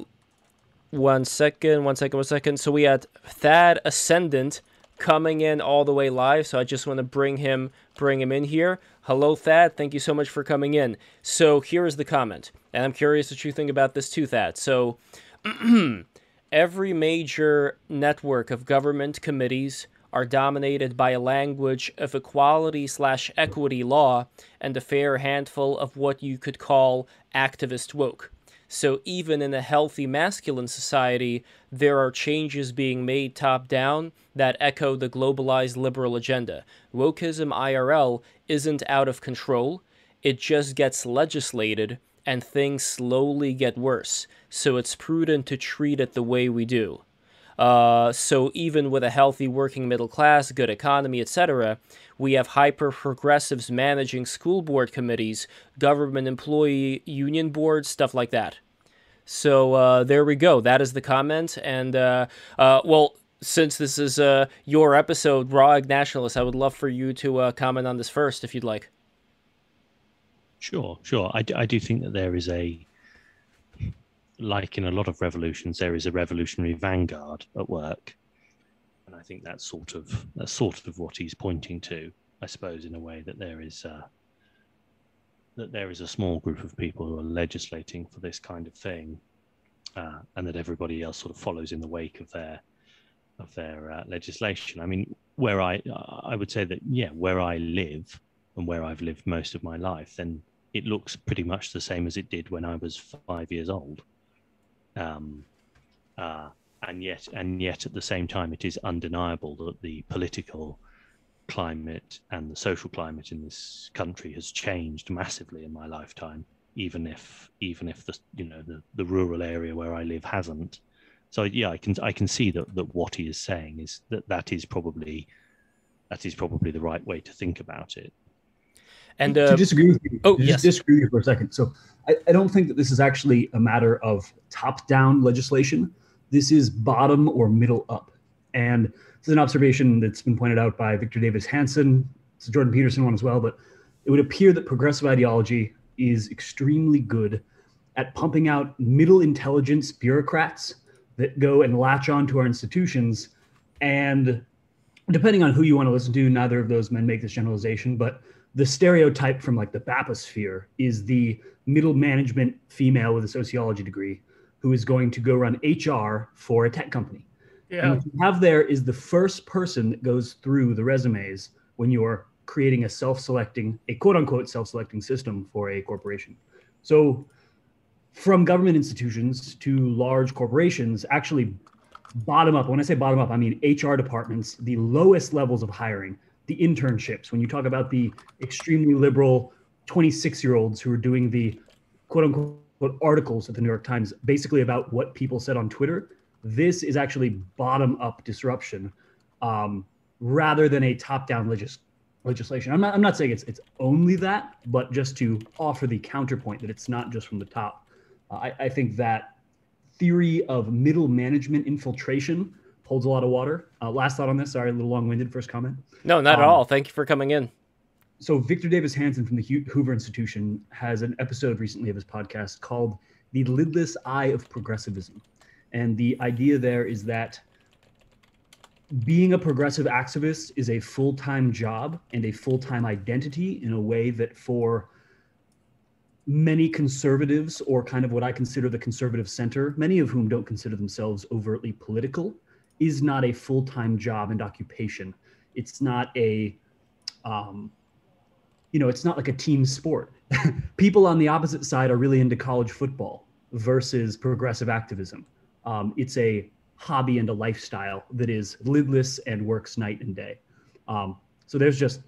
one second, one second, one second. So we had Thad Ascendant coming in all the way live. So I just want to bring him bring him in here. Hello, Thad. Thank you so much for coming in. So here is the comment, and I'm curious what you think about this too, Thad. So. every major network of government committees are dominated by a language of equality slash equity law and a fair handful of what you could call activist woke. So even in a healthy masculine society, there are changes being made top down that echo the globalized liberal agenda. Wokeism IRL isn't out of control, it just gets legislated and things slowly get worse. So it's prudent to treat it the way we do. Uh, so even with a healthy working middle class, good economy, etc., we have hyper progressives managing school board committees, government employee union boards, stuff like that. So uh, there we go. That is the comment. And uh, uh well, since this is uh, your episode, Raw Nationalist, I would love for you to uh, comment on this first, if you'd like. Sure, sure. I I do think that there is a like in a lot of revolutions, there is a revolutionary vanguard at work, and I think that's sort of that's sort of what he's pointing to. I suppose in a way that there is uh, that there is a small group of people who are legislating for this kind of thing, uh, and that everybody else sort of follows in the wake of their of their uh, legislation. I mean, where I I would say that yeah, where I live and where I've lived most of my life, then it looks pretty much the same as it did when I was five years old. Um, uh, and yet, and yet, at the same time, it is undeniable that the political climate and the social climate in this country has changed massively in my lifetime. Even if, even if the you know the, the rural area where I live hasn't. So yeah, I can I can see that that what he is saying is that that is probably that is probably the right way to think about it. And uh, to disagree with you, oh, yes. disagree with you for a second. So I, I don't think that this is actually a matter of top-down legislation. This is bottom or middle up. And this is an observation that's been pointed out by Victor Davis Hanson. It's a Jordan Peterson one as well. But it would appear that progressive ideology is extremely good at pumping out middle intelligence bureaucrats that go and latch on to our institutions. And depending on who you want to listen to, neither of those men make this generalization, but the stereotype from like the Baposphere is the middle management female with a sociology degree who is going to go run HR for a tech company. Yeah. And what you have there is the first person that goes through the resumes when you're creating a self-selecting, a quote-unquote self-selecting system for a corporation. So from government institutions to large corporations, actually bottom up. When I say bottom up, I mean HR departments, the lowest levels of hiring the internships, when you talk about the extremely liberal 26 year olds who are doing the quote unquote articles at the New York Times, basically about what people said on Twitter, This is actually bottom up disruption um, rather than a top down legis- legislation. I'm not, I'm not saying it's, it's only that, but just to offer the counterpoint that it's not just from the top. Uh, I, I think that theory of middle management infiltration holds a lot of water. Uh, last thought on this. Sorry, a little long winded first comment. No, not um, at all. Thank you for coming in. So, Victor Davis Hanson from the Hoover Institution has an episode recently of his podcast called The Lidless Eye of Progressivism. And the idea there is that being a progressive activist is a full time job and a full time identity in a way that for many conservatives, or kind of what I consider the conservative center, many of whom don't consider themselves overtly political, is not a full time job and occupation. It's not a, um, you know, it's not like a team sport. People on the opposite side are really into college football versus progressive activism. Um, it's a hobby and a lifestyle that is lidless and works night and day. Um, so there's just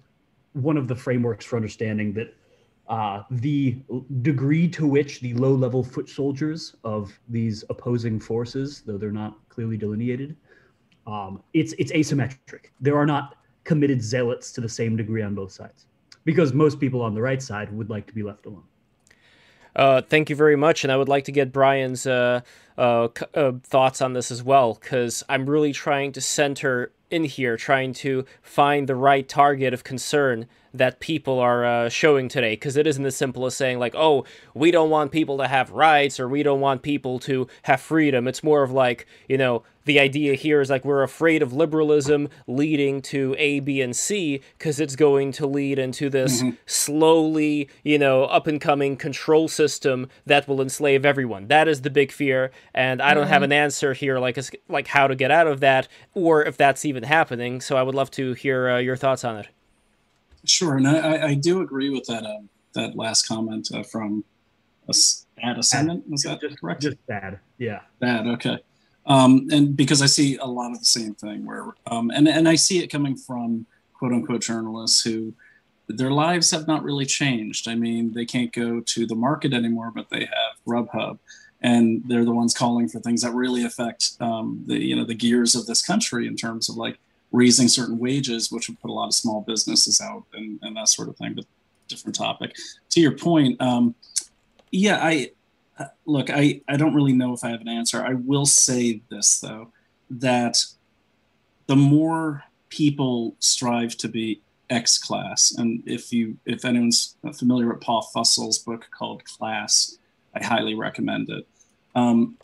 one of the frameworks for understanding that uh, the degree to which the low level foot soldiers of these opposing forces, though they're not clearly delineated, um, it's it's asymmetric. There are not committed zealots to the same degree on both sides, because most people on the right side would like to be left alone. Uh, thank you very much, and I would like to get Brian's uh, uh, uh thoughts on this as well, because I'm really trying to center in here, trying to find the right target of concern that people are uh, showing today because it isn't as simple as saying like oh we don't want people to have rights or we don't want people to have freedom it's more of like you know the idea here is like we're afraid of liberalism leading to a b and c because it's going to lead into this mm-hmm. slowly you know up and coming control system that will enslave everyone that is the big fear and i don't mm-hmm. have an answer here like like how to get out of that or if that's even happening so i would love to hear uh, your thoughts on it Sure, and I, I do agree with that um, that last comment uh, from a bad ascendant. Was that just, correct? Just bad. Yeah. Bad. Okay. Um, and because I see a lot of the same thing where, um, and and I see it coming from quote unquote journalists who their lives have not really changed. I mean, they can't go to the market anymore, but they have Grubhub, and they're the ones calling for things that really affect um, the you know the gears of this country in terms of like raising certain wages, which would put a lot of small businesses out and, and that sort of thing. But different topic. To your point, um, yeah, I uh, look, I, I don't really know if I have an answer. I will say this though, that the more people strive to be X class, and if you if anyone's familiar with Paul Fussell's book called Class, I highly recommend it. Um,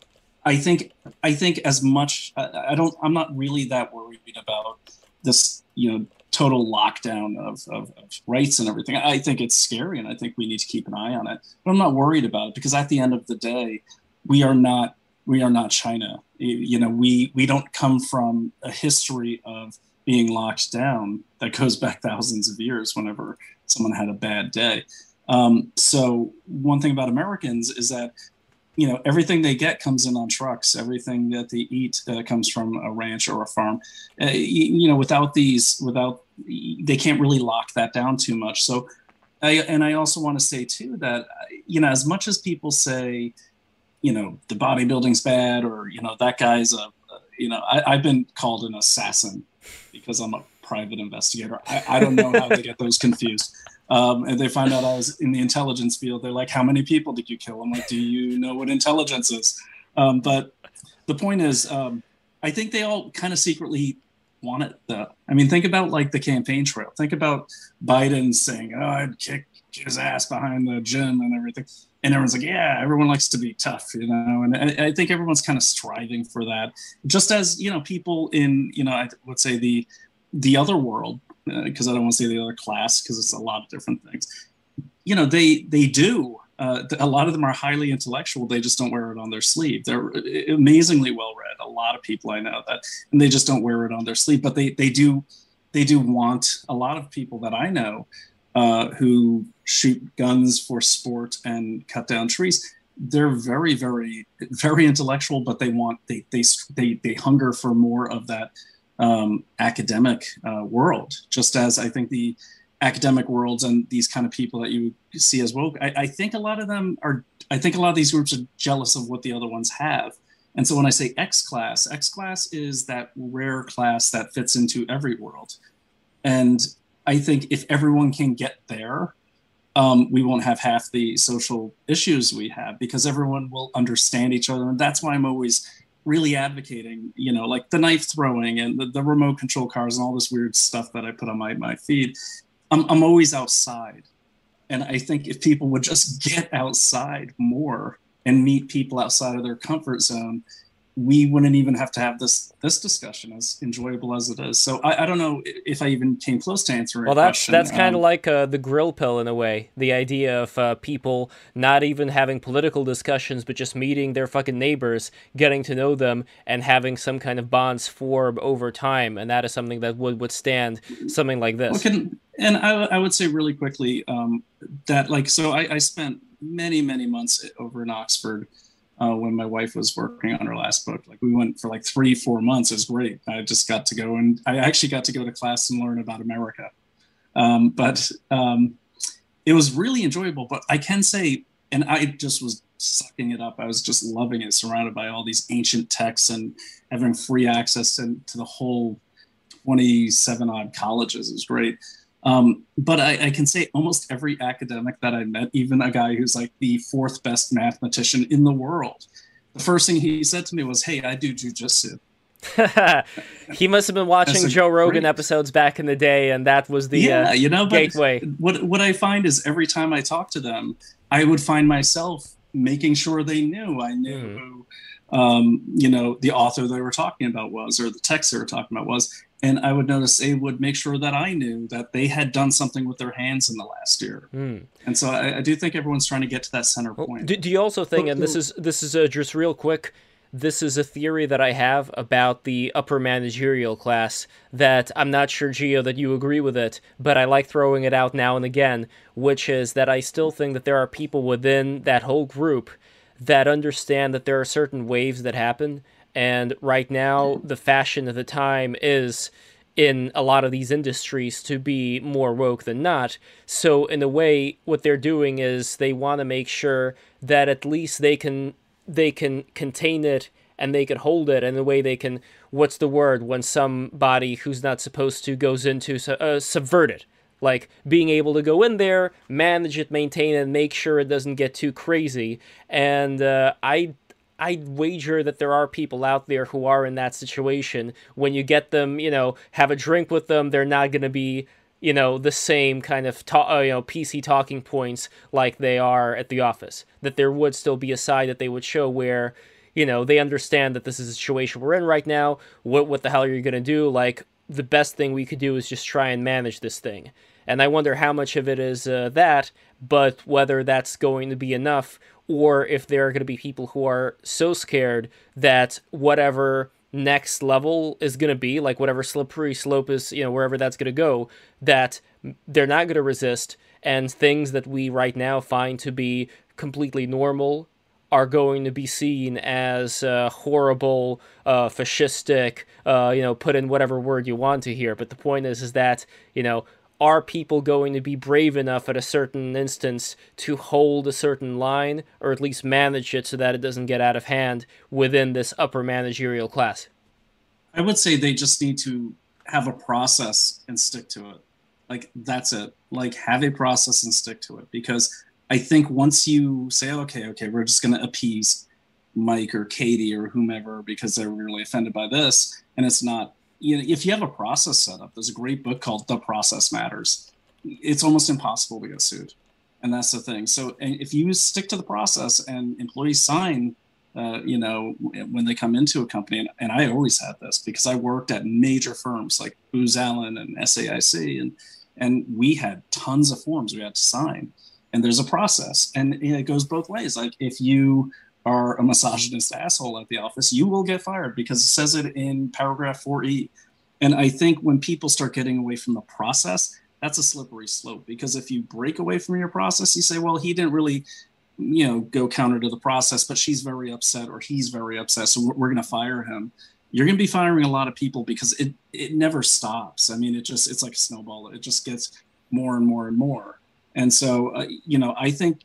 I think I think as much I, I, don't I'm not really that worried about this you know total lockdown of, of, of, rights and everything. I think it's scary and I think we need to keep an eye on it. But I'm not worried about it because at the end of the day, we are not we are not China. You know, we we don't come from a history of being locked down that goes back thousands of years whenever someone had a bad day. Um, so one thing about Americans is that you know everything they get comes in on trucks. Everything that they eat uh, comes from a ranch or a farm. Uh, you, you, know without these without they can't really lock that down too much. So I, and i also want to say too that you know as much as people say you know the bodybuilding's bad or you know that guy's a you know I, i've been called an assassin because i'm a private investigator. I, I don't know how to get those confused um, and they find out I was in the intelligence field. They're like, "How many people did you kill?" I'm like, "Do you know what intelligence is?" Um, but the point is, um, I think they all kind of secretly want it. Though. I mean, think about like the campaign trail. Think about Biden saying, "Oh, I'd kick his ass behind the gym and everything," and everyone's like, "Yeah, everyone likes to be tough," you know. And I, I think everyone's kind of striving for that, just as you know, people in you know, I would say the the other world because uh, I don't want to say the other class because it's a lot of different things. You know, they they do. Uh, a lot of them are highly intellectual. They just don't wear it on their sleeve. They're amazingly well read. A lot of people I know that, and they just don't wear it on their sleeve. But they they do they do want a lot of people that I know uh, who shoot guns for sport and cut down trees. They're very very very intellectual, but they want they they they they hunger for more of that um, academic uh, world, just as I think the academic worlds and these kind of people that you see as woke, I, I, think a lot of them are, I think a lot of these groups are jealous of what the other ones have. And so when I say X class, X class is that rare class that fits into every world. And I think if everyone can get there, um, we won't have half the social issues we have because everyone will understand each other. And that's why I'm always really advocating, you know, like the knife throwing and the, the remote control cars and all this weird stuff that I put on my, my feed. I'm, I'm always outside. And I think if people would just get outside more and meet people outside of their comfort zone, we wouldn't even have to have this this discussion as enjoyable as it is. So I, I don't know if I even came close to answering. Well, that's question. that's kind of Um, like uh, the grill pill in a way. The idea of uh, people not even having political discussions, but just meeting their fucking neighbors, getting to know them, and having some kind of bonds form over time, and that is something that would withstand something like this. Well, can, and I, I would say really quickly um, that like so I, I spent many many months over in Oxford uh, when my wife was working on her last book. Like we went for like three four months. It was great. I just got to go and I actually got to go to class and learn about America. Um, but um, it was really enjoyable. But I can say, and I just was sucking it up. I was just loving it, surrounded by all these ancient texts and having free access and to the whole 27 odd colleges. Was great. Um, but I, I can say almost every academic that I met, even a guy who's like the fourth best mathematician in the world, the first thing he said to me was, Hey, I do jujitsu. he must have been watching Joe Rogan great- episodes back in the day, and that was the yeah, uh, you know, gateway. What what I find is every time I talk to them, I would find myself making sure they knew I knew Hmm. who, um, you know, the author they were talking about was, or the text they were talking about was, and I would notice they would make sure that I knew that they had done something with their hands in the last year. Hmm. And so I, I do think everyone's trying to get to that center point. Do, do you also think, and this is this is uh, just real quick, this is a theory that I have about the upper managerial class that I'm not sure, Gio, that you agree with it, but I like throwing it out now and again, which is that I still think that there are people within that whole group that understand that there are certain waves that happen, and right now the fashion of the time is in a lot of these industries to be more woke than not. So in a way what they're doing is they want to make sure that at least they can they can contain it and they can hold it and the way they can what's the word when somebody who's not supposed to goes into uh, subvert it. Like being able to go in there manage it maintain it and make sure it doesn't get too crazy. And uh, i I wager that there are people out there who are in that situation. When you get them, you know, have a drink with them, they're not going to be, you know, the same kind of, ta- uh, you know, PC talking points like they are at the office. That there would still be a side that they would show where, you know, they understand that this is a situation we're in right now. What what the hell are you going to do? Like the best thing we could do is just try and manage this thing. And I wonder how much of it is uh, that, but whether that's going to be enough, or if there are going to be people who are so scared that whatever next level is going to be, like whatever slippery slope is, you know, wherever that's going to go, that they're not going to resist, and things that we right now find to be completely normal are going to be seen as uh, horrible, uh, fascistic, uh, you know, put in whatever word you want to here. But the point is, is that you know, are people going to be brave enough at a certain instance to hold a certain line, or at least manage it so that it doesn't get out of hand within this upper managerial class? I would say they just need to have a process and stick to it. Like that's it. Like have a process and stick to it. Because I think once you say, okay, okay, we're just gonna appease Mike or Katie or whomever because they're really offended by this, and it's not you know, if you have a process set up, there's a great book called The Process Matters. It's almost impossible to get sued. And that's the thing. So if you stick to the process and employees sign uh, you know, when they come into a company, and, and I always had this because I worked at major firms like Booz Allen and SAIC, and and we had tons of forms we had to sign, and there's a process, and it goes both ways. Like if you are a misogynist asshole at the office, you will get fired because it says it in paragraph 4E. And I think when people start getting away from the process, that's a slippery slope because if you break away from your process, you say, well, he didn't really you know go counter to the process but she's very upset or he's very upset so we're, going to fire him. You're going to be firing a lot of people because it it never stops. I mean it just it's like a snowball. It just gets more and more and more. And so uh, you know i think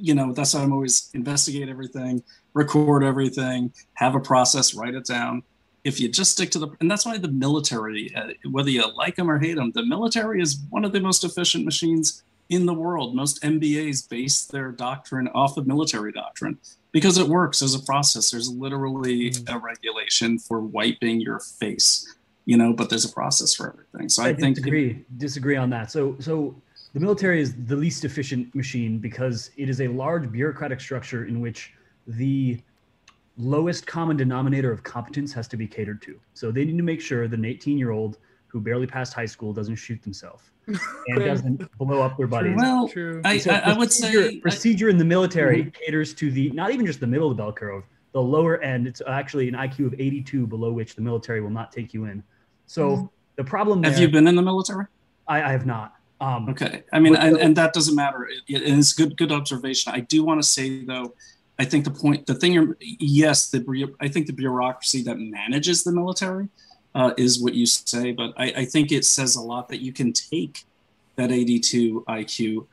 you know that's why I'm always investigate everything, record everything, have a process, write it down. If you just stick to the, and that's why the military, uh, whether you like them or hate them, the military is one of the most efficient machines in the world. Most MBAs base their doctrine off of military doctrine because it works as a process. There's literally mm. a regulation for wiping your face, you know, but there's a process for everything. So I, I think disagree it, disagree on that. So so the military is the least efficient machine because it is a large bureaucratic structure in which the lowest common denominator of competence has to be catered to. So they need to make sure that an 18 year old who barely passed high school doesn't shoot themselves and doesn't blow up their buddies. Well, True. I, so I, I, would say procedure I, in the military mm-hmm. caters to the not even just the middle of the bell curve, the lower end. It's actually an IQ of 82 below which the military will not take you in. So mm-hmm. the problem. Have you been in the military? I, I have not. Um, okay, I mean, and, and, that doesn't matter. It, it, it's good, good observation. I do want to say though, I think the point, the thing, you're, yes, the I think the bureaucracy that manages the military uh, is what you say, but I, I, think it says a lot that you can take that 82 IQ,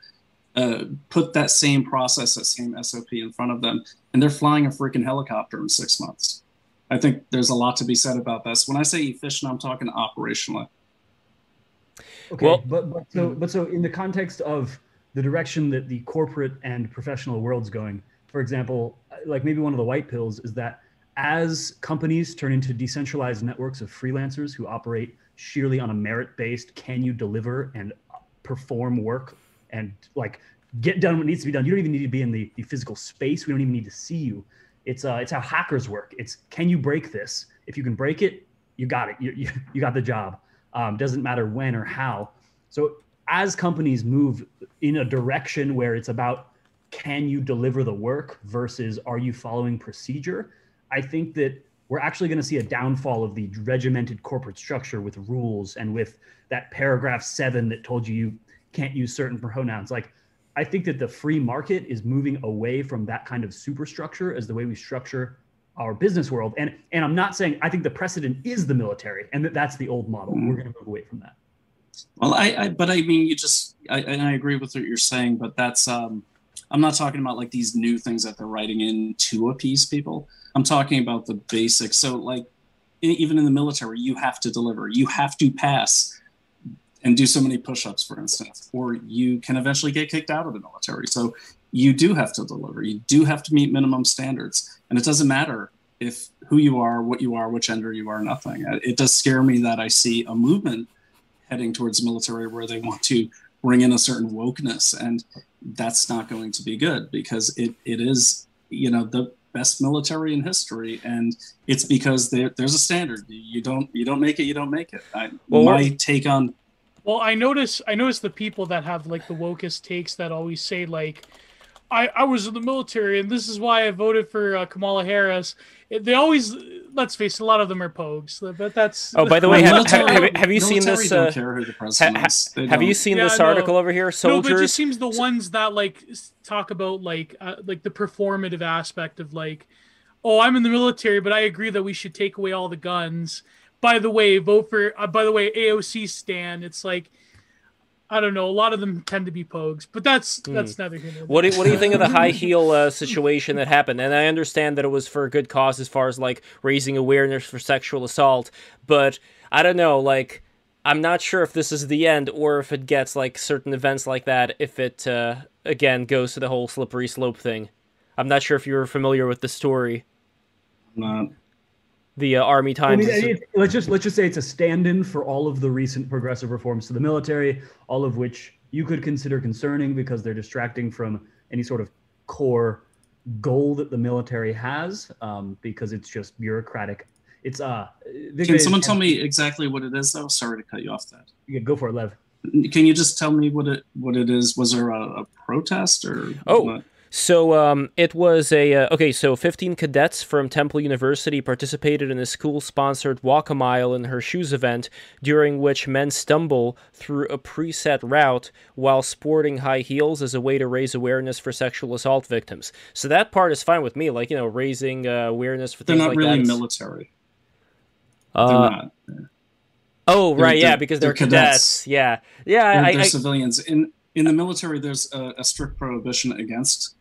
uh, put that same process, that same SOP in front of them, and they're flying a freaking helicopter in six months. I think there's a lot to be said about this. When I say efficient, I'm talking operationally. Okay, well, but, but so but so in the context of the direction that the corporate and professional world's going, for example, like maybe one of the white pills is that as companies turn into decentralized networks of freelancers who operate sheerly on a merit based can you deliver and perform work and like get done what needs to be done you don't even need to be in the, the physical space we don't even need to see you. It's uh it's how hackers work. It's can you break this? If you can break it you got it. You, you, you got the job um, doesn't matter when or how so as companies move in a direction where it's about can you deliver the work versus are you following procedure I think that we're actually going to see a downfall of the regimented corporate structure with rules and with that paragraph seven that told you you can't use certain pronouns. Like, I think that the free market is moving away from that kind of superstructure as the way we structure our business world. And and I'm not saying I think the precedent is the military and that that's the old model. Mm-hmm. We're going to move away from that. Well, I, I but I mean, you just I, and I agree with what you're saying, but that's um, I'm not talking about like these new things that they're writing in to appease people. I'm talking about the basics. So, like, even in the military, you have to deliver. You have to pass and do so many push-ups, for instance, or you can eventually get kicked out of the military. So you do have to deliver. You do have to meet minimum standards, and it doesn't matter if who you are, what you are, which gender you are, nothing. Uh, it does scare me that I see a movement heading towards military where they want to bring in a certain wokeness, and that's not going to be good because it, it is, you know, the best military in history, and it's because there, there's a standard. You don't you don't make it, you don't make it. I, well, my take on. Well, I notice I notice the people that have like the wokest takes that always say like, I I was in the military and this is why I voted for uh, Kamala Harris. They always let's face it, a lot of them are pogues. But that's oh, by the way, have, have, have, have you seen this? Uh, ha, have you seen yeah, this article no, over here? Soldiers. No, but it just seems the ones that like talk about like uh, like the performative aspect of like, oh, I'm in the military, but I agree that we should take away all the guns. By the way, vote for. Uh, by the way, AOC stand. It's like I don't know. A lot of them tend to be pogues, but that's mm. that's neither here What do, what do you think of the high heel uh, situation that happened? And I understand that it was for a good cause as far as like raising awareness for sexual assault, but I don't know. Like, I'm not sure if this is the end or if it gets like certain events like that. If it uh, again goes to the whole slippery slope thing. I'm not sure if you were familiar with the story. Not the uh, Army Times. I mean, let's just let's just say it's a stand-in for all of the recent progressive reforms to the military, all of which you could consider concerning because they're distracting from any sort of core goal that the military has, um, because it's just bureaucratic. It's uh. Can someone tell me exactly what it is, though? Sorry to cut you off. That. Yeah, go for it, Lev. Can you just tell me what it what it is? Was there a, a protest or? Oh. What? So um, it was a uh, okay. So 15 cadets from Temple University participated in a school-sponsored walk a mile in her shoes event, during which men stumble through a preset route while sporting high heels as a way to raise awareness for sexual assault victims. So that part is fine with me, like you know, raising uh, awareness for they're things like really that. military. Uh, they're not. Oh right, they're, yeah, because they're, they're cadets. cadets. Yeah, yeah. They're, I, they're I, civilians in in the military. There's a, a strict prohibition against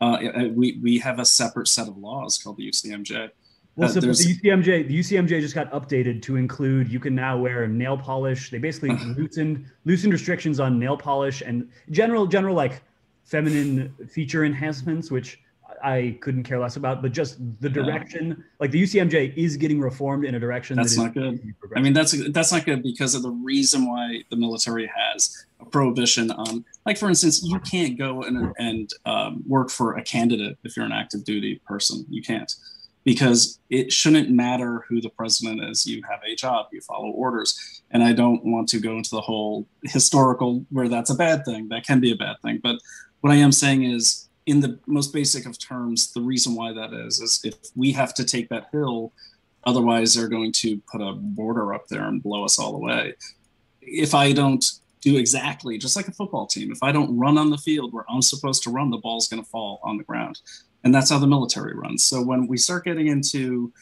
uh, we we have a separate set of laws called the UCMJ. Well, uh, the UCMJ, the UCMJ just got updated to include you can now wear nail polish. They basically loosened loosened restrictions on nail polish and general general like feminine feature enhancements, which I couldn't care less about. But just the direction, yeah. like the UCMJ is getting reformed in a direction that's that not good. I mean, that's that's not good because of the reason why the military has a prohibition on, like for instance, you can't go and and um, work for a candidate if you're an active duty person. You can't because it shouldn't matter who the president is. You have a job, you follow orders. And I don't want to go into the whole historical where that's a bad thing. That can be a bad thing. But what I am saying is, in the most basic of terms, the reason why that is, is if we have to take that hill, otherwise they're going to put a border up there and blow us all away. If I don't do exactly just like a football team, if I don't run on the field where I'm supposed to run, the ball's going to fall on the ground and that's how the military runs. So when we start getting into,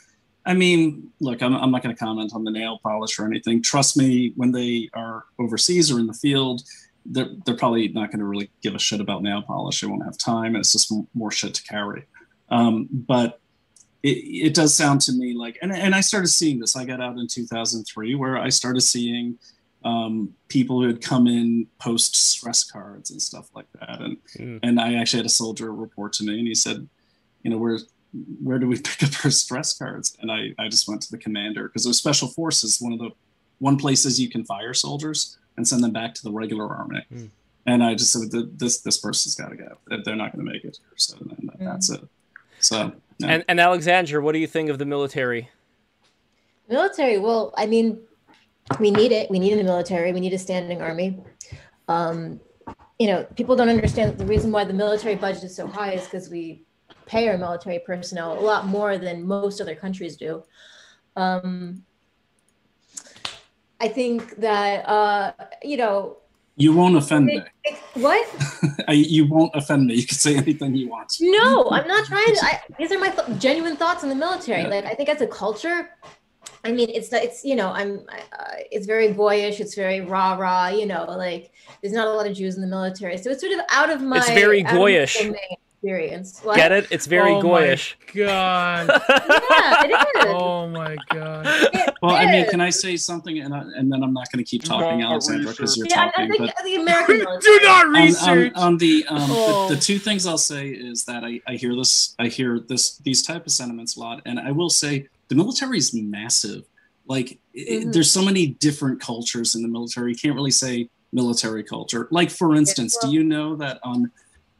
I mean, look, I'm, I'm not going to comment on the nail polish or anything. Trust me, when they are overseas or in the field, they're, they're probably not going to really give a shit about nail polish. They won't have time. And It's just more shit to carry. Um, but it, it does sound to me like, and, and I started seeing this. I got out in 2003 where I started seeing um, people who had come in post stress cards and stuff like that. And mm. and I actually had a soldier report to me, and he said, you know, where where do we pick up our stress cards? And I I just went to the commander because there's special forces. One of the one places you can fire soldiers and send them back to the regular army. Mm. And I just said, this this person's got to go. They're not going to make it here. So then that's it. So. Yeah. And, and Alexandra, what do you think of the military? Military. Well, I mean, we need it. We need a military. We need a standing army. Um, you know, people don't understand the reason why the military budget is so high is because we pay our military personnel a lot more than most other countries do. Um, I think that uh, you know. You won't offend it, me. It, what? you won't offend me. You can say anything you want. No, I'm not trying to. I, these are my th- genuine thoughts on the military. Yeah. Like, I think as a culture, I mean, it's it's you know, I'm uh, it's very boyish, it's very rah rah, you know, like there's not a lot of Jews in the military, so it's sort of out of my. It's very goyish. Experience. What? Get it? It's very oh goyish. God. yeah, it is. Oh my God. It well, is. I mean, can I say something, and I, and then I'm not going to keep talking, no, Alexandra, because you're yeah, talking. I think but the American do not research. On, on, on the, um, oh. the, the two things I'll say is that I, I hear this, I hear this, these type of sentiments a lot, and I will say the military is massive. Like mm-hmm. it, there's so many different cultures in the military. You can't really say military culture. Like for instance, yeah, well, do you know that um,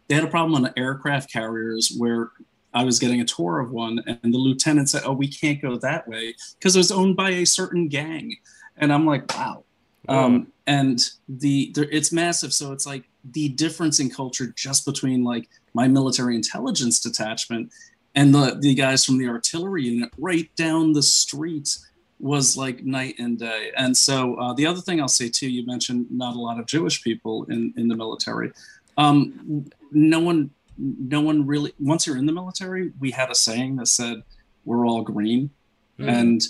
they had a problem on aircraft carriers where I was getting a tour of one, and the lieutenant said, "Oh, we can't go that way because it was owned by a certain gang," and I'm like, "Wow." Um, and the, the it's massive, so it's like the difference in culture just between like my military intelligence detachment and the the guys from the artillery unit right down the street was like night and day. And so uh, the other thing I'll say too, you mentioned not a lot of Jewish people in in the military. Um, no one, no one really. Once you're in the military, we had a saying that said, "We're all green," mm. and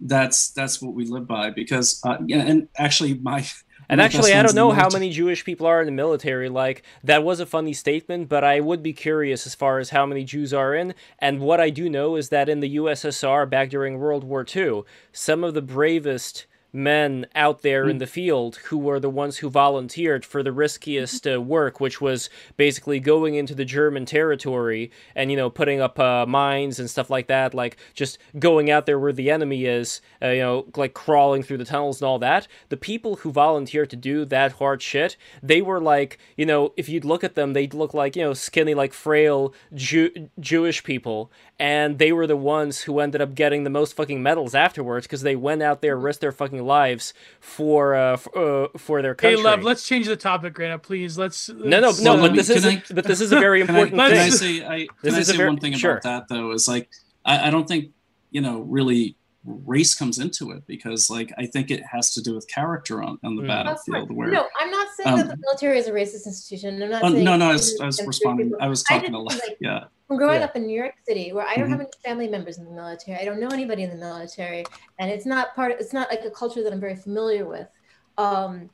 that's that's what we live by. Because uh, yeah, and actually, my and actually, I don't know how many Jewish people are in the military. Like, that was a funny statement, but I would be curious as far as how many Jews are in. And what I do know is that in the USSR, back during World War II, some of the bravest men out there in hmm. the field who were the ones who volunteered for the riskiest uh, work, which was basically going into the German territory and, you know, putting up uh, mines and stuff like that, like just going out there where the enemy is, uh, you know, like crawling through the tunnels and all that. The people who volunteered to do that hard shit, they were like, you know, if you'd look at them, they'd look like, you know, skinny, like frail Jew- Jewish people. And they were the ones who ended up getting the most fucking medals afterwards because they went out there, risked their fucking lives for uh, for, uh, for their country. Hey, love, let's change the topic right now, please. Let's. let's no, no, no. But this is I, but this is a very important I, thing. Can I say, I, can I say very, one thing about sure. that though? Is like I, I don't think you know really race comes into it because like I think it has to do with character on, on the mm. battlefield. Where no, I'm not saying um, that the military is a racist institution. I'm not oh, saying no, no. I was, I was responding. I was talking a lot. Like, yeah. From growing yeah. up in New York City, where I don't mm-hmm. have any family members in the military, I don't know anybody in the military, and it's not part. Of, it's not like a culture that I'm very familiar with. Um,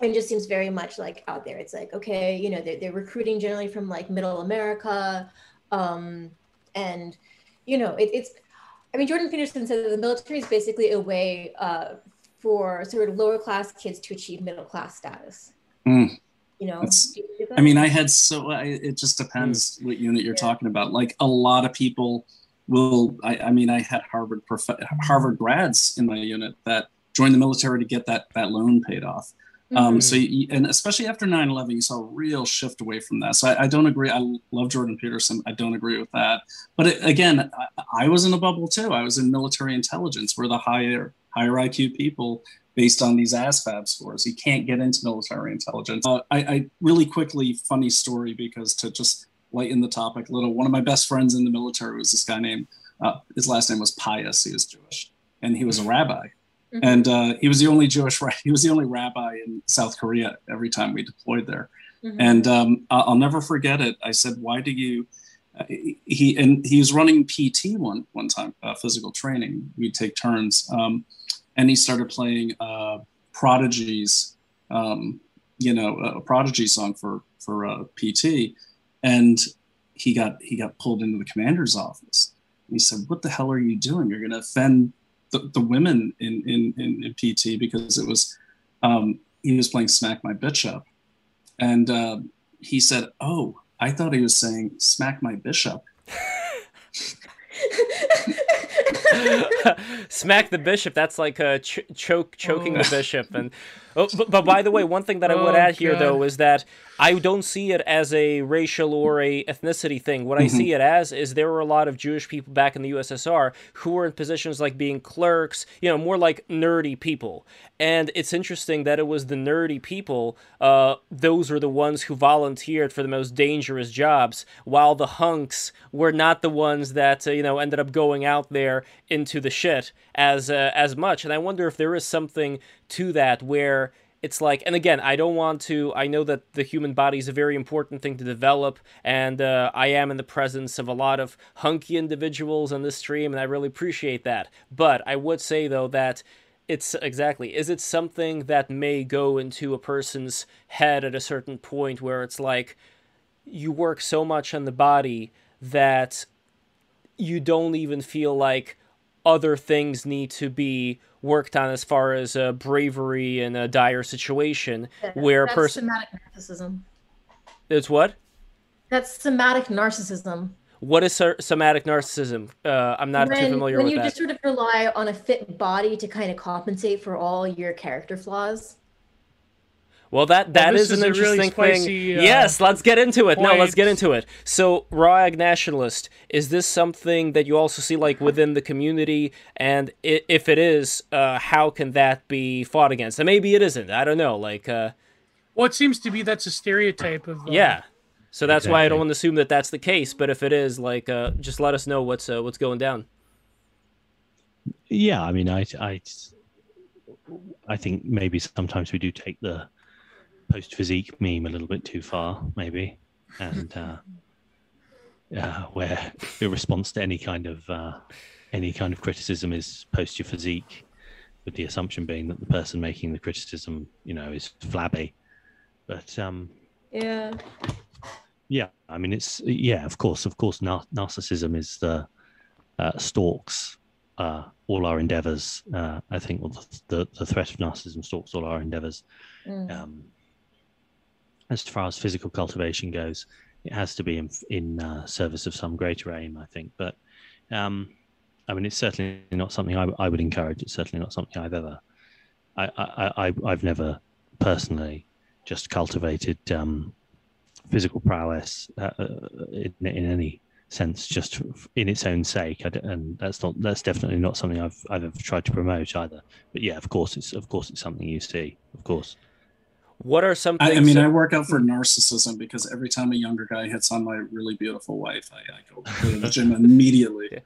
and just seems very much like out there. It's like, okay, you know, they're, they're recruiting generally from like middle America. Um, and, you know, it, it's, I mean, Jordan Peterson said that the military is basically a way uh, for sort of lower class kids to achieve middle class status. Mm. You know, you I mean, I had so I, it just depends mm. what unit you're yeah. talking about. Like a lot of people will. I, I mean, I had Harvard prof- Harvard grads in my unit that joined the military to get that that loan paid off. Um, mm-hmm. so, you, and especially after 9 11, you saw a real shift away from that. So, I, I, don't agree. I love Jordan Peterson. I don't agree with that. But it, again, I, I, was in a bubble too. I was in military intelligence, where the higher, higher IQ people based on these ASVAB scores. You can't get into military intelligence. Uh, I, I really quickly, funny story, because to just lighten the topic a little, one of my best friends in the military was this guy named, uh, his last name was Pius. He was Jewish, and he was a rabbi. Mm-hmm. And uh, he was the only Jewish, he was the only rabbi in South Korea every time we deployed there. Mm-hmm. And um, I'll never forget it. I said, "Why do you?" Uh, he and he was running PT one one time, uh, physical training. We'd take turns, um, and he started playing uh, Prodigy's, um, you know, a Prodigy song for for uh, PT, and he got he got pulled into the commander's office. And he said, "What the hell are you doing? You're going to offend the, the women in, in, in, in PT because it was um, he was playing Smack My Bitch Up, and uh, he said, "Oh, I thought he was saying Smack My Bishop." Smack the bishop. That's like a ch- choke, choking oh. the bishop. And oh, but, but, by the way, one thing that I would oh, add here God. though is that I don't see it as a racial or a ethnicity thing. What mm-hmm. I see it as is there were a lot of Jewish people back in the USSR who were in positions like being clerks, you know, more like nerdy people. And it's interesting that it was the nerdy people, uh, those were the ones who volunteered for the most dangerous jobs, while the hunks were not the ones that, uh, you know, ended up going out there into the shit as uh, as much. And I wonder if there is something to that where it's like and again i don't want to i know that the human body is a very important thing to develop and uh, i am in the presence of a lot of hunky individuals on this stream and i really appreciate that. But i would say though that it's exactly is it something that may go into a person's head at a certain point where it's like you work so much on the body that you don't even feel like other things need to be worked on as far as uh, bravery in a dire situation yeah, where a person somatic narcissism. It's what? That's somatic narcissism. What is somatic narcissism? Uh, i'm not when, too familiar when with you that. just sort of rely on a fit body to kind of compensate for all your character flaws well, that that well, is, is an interesting really spicy, thing. Uh, yes, let's get into it. Point. No, let's get into it. So, raw egg nationalist, is this something that you also see like within the community? And if it is, uh, how can that be fought against? And maybe it isn't. I don't know. Like, uh, well, it seems to be that's a stereotype of uh, yeah. So that's exactly. why I don't want to assume that that's the case. But if it is, like, uh, just let us know what's uh, what's going down. Yeah, I mean, I I I think maybe sometimes we do take the post physique meme a little bit too far, maybe, and uh, uh, where the response to any kind of uh, any kind of criticism is post your physique, with the assumption being that the person making the criticism, you know, is flabby. But um, yeah, yeah, I mean, it's yeah, of course, of course, nar- narcissism is the uh, stalks uh, all our endeavors. Uh, I think well, the, the, the threat of narcissism stalks all our endeavors. Mm. Um, as far as physical cultivation goes, it has to be in, in uh, service of some greater aim, I think. But um, I mean, it's certainly not something I, I, would encourage. It's certainly not something I've ever, I, have never personally just cultivated um, physical prowess uh, uh, in, in, any sense, just in its own sake. and that's not that's definitely not something I've I've ever tried to promote either. But yeah, of course, it's of course it's something you see, of course. What are some? I, I, mean, that... I work out for narcissism because every time a younger guy hits on my really beautiful wife, I, I go to the gym immediately. Yeah.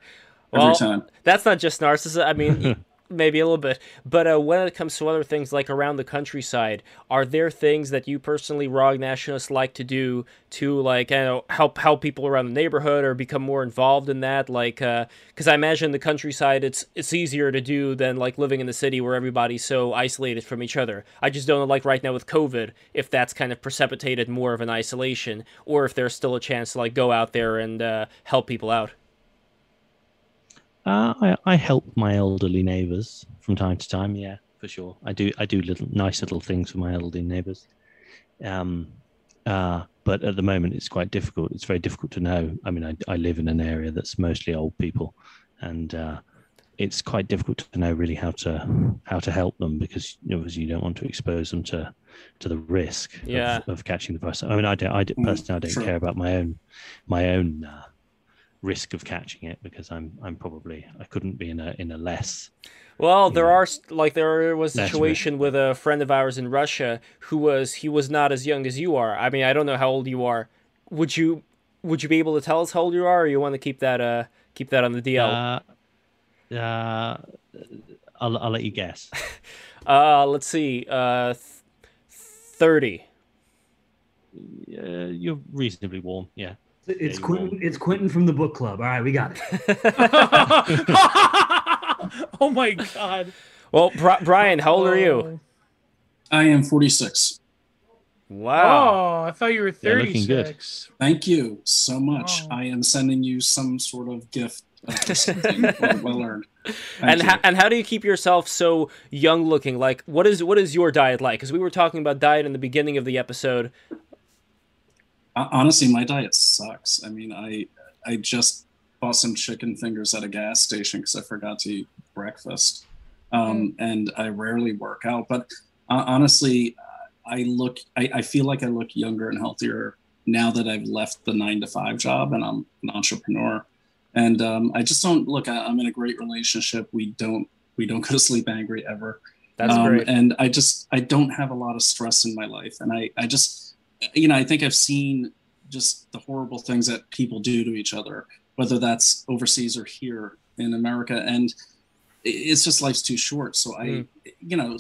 Well, every time. That's not just narcissism. I mean, maybe a little bit. But uh, when it comes to other things like around the countryside, are there things that you personally, RAW nationalists, like to do to like you know, help help people around the neighborhood or become more involved in that? Like, because uh, I imagine the countryside, it's it's easier to do than like living in the city where everybody's so isolated from each other. I just don't know, like right now with COVID, if that's kind of precipitated more of an isolation, or if there's still a chance to like go out there and uh, help people out. Uh, I, I help my elderly neighbours from time to time. Yeah, for sure. I do. I do little nice little things for my elderly neighbours. Um, uh, but at the moment, it's quite difficult. It's very difficult to know. I mean, I, I live in an area that's mostly old people, and uh, it's quite difficult to know really how to how to help them because obviously you don't want to expose them to to the risk yeah. of, of catching the virus. I mean, I don't. I mm, personally, I don't sure. care about my own my own uh, risk of catching it because I'm I'm probably I couldn't be in a in a less. Well, there know, are like there was a situation with a friend of ours in Russia who was he was not as young as you are. I mean, I don't know how old you are. Would you would you be able to tell us how old you are, or you want to keep that uh keep that on the DL? Uh, uh I'll I'll let you guess. uh, let's see. Uh, thirty. Uh, you're reasonably warm. Yeah. It's Quentin. It's Quentin from the book club. All right, we got it. oh my god. Well, Brian, how old are you? I am 46. Wow. Oh, I thought you were 36. Yeah, Thank you so much. Oh. I am sending you some sort of gift. Of well earned. and how, and how do you keep yourself so young looking? Like, what is what is your diet like? Because we were talking about diet in the beginning of the episode honestly, my diet sucks. I mean, I I just bought some chicken fingers at a gas station because I forgot to eat breakfast, um, mm. and I rarely work out. But uh, honestly, I look, I, I feel like I look younger and healthier now that I've left the nine to five job and I'm an entrepreneur. And um, I just don't look. I, am in a great relationship. We don't we don't go to sleep angry ever. That's um, great. And I just I don't have a lot of stress in my life, and I I just you know, I think I've seen just the horrible things that people do to each other, whether that's overseas or here in America. And it's just life's too short. So I, mm. you know,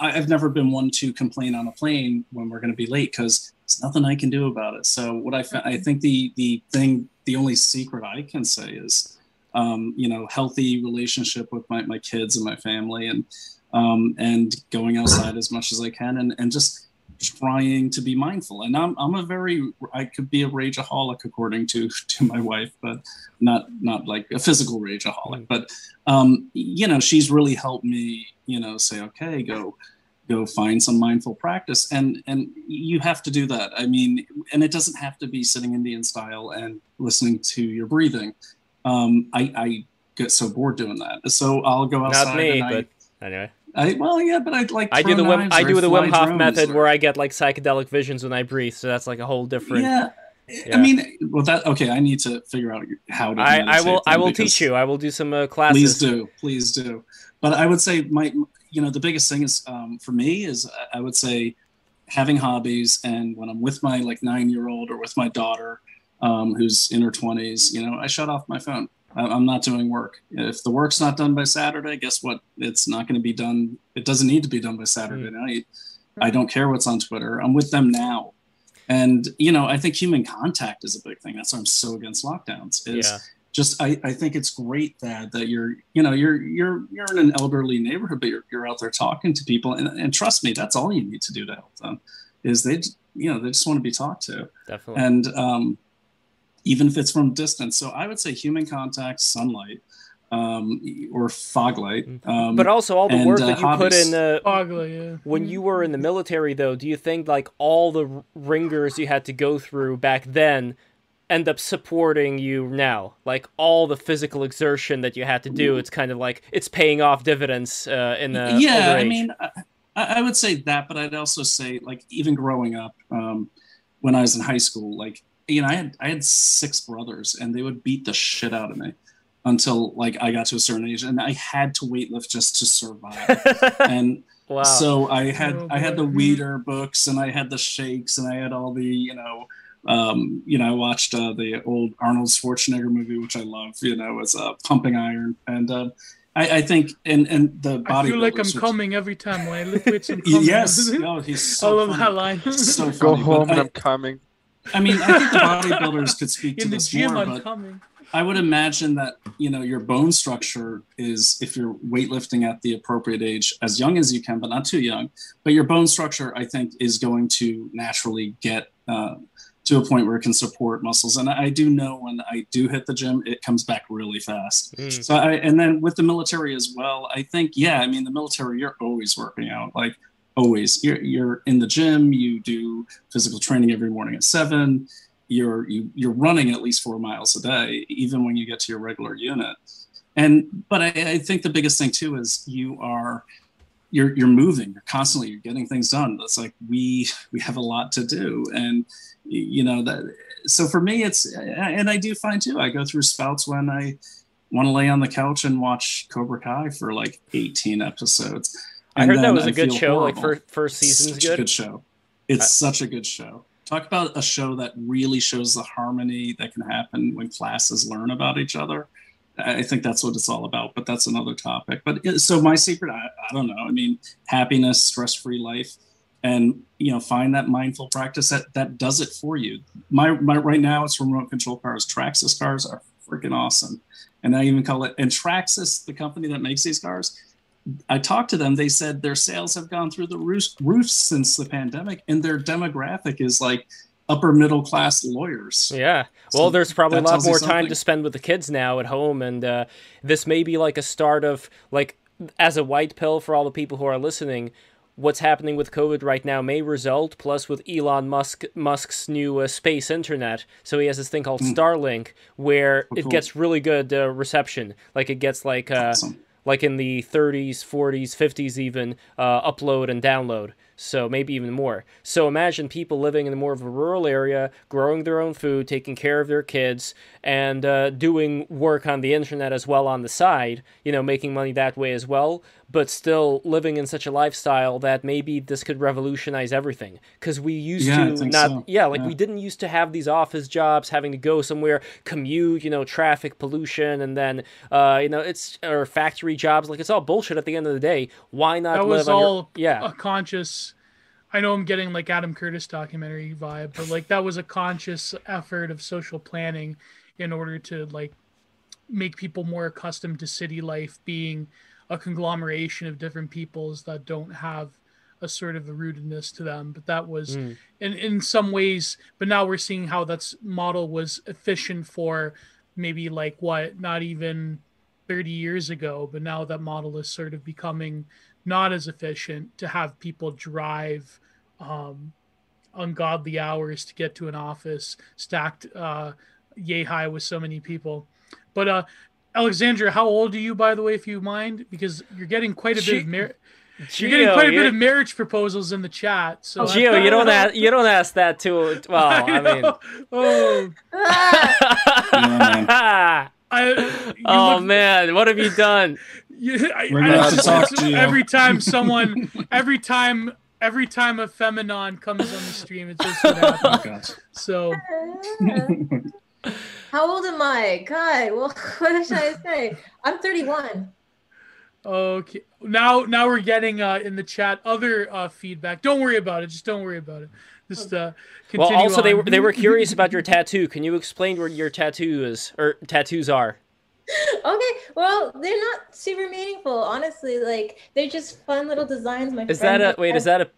I've never been one to complain on a plane when we're going to be late because there's nothing I can do about it. So what I, I think the the thing, the only secret I can say is, um, you know, healthy relationship with my, my kids and my family and um, and going outside as much as I can and and just trying to be mindful. And I'm, I'm a very, I could be a rageaholic according to, to my wife, but not, not like a physical rageaholic, but, um, you know, she's really helped me, you know, say, okay, go, go find some mindful practice. And, and you have to do that. I mean, and it doesn't have to be sitting Indian style and listening to your breathing. Um, I, I get so bored doing that. So I'll go outside. Not me, but I, anyway. I, well, yeah, but I'd like. I do the Wim, I do the Wim Hof method where I get like psychedelic visions when I breathe. So that's like a whole different. Yeah. yeah. I mean, well, that okay. I need to figure out how to. I, I will. I will teach you. I will do some uh, classes. Please do. Please do. But I would say my, you know, the biggest thing is um, for me is I would say having hobbies, and when I'm with my like nine year old or with my daughter, um, who's in her twenties, you know, I shut off my phone. I'm not doing work. If the work's not done by Saturday, guess what? It's not going to be done. It doesn't need to be done by Saturday mm. night. I don't care what's on Twitter. I'm with them now. And, you know, I think human contact is a big thing. That's why I'm so against lockdowns is yeah. just, I, I think it's great that, that you're, you know, you're, you're, you're in an elderly neighborhood, but you're, you're out there talking to people and, and trust me, that's all you need to do to help them is they, you know, they just want to be talked to. Definitely. And, um, even if it's from distance. So I would say human contact, sunlight, um, or fog light. Mm-hmm. Um, but also all the and, work that uh, you put in the Foglight, yeah. when you were in the military, though. Do you think like all the ringers you had to go through back then end up supporting you now? Like all the physical exertion that you had to do, it's kind of like it's paying off dividends uh, in the yeah. I mean, I, I, would say that, but I'd also say like even growing up. Um, when I was in high school, like you know, I had I had six brothers, and they would beat the shit out of me until like I got to a certain age, and I had to weightlift just to survive. and wow. so I had oh, I had the Weider books, and I had the shakes, and I had all the you know. Um, you know, I watched uh, the old Arnold Schwarzenegger movie, which I love. You know, was uh, Pumping Iron, and uh, I, I think and and the body. I feel like I'm coming every time when I lift weights. I'm coming. yes, no, he's so. I love funny. that line. so funny. Go home and I, am coming. I mean, I think the bodybuilders could speak to this gym, more, I'm but coming. I would imagine that you know your bone structure is if you're weightlifting at the appropriate age, as young as you can, but not too young. But your bone structure, I think, is going to naturally get uh, to a point where it can support muscles. And I do know when I do hit the gym, it comes back really fast. Mm. So I, and then with the military as well, I think, yeah, I mean, the military, you're always working out, like always. You're, you're in the gym, you do physical training every morning at seven. You're you, you're running at least four miles a day, even when you get to your regular unit. And but I, I think the biggest thing too is you are you're you're moving you're constantly you're getting things done it's like we we have a lot to do and you know that so for me it's and i do find too i go through spouts when i want to lay on the couch and watch cobra kai for like 18 episodes i heard that was a good show horrible. like for first season's good. good show it's such a good show talk about a show that really shows the harmony that can happen when classes learn about each other I think that's what it's all about, but that's another topic. But uh, so my secret, I, I don't know. I mean, happiness, stress-free life and you know find that mindful practice that that does it for you my, my right now it's remote control cars traxxas cars are freaking awesome and i even call it and traxxas the company that makes these cars i talked to them they said their sales have gone through the roof, roof since the pandemic and their demographic is like upper middle class lawyers. Yeah. Well, so there's probably a lot more time to spend with the kids now at home, and uh, this may be like a start of like as a white pill for all the people who are listening what's happening with COVID right now may result, plus with Elon Musk Musk's new uh, space internet. So he has this thing called mm. Starlink, where oh, it gets really good uh, reception. Like it gets like uh, awesome. Like in the 30s, 40s, 50s even uh, upload and download so maybe even more. So imagine people living in more of a rural area, growing their own food, taking care of their kids, and uh, doing work on the internet as well on the side, you know, making money that way as well, but still living in such a lifestyle that maybe this could revolutionize everything. Because we used yeah, to not, so. yeah, like yeah. we didn't used to have these office jobs, having to go somewhere, commute, you know, traffic pollution, and then, uh, you know, it's, or factory jobs. Like it's all bullshit at the end of the day. Why not that live was all your, yeah. a conscious I know I'm getting like Adam Curtis documentary vibe, but like that was a conscious effort of social planning in order to like make people more accustomed to city life being a conglomeration of different peoples that don't have a sort of a rootedness to them but that was mm. in in some ways but now we're seeing how that model was efficient for maybe like what not even 30 years ago but now that model is sort of becoming not as efficient to have people drive um, ungodly hours to get to an office stacked uh, yay high with so many people. But uh, Alexandra, how old are you, by the way, if you mind? Because you're getting quite a she, bit of mar- you're getting quite a bit of marriage proposals in the chat. So Gio, you don't ask you don't ask that too. Well, I, I mean, oh. I, oh look, man, what have you done? Yeah, I, We're I, to talk to you. Every time someone, every time, every time a Feminon comes on the stream, it's just what happens. so, how old am I? God, well, what should I say? I'm 31. Okay, now now we're getting uh, in the chat other uh, feedback. Don't worry about it. Just don't worry about it. Just uh, well. Also, on. they were they were curious about your tattoo. Can you explain where your tattoo is or tattoos are? okay well they're not super meaningful honestly like they're just fun little designs my is that a wait is that a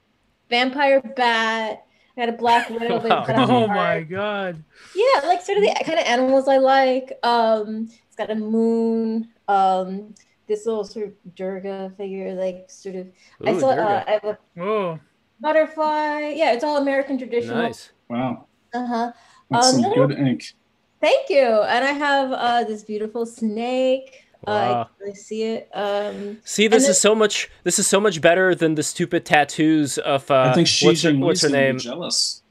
vampire bat I got a black widow. wow. Oh my god! Yeah, like sort of the kind of animals I like. Um, it's got a moon. Um, this little sort of Durga figure, like sort of. Ooh, I saw. Uh, I have a Whoa. butterfly. Yeah, it's all American traditional. Nice. Wow. Uh huh. That's um, some good ink. Thank you. And I have uh, this beautiful snake. Uh, wow. Uh, I see it. Um, see, this then, is so much. This is so much better than the stupid tattoos of. Uh, I think she's what's her, what's her name? Jealous.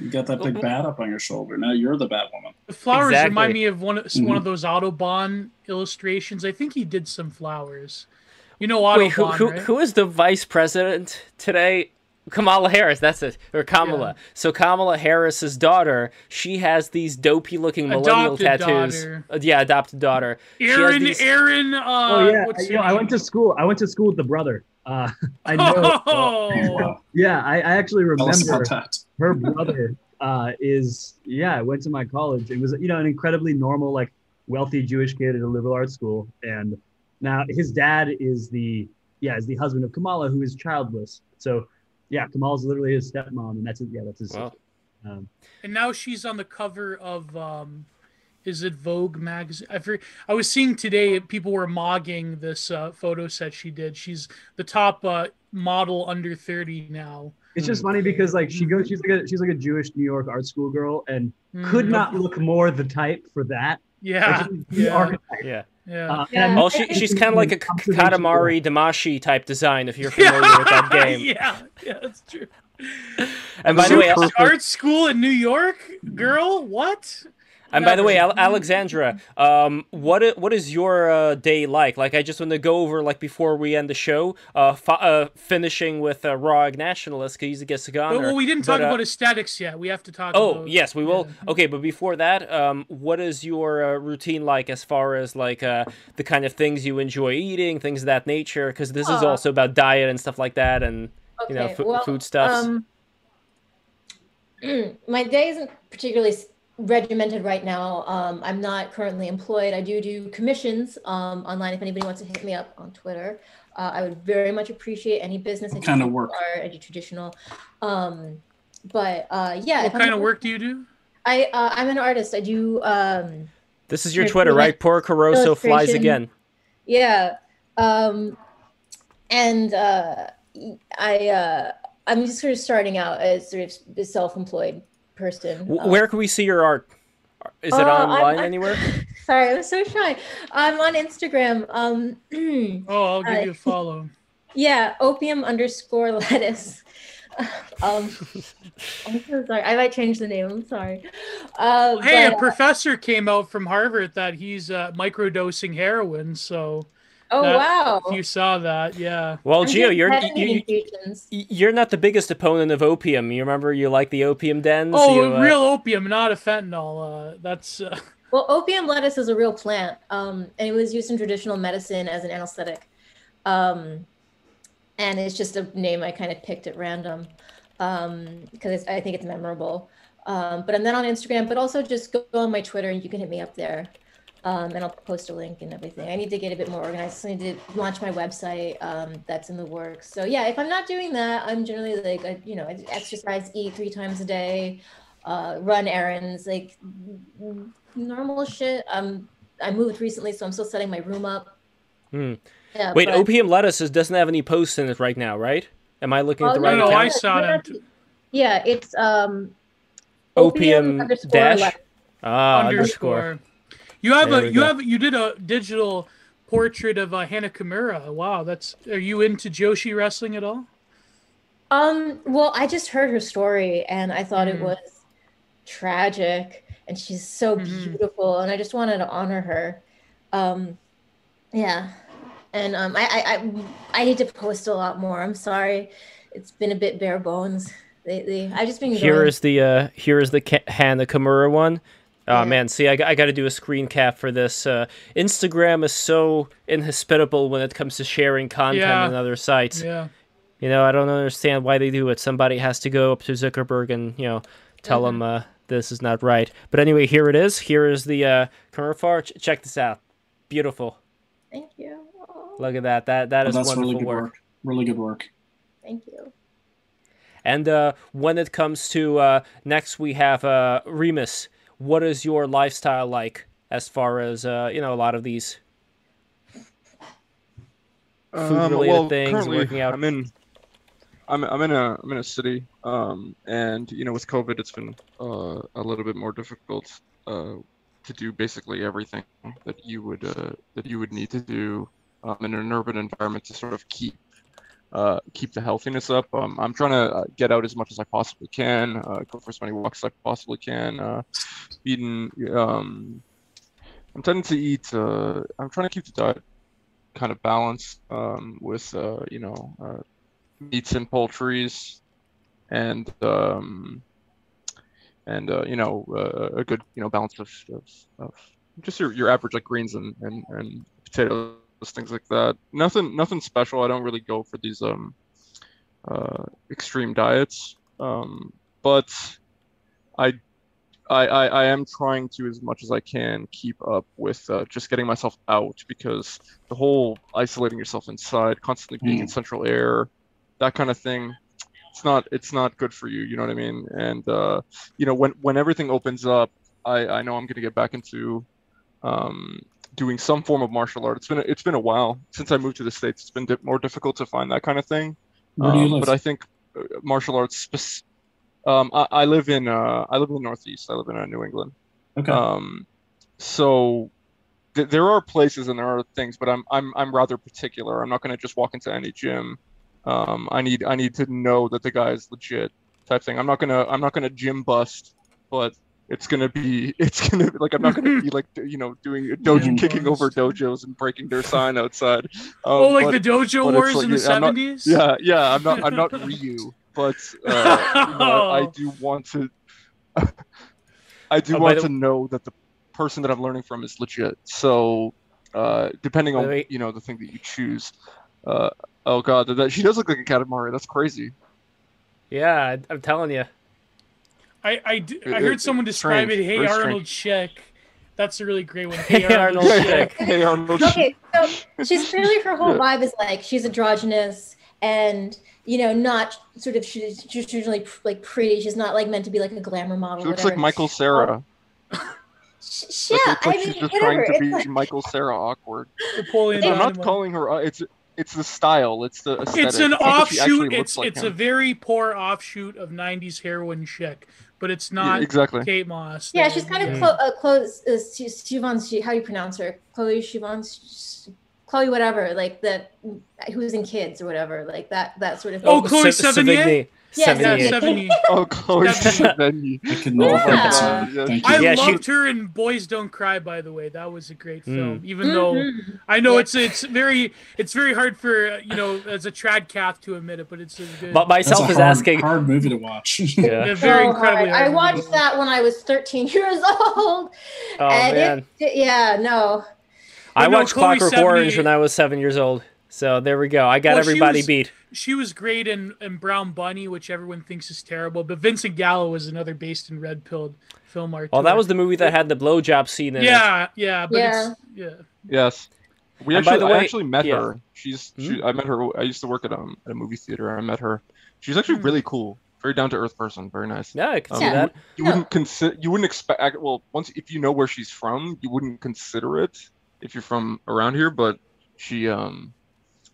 You got that big bat up on your shoulder. Now you're the Batwoman. The flowers exactly. remind me of one of mm-hmm. one of those Audubon illustrations. I think he did some flowers. You know Audubon, Wait, who, who, right? who is the vice president today? Kamala Harris, that's it, or Kamala. Yeah. So Kamala Harris's daughter, she has these dopey looking millennial adopted tattoos. Uh, yeah, adopted daughter. Aaron, these... Aaron. Uh, oh yeah, I, you know, I went to school. I went to school with the brother. Uh, I know. Oh. yeah, I, I, actually remember her brother uh, is yeah. I went to my college. It was you know an incredibly normal like wealthy Jewish kid at a liberal arts school, and now his dad is the yeah is the husband of Kamala, who is childless. So yeah, Kamala's literally his stepmom, and that's yeah that's his. Wow. Um, and now she's on the cover of um, is it Vogue magazine? I forget, I was seeing today people were mogging this uh, photo set she did. She's the top uh, model under thirty now. It's just funny because like she goes, she's like a she's like a Jewish New York art school girl, and mm. could not look more the type for that. Yeah, like, yeah. yeah. Yeah. Uh, yeah. Well, she, she's kind of like a Katamari Damacy type design, if you're familiar yeah. with that game. Yeah, yeah, that's true. And by the way, art school in New York, girl, what? And by the way, Alexandra, um, what what is your uh, day like? Like, I just want to go over like before we end the show, uh, uh finishing with uh, Raw Nationalist because he's a guest of honor. Well, we didn't talk but, uh, about aesthetics yet. We have to talk. Oh about, yes, we will. Yeah. Okay, but before that, um, what is your uh, routine like as far as like uh, the kind of things you enjoy eating, things of that nature? Because this is also about diet and stuff like that, and okay. you know, f- well, food stuff. Um, my day isn't particularly regimented right now. Um, I'm not currently employed. I do do commissions um, online. If anybody wants to hit me up on Twitter, uh, I would very much appreciate any business. What kind of work? Or any traditional. Um, but uh, yeah. What kind of work do you do? I uh, I'm an artist. I do. Um, this is your Twitter, right? Poor Caroso flies again. Yeah. Um, and uh, I uh, I'm just sort of starting out as sort of self-employed person. Where um, can we see your art? Is it uh, online I'm, anywhere? Sorry, I'm so shy. I'm on Instagram. Um, oh, I'll give uh, you a follow. Yeah, opium underscore lettuce. um, I'm so sorry. I might change the name. I'm sorry. Uh, hey, but, a uh, professor came out from Harvard that he's uh, microdosing heroin. So Oh that, wow! You saw that, yeah. Well, I'm Geo, you're you, you're not the biggest opponent of opium. You remember you like the opium dens. Oh, you, uh... real opium, not a fentanyl. Uh, that's. Uh... Well, opium lettuce is a real plant, um, and it was used in traditional medicine as an anesthetic. Um, and it's just a name I kind of picked at random because um, I think it's memorable. Um, but I'm then on Instagram, but also just go on my Twitter and you can hit me up there um, and I'll post a link and everything. I need to get a bit more organized. I need to launch my website. Um, that's in the works. So yeah, if I'm not doing that, I'm generally like, I, you know, I exercise, eat three times a day, uh, run errands, like normal shit. Um, I moved recently, so I'm still setting my room up. Hmm. Yeah, Wait, but... opium lettuce doesn't have any posts in it right now, right? Am I looking at the oh, right? No, no, I saw that. Yeah, it's um. Opium, opium dash. Ah, underscore. underscore. You have there a you go. have you did a digital portrait of uh, Hana Kimura. Wow, that's are you into Joshi wrestling at all? Um, well, I just heard her story and I thought mm. it was tragic and she's so mm-hmm. beautiful and I just wanted to honor her. Um, yeah. And um, I, I, I, I need to post a lot more. I'm sorry. It's been a bit bare bones lately. I just been Here going... is the uh here is the Hana Kimura one. Oh man, see, I, I got to do a screen cap for this. Uh, Instagram is so inhospitable when it comes to sharing content yeah. on other sites. Yeah. You know, I don't understand why they do it. Somebody has to go up to Zuckerberg and you know tell mm-hmm. him uh, this is not right. But anyway, here it is. Here is the uh, Ch- check this out. Beautiful. Thank you. Look at that. That that oh, is wonderful really good work. work. Really good work. Thank you. And uh, when it comes to uh, next, we have uh, Remus what is your lifestyle like as far as uh, you know a lot of these food related um, well, things working out? I'm in I'm, I'm in a i'm in a city um, and you know with covid it's been uh, a little bit more difficult uh, to do basically everything that you would uh, that you would need to do um, in an urban environment to sort of keep uh, keep the healthiness up. Um, I'm trying to uh, get out as much as I possibly can, uh, go for as many walks as I possibly can. Uh, eating, um, I'm tending to eat. Uh, I'm trying to keep the diet kind of balanced um, with, you know, meats and poultries. and um, and you know a good you know balance of, of, of, just your, your average like greens and, and, and potatoes things like that. Nothing nothing special. I don't really go for these um uh, extreme diets. Um, but I, I I I am trying to as much as I can keep up with uh, just getting myself out because the whole isolating yourself inside constantly being mm. in central air that kind of thing it's not it's not good for you you know what i mean? And uh, you know when when everything opens up i i know i'm going to get back into um, doing some form of martial art. It's been it's been a while since i moved to the states. It's been di- more difficult to find that kind of thing. Where do you um, but i think uh, martial arts spe- um, I, I, live in uh, i live in the northeast. I live in uh, new england. Okay. Um, so th- there are places and there are things but i'm i'm i'm rather particular. I'm not going to just walk into any gym. Um, I need I need to know that the guy is legit type thing. I'm not gonna I'm not gonna gym bust, but it's gonna be it's gonna be like I'm not gonna be like you know doing dojo kicking over dojos and breaking their sign outside. Um, oh, like but, the dojo wars like, in the seventies. Yeah, yeah. I'm not I'm not Ryu, but uh, you know, I, I, do want to. I do oh, want to know that the person that I'm learning from is legit. So uh, depending on you know the thing that you choose, uh, Oh god, that she does look like a Katamari. That's crazy. Yeah, I'm telling you. I I, I heard someone describe strange, it. Hey Arnold Chick. That's a really great one. Hey, hey Arnold Chick. hey Arnold Okay, so she's clearly her whole vibe is like she's androgynous and you know not sort of she's traditionally like pretty. She's not like meant to be like a glamour model. She looks like Michael Cera. yeah, like, like I mean, she's just trying to be like... Michael Cera awkward. Napoleon. I'm not calling her. Uh, it's it's the style. It's the aesthetic. It's an offshoot. It's like it's him. a very poor offshoot of '90s heroin chick, but it's not yeah, exactly Kate Moss. Yeah, she's kind of close. Uh, close uh, Siobhan, how do you pronounce her? Chloe Siobhan, Chloe whatever, like that. Who's in Kids or whatever, like that. That sort of. Thing. Oh, Chloe Sevigny. Yes, yeah, 70. oh, Chloe Sevigny. I can yeah. yeah. I yeah, loved she... her in Boys Don't Cry. By the way, that was a great hmm. film. Mm. Even mm-hmm. though I know it's it's very it's very hard for you know as a trad cath to admit it, but it's a good. But myself is hard, asking. Hard movie to watch. yeah, very so incredibly. Hard. I watched that when I was 13 years old. Oh man. It, yeah, no. I watched Clockwork 70... Orange when I was seven years old. So there we go. I got well, everybody was, beat. She was great in, in Brown Bunny, which everyone thinks is terrible. But Vincent Gallo was another based in Red Pill film art. Oh, that was the movie that had the blowjob scene in yeah, it. Yeah, but yeah, yeah. Yes. We and actually, way, I actually met yeah. her. She's, mm-hmm. she, I met her. I used to work at um at a movie theater. I met her. She's actually mm-hmm. really cool. Very down to earth person. Very nice. Yeah, I can um, see that. You, you wouldn't consider. You wouldn't expect. Well, once if you know where she's from, you wouldn't consider it if you're from around here. But she um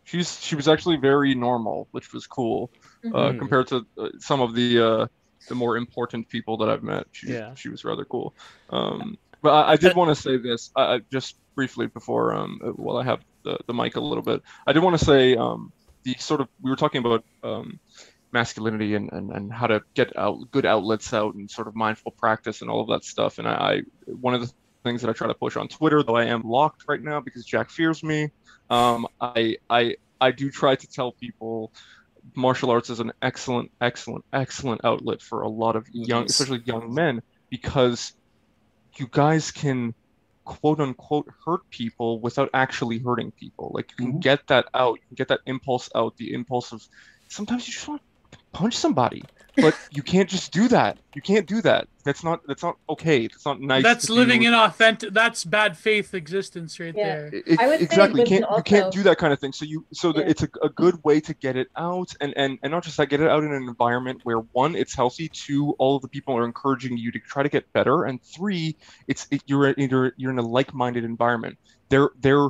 she's she was actually very normal, which was cool uh, mm-hmm. uh, compared to uh, some of the uh, the more important people that I've met. She, yeah. she was rather cool. Um, but I, I did want to say this I, just briefly before um, while I have the, the mic a little bit. I did want to say um, the sort of we were talking about um, masculinity and, and, and how to get out good outlets out and sort of mindful practice and all of that stuff. And I, I one of the things that I try to push on Twitter, though I am locked right now because Jack fears me. Um, I I I do try to tell people martial arts is an excellent, excellent, excellent outlet for a lot of young, especially young men, because you guys can quote unquote hurt people without actually hurting people. Like you can mm-hmm. get that out, you can get that impulse out, the impulse of sometimes you just want to punch somebody but you can't just do that. You can't do that. That's not that's not okay. That's not nice. That's living do. in authentic. That's bad faith existence right yeah. there. It, I would exactly. You can't also... you can't do that kind of thing. So you so yeah. it's a, a good way to get it out and and and not just that get it out in an environment where one it's healthy. Two all of the people are encouraging you to try to get better, and three it's it, you're you're you're in a like minded environment. They're they're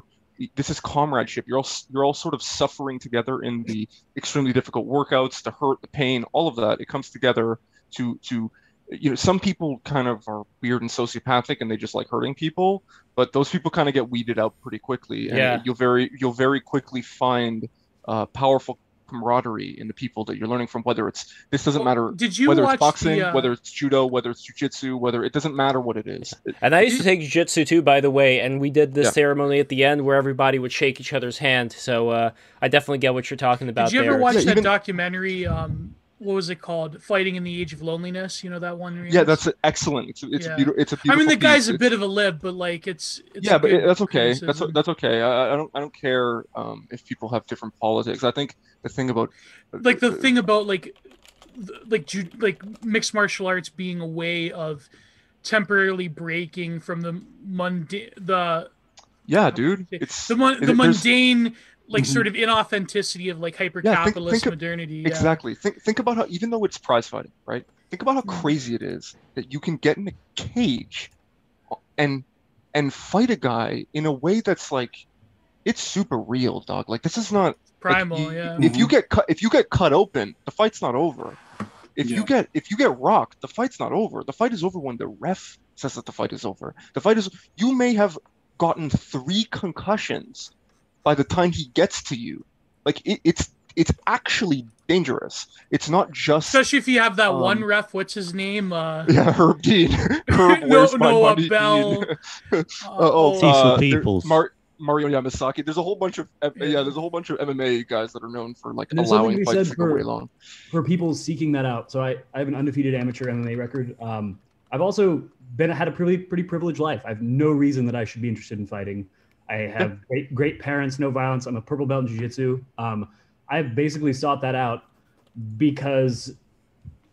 this is comradeship. You're all you're all sort of suffering together in the extremely difficult workouts, the hurt, the pain, all of that. It comes together to to you know some people kind of are weird and sociopathic and they just like hurting people, but those people kind of get weeded out pretty quickly. And yeah. you'll very you'll very quickly find uh, powerful camaraderie in the people that you're learning from. Whether it's this doesn't matter. Did you whether it's boxing, the, uh... whether it's judo, whether it's jujitsu, whether it doesn't matter what it is. And I used to take jujitsu too, by the way. And we did this yeah. ceremony at the end where everybody would shake each other's hand. So uh, I definitely get what you're talking about. Did you there. ever watch yeah, that even... documentary? Um, what was it called? Fighting in the Age of Loneliness. You know that one? Yeah, that's excellent. It's it's yeah. a beautiful. It's a beautiful. I mean, the guy's piece. a bit of a lib, but like it's. it's yeah, but it, that's okay. That's that's okay. I, I, don't I don't care um, if people have different politics. I think the thing about like the uh, thing about like like like mixed martial arts being a way of temporarily breaking from the mundane the yeah dude it's the, the mundane like mm-hmm. sort of inauthenticity of like hyper capitalist yeah, modernity. Yeah. Exactly. Think think about how even though it's prize fighting, right? Think about how mm-hmm. crazy it is that you can get in a cage and and fight a guy in a way that's like it's super real, dog. Like this is not primal, like, you, yeah. If you get cut if you get cut open, the fight's not over. If yeah. you get if you get rocked, the fight's not over. The fight is over when the ref says that the fight is over. The fight is you may have gotten three concussions by the time he gets to you. Like it, it's it's actually dangerous. It's not just especially if you have that um, one ref. What's his name? Uh... Yeah, Herb Dean. Herb, no, no, a bell. uh, oh, uh, Peoples. Mar- Mario Yamasaki. There's a whole bunch of yeah. yeah. There's a whole bunch of MMA guys that are known for like allowing fights to go way long. For people seeking that out, so I, I have an undefeated amateur MMA record. Um, I've also been had a pretty pretty privileged life. I have no reason that I should be interested in fighting. I have great, great parents, no violence. I'm a purple belt in jiu-jitsu. Um, I've basically sought that out because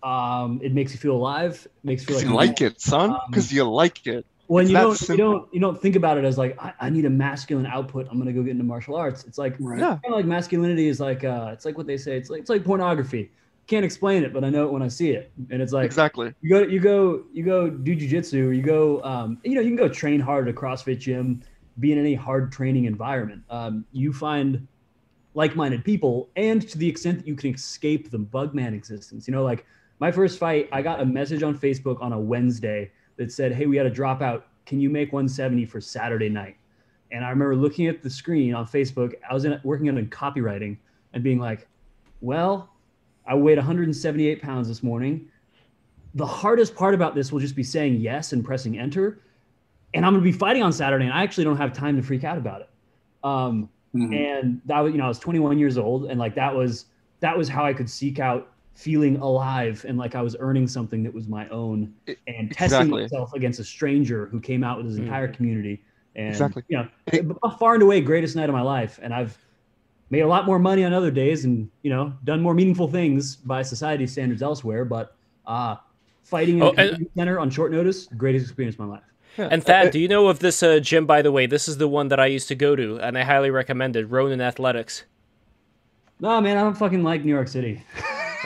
um, it makes you feel alive. It makes you feel like you like it, son. Because um, you like it. When you don't, you don't, you don't think about it as like I, I, need a masculine output. I'm gonna go get into martial arts. It's like right. yeah. kind of like masculinity is like uh, it's like what they say. It's like it's like pornography. Can't explain it, but I know it when I see it. And it's like exactly. You go, you go, you go do jujitsu, or you go, um, you know, you can go train hard at a CrossFit gym be in any hard training environment. Um, you find like-minded people, and to the extent that you can escape the bugman existence. You know, like my first fight, I got a message on Facebook on a Wednesday that said, "Hey, we had a dropout. Can you make 170 for Saturday night?" And I remember looking at the screen on Facebook. I was in, working on copywriting and being like, "Well, I weighed 178 pounds this morning. The hardest part about this will just be saying yes and pressing enter." And I'm going to be fighting on Saturday, and I actually don't have time to freak out about it. Um, mm-hmm. And that was, you know, I was 21 years old, and like that was that was how I could seek out feeling alive and like I was earning something that was my own, and exactly. testing myself against a stranger who came out with his mm-hmm. entire community. And exactly, you know, far and away greatest night of my life, and I've made a lot more money on other days, and you know, done more meaningful things by society standards elsewhere. But uh, fighting in oh, a and- center on short notice, greatest experience of my life. And Thad, do you know of this uh, gym? By the way, this is the one that I used to go to, and I highly recommend it. Ronin Athletics. No, man, I don't fucking like New York City.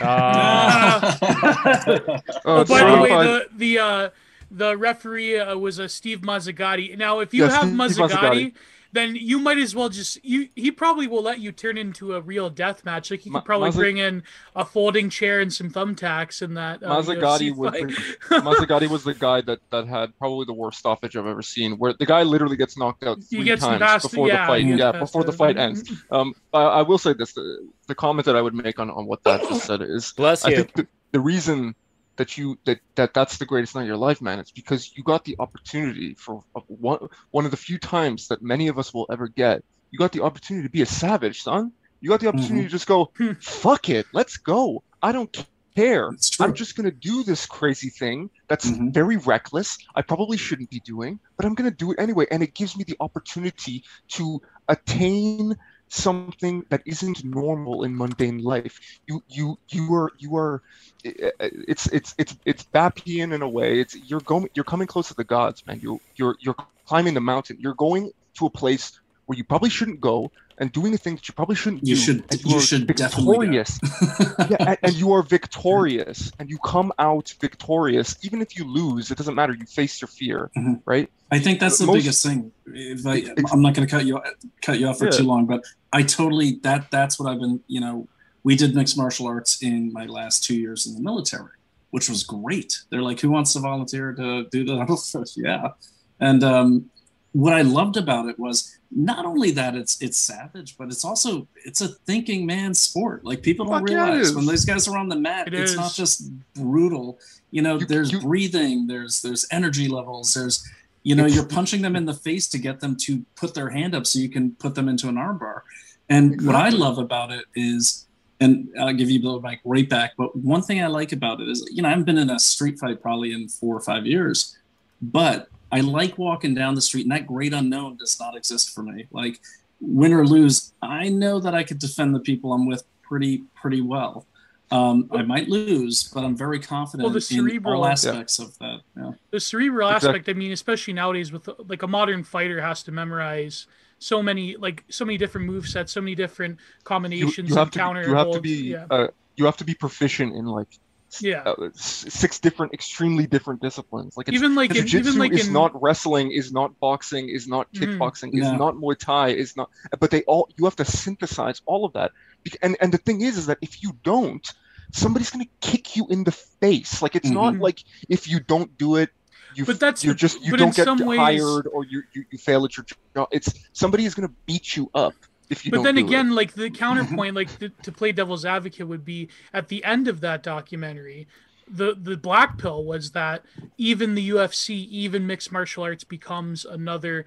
Uh... oh, by the way, the the uh, the referee uh, was a uh, Steve Mazzagatti. Now, if you yeah, have Mazzagatti, then you might as well just you. He probably will let you turn into a real death match. Like he could probably Mazza- bring in a folding chair and some thumbtacks and that. Uh, Mazzagatti was the, Mazzagatti was the guy that that had probably the worst stoppage I've ever seen, where the guy literally gets knocked out three times past, before yeah, the fight. Yeah, before the fight ends. Um, I, I, will say this: the, the, comment that I would make on, on what that just said is, bless you. I think the, the reason that you that, that that's the greatest night of your life man. It's because you got the opportunity for one one of the few times that many of us will ever get. You got the opportunity to be a savage son. You got the opportunity mm-hmm. to just go fuck it let's go. I don't care. I'm just going to do this crazy thing that's mm-hmm. very reckless. I probably shouldn't be doing but i'm going to do it anyway. And it gives me the opportunity to attain something that isn't normal in mundane life. You you you are you are it's it's it's it's Bapian in a way. It's you're going you're coming close to the gods, man. You you're you're climbing the mountain. You're going to a place where you probably shouldn't go and doing a thing that you probably shouldn't you do. Should, you, you should victorious. yeah, and, and, you are victorious, and you come out victorious. Even if you lose, it doesn't matter. You face your fear, mm-hmm. right? I think that's the Most, biggest thing. If I, I'm not going to cut you cut you off for yeah. too long, but I totally that that's what I've been. You know, we did mixed martial arts in my last two years in the military, which was great. They're like, "Who wants to volunteer to do that?" yeah, and um, what I loved about it was not only that it's it's savage, but it's also it's a thinking man's sport. Like people don't Fuck realize yeah, when those guys are on the mat, it it's is. not just brutal. You know, you, there's you, breathing, there's there's energy levels, there's you know, you're punching them in the face to get them to put their hand up so you can put them into an armbar. And exactly. what I love about it is and I'll give you the mic right back. But one thing I like about it is, you know, I haven't been in a street fight probably in four or five years, but I like walking down the street, and that great unknown does not exist for me. Like win or lose, I know that I could defend the people I'm with pretty pretty well. Um, I might lose, but I'm very confident well, the cerebral, in all aspects yeah. of that. Yeah. The cerebral exactly. aspect. I mean, especially nowadays with like a modern fighter has to memorize so many like so many different move sets, so many different combinations you, you have to, counter. You have to be yeah. uh, you have to be proficient in like yeah. Uh, six different extremely different disciplines. Like even like in, even like is in... not wrestling is not boxing is not mm-hmm. kickboxing mm, is not muay thai is not but they all you have to synthesize all of that. And and the thing is is that if you don't somebody's going to kick you in the face. Like it's mm-hmm. not like if you don't do it you but that's you're just you don't get ways... or you, you you fail at your job. It's somebody is going to beat you up. if you but then again it. like the mm-hmm. counterpoint like the, to play devil's advocate would be at the end of that documentary the the black pill was that even the ufc even mixed martial arts becomes another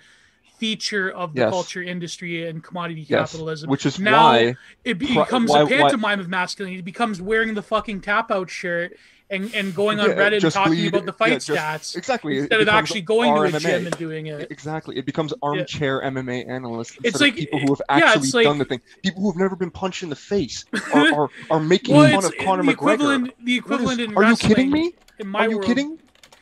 feature of the yes. culture industry and commodity yes. capitalism which is now why it becomes why, a pantomime why, of masculinity it becomes wearing the fucking tap out shirt and, and going on yeah, Reddit and talking about the fight yeah, just, stats exactly instead of actually going RMMA. to a gym and doing it. Exactly, it becomes armchair yeah. MMA analysts. It's like people who have actually like, done the thing. People who have never been punched in the face are are, are making well, fun of Conor the McGregor. The equivalent is, in are you kidding me? In my are you world, kidding?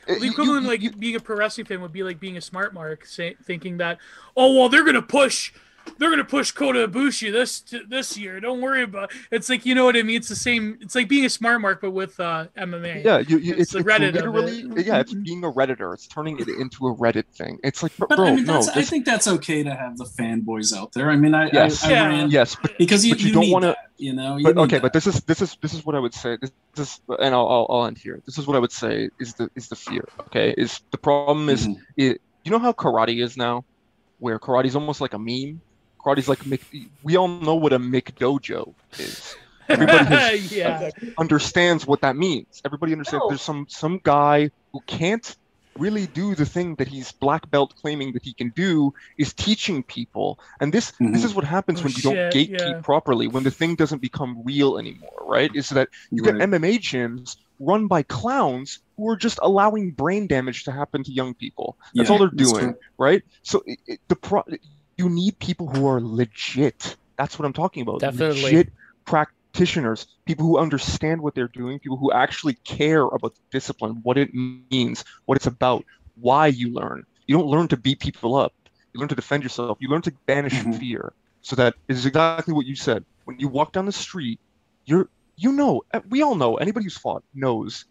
the equivalent, you, you, like being a pro wrestling fan, would be like being a smart mark, say, thinking that, oh well, they're gonna push they're gonna push Kota Ibushi this this year. Don't worry about. It. It's like you know what I mean. It's the same. It's like being a smart mark, but with uh, MMA. Yeah, you, you, it's, it's, it's Reddit literally. It. Yeah, it's being a redditor. It's turning it into a Reddit thing. It's like, but, bro, I mean, no. This... I think that's okay to have the fanboys out there. I mean, I yes, I, I yeah. ran, yes, but, because you, but you, don't want to. You know, but okay, that. but this is this is this is what I would say. This, this and I'll, I'll, I'll end here. This is what I would say is the is the fear. Okay, is the problem is mm-hmm. it. You know how karate is now, where karate is almost like a meme Karate's like we all know what a McDojo is. Everybody has, yeah. understands what that means. Everybody understands. No. There's some some guy who can't really do the thing that he's black belt claiming that he can do is teaching people and this mm-hmm. this is what happens oh, when you shit, don't gatekeep yeah. properly when the thing doesn't become real anymore right is that you right. get mma gyms run by clowns who are just allowing brain damage to happen to young people that's yeah, all they're doing right so it, it, the pro you need people who are legit. That's what I'm talking about. Definitely. Legit practitioners, people who understand what they're doing, people who actually care about the discipline, what it means, what it's about, why you learn. You don't learn to beat people up. You learn to defend yourself. You learn to banish mm-hmm. fear. So that is exactly what you said. When you walk down the street, you're you know we all know anybody who's fought knows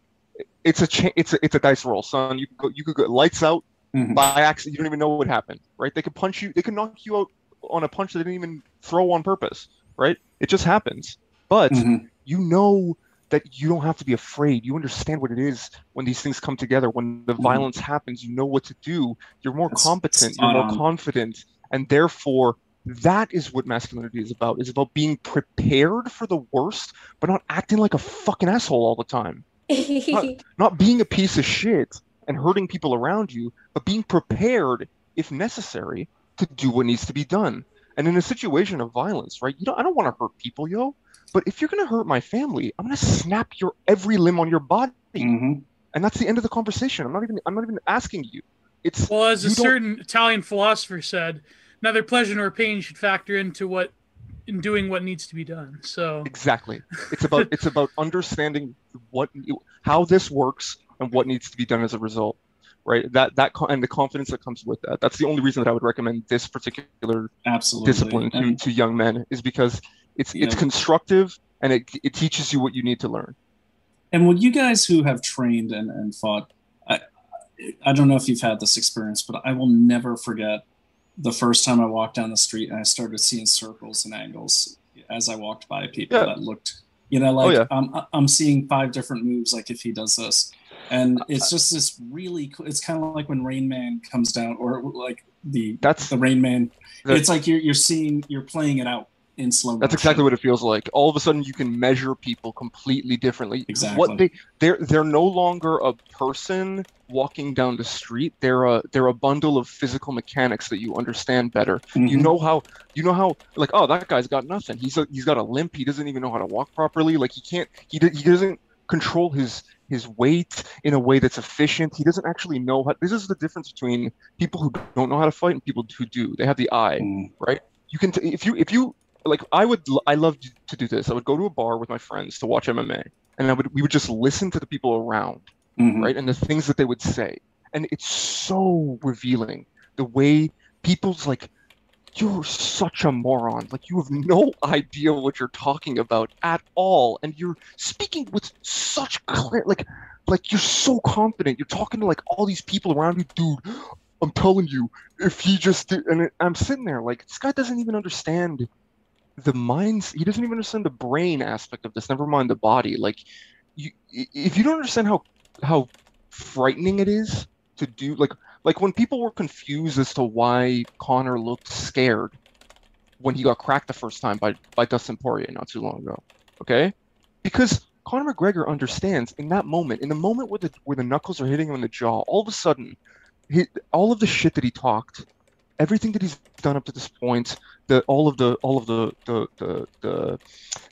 it's a cha- it's a it's a dice roll, son. You could go you could go lights out mm-hmm. by accident. You don't even know what happened, right? They could punch you. They could knock you out on a punch they didn't even throw on purpose, right? It just happens. But mm-hmm. you know that you don't have to be afraid. You understand what it is when these things come together. When the mm-hmm. violence happens, you know what to do. You're more That's competent. You're more confident, and therefore that is what masculinity is about. Is about being prepared for the worst, but not acting like a fucking asshole all the time. not, not being a piece of shit and hurting people around you, but being prepared, if necessary, to do what needs to be done. And in a situation of violence, right? You know, I don't want to hurt people, yo. But if you're gonna hurt my family, I'm gonna snap your every limb on your body, mm-hmm. and that's the end of the conversation. I'm not even. I'm not even asking you. It's well, as a certain Italian philosopher said, neither pleasure nor pain should factor into what in doing what needs to be done. So exactly, it's about it's about understanding what how this works and what needs to be done as a result right that that and the confidence that comes with that that's the only reason that i would recommend this particular Absolutely. discipline to, to young men is because it's it's constructive and it, it teaches you what you need to learn and when you guys who have trained and, and fought I, I don't know if you've had this experience but i will never forget the first time i walked down the street and i started seeing circles and angles as i walked by people yeah. that looked you know like oh, yeah. I'm, I'm seeing five different moves like if he does this and it's just this really cool it's kind of like when rain man comes down or like the that's the rain man it's like you're, you're seeing you're playing it out in slow. Motion. That's exactly what it feels like. All of a sudden, you can measure people completely differently. Exactly. What they they're they're no longer a person walking down the street. They're a they're a bundle of physical mechanics that you understand better. Mm-hmm. You know how you know how like oh that guy's got nothing. He's a, he's got a limp. He doesn't even know how to walk properly. Like he can't he he doesn't control his his weight in a way that's efficient. He doesn't actually know how. This is the difference between people who don't know how to fight and people who do. They have the eye, Mm. right? You can t- if you if you like. I would I love to do this. I would go to a bar with my friends to watch MMA, and I would we would just listen to the people around, Mhm. right, and the things that they would say, and it's so revealing the way people's like. You're such a moron. Like you have no idea what you're talking about at all, and you're speaking with such clear, like, like you're so confident. You're talking to like all these people around you, dude. I'm telling you, if he just did, and I'm sitting there like this guy doesn't even understand the minds. He doesn't even understand the brain aspect of this. Never mind the body. Like, you, if you don't understand how how frightening it is to do, like, like when people were confused as to why Conor looked scared when he got cracked the first time by by Dustin Poirier not too long ago. Okay, because Conor McGregor understands in that moment, in the moment where the where the knuckles are hitting him in the jaw, all of a sudden, he, all of the shit that he talked, everything that he's done up to this point, the all of the all of the the the the,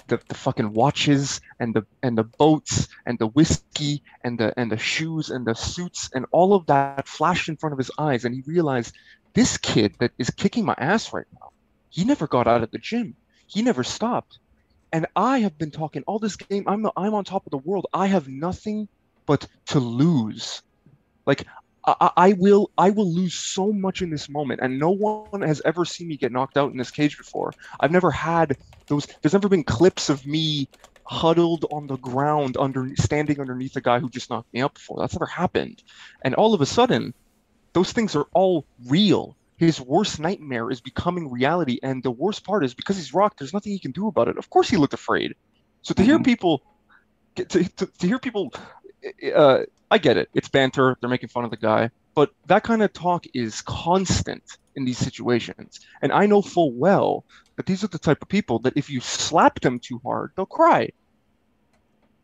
the, the fucking watches and the and the boats and the whiskey and the and the shoes and the suits and all of that flashed in front of his eyes, and he realized this kid that is kicking my ass right now, he never got out of the gym, he never stopped and I have been talking all this game. I'm I'm on top of the world. I have nothing but to lose. Like I, I- will I will lose so much in this moment, and no one has ever seen me get knocked out in this cage before. I've never had those. There's never been clips of me huddled on the ground under standing underneath a guy who just knocked me out before. That's never happened. And all of a sudden, those things are all real. His worst nightmare is becoming reality, and the worst part is because he's rocked. There's nothing he can do about it. Of course, he looked afraid. So to hear mm-hmm. people, to, to, to hear people, uh, I get it. It's banter. They're making fun of the guy, but that kind of talk is constant in these situations. And I know full well that these are the type of people that if you slap them too hard, they'll cry.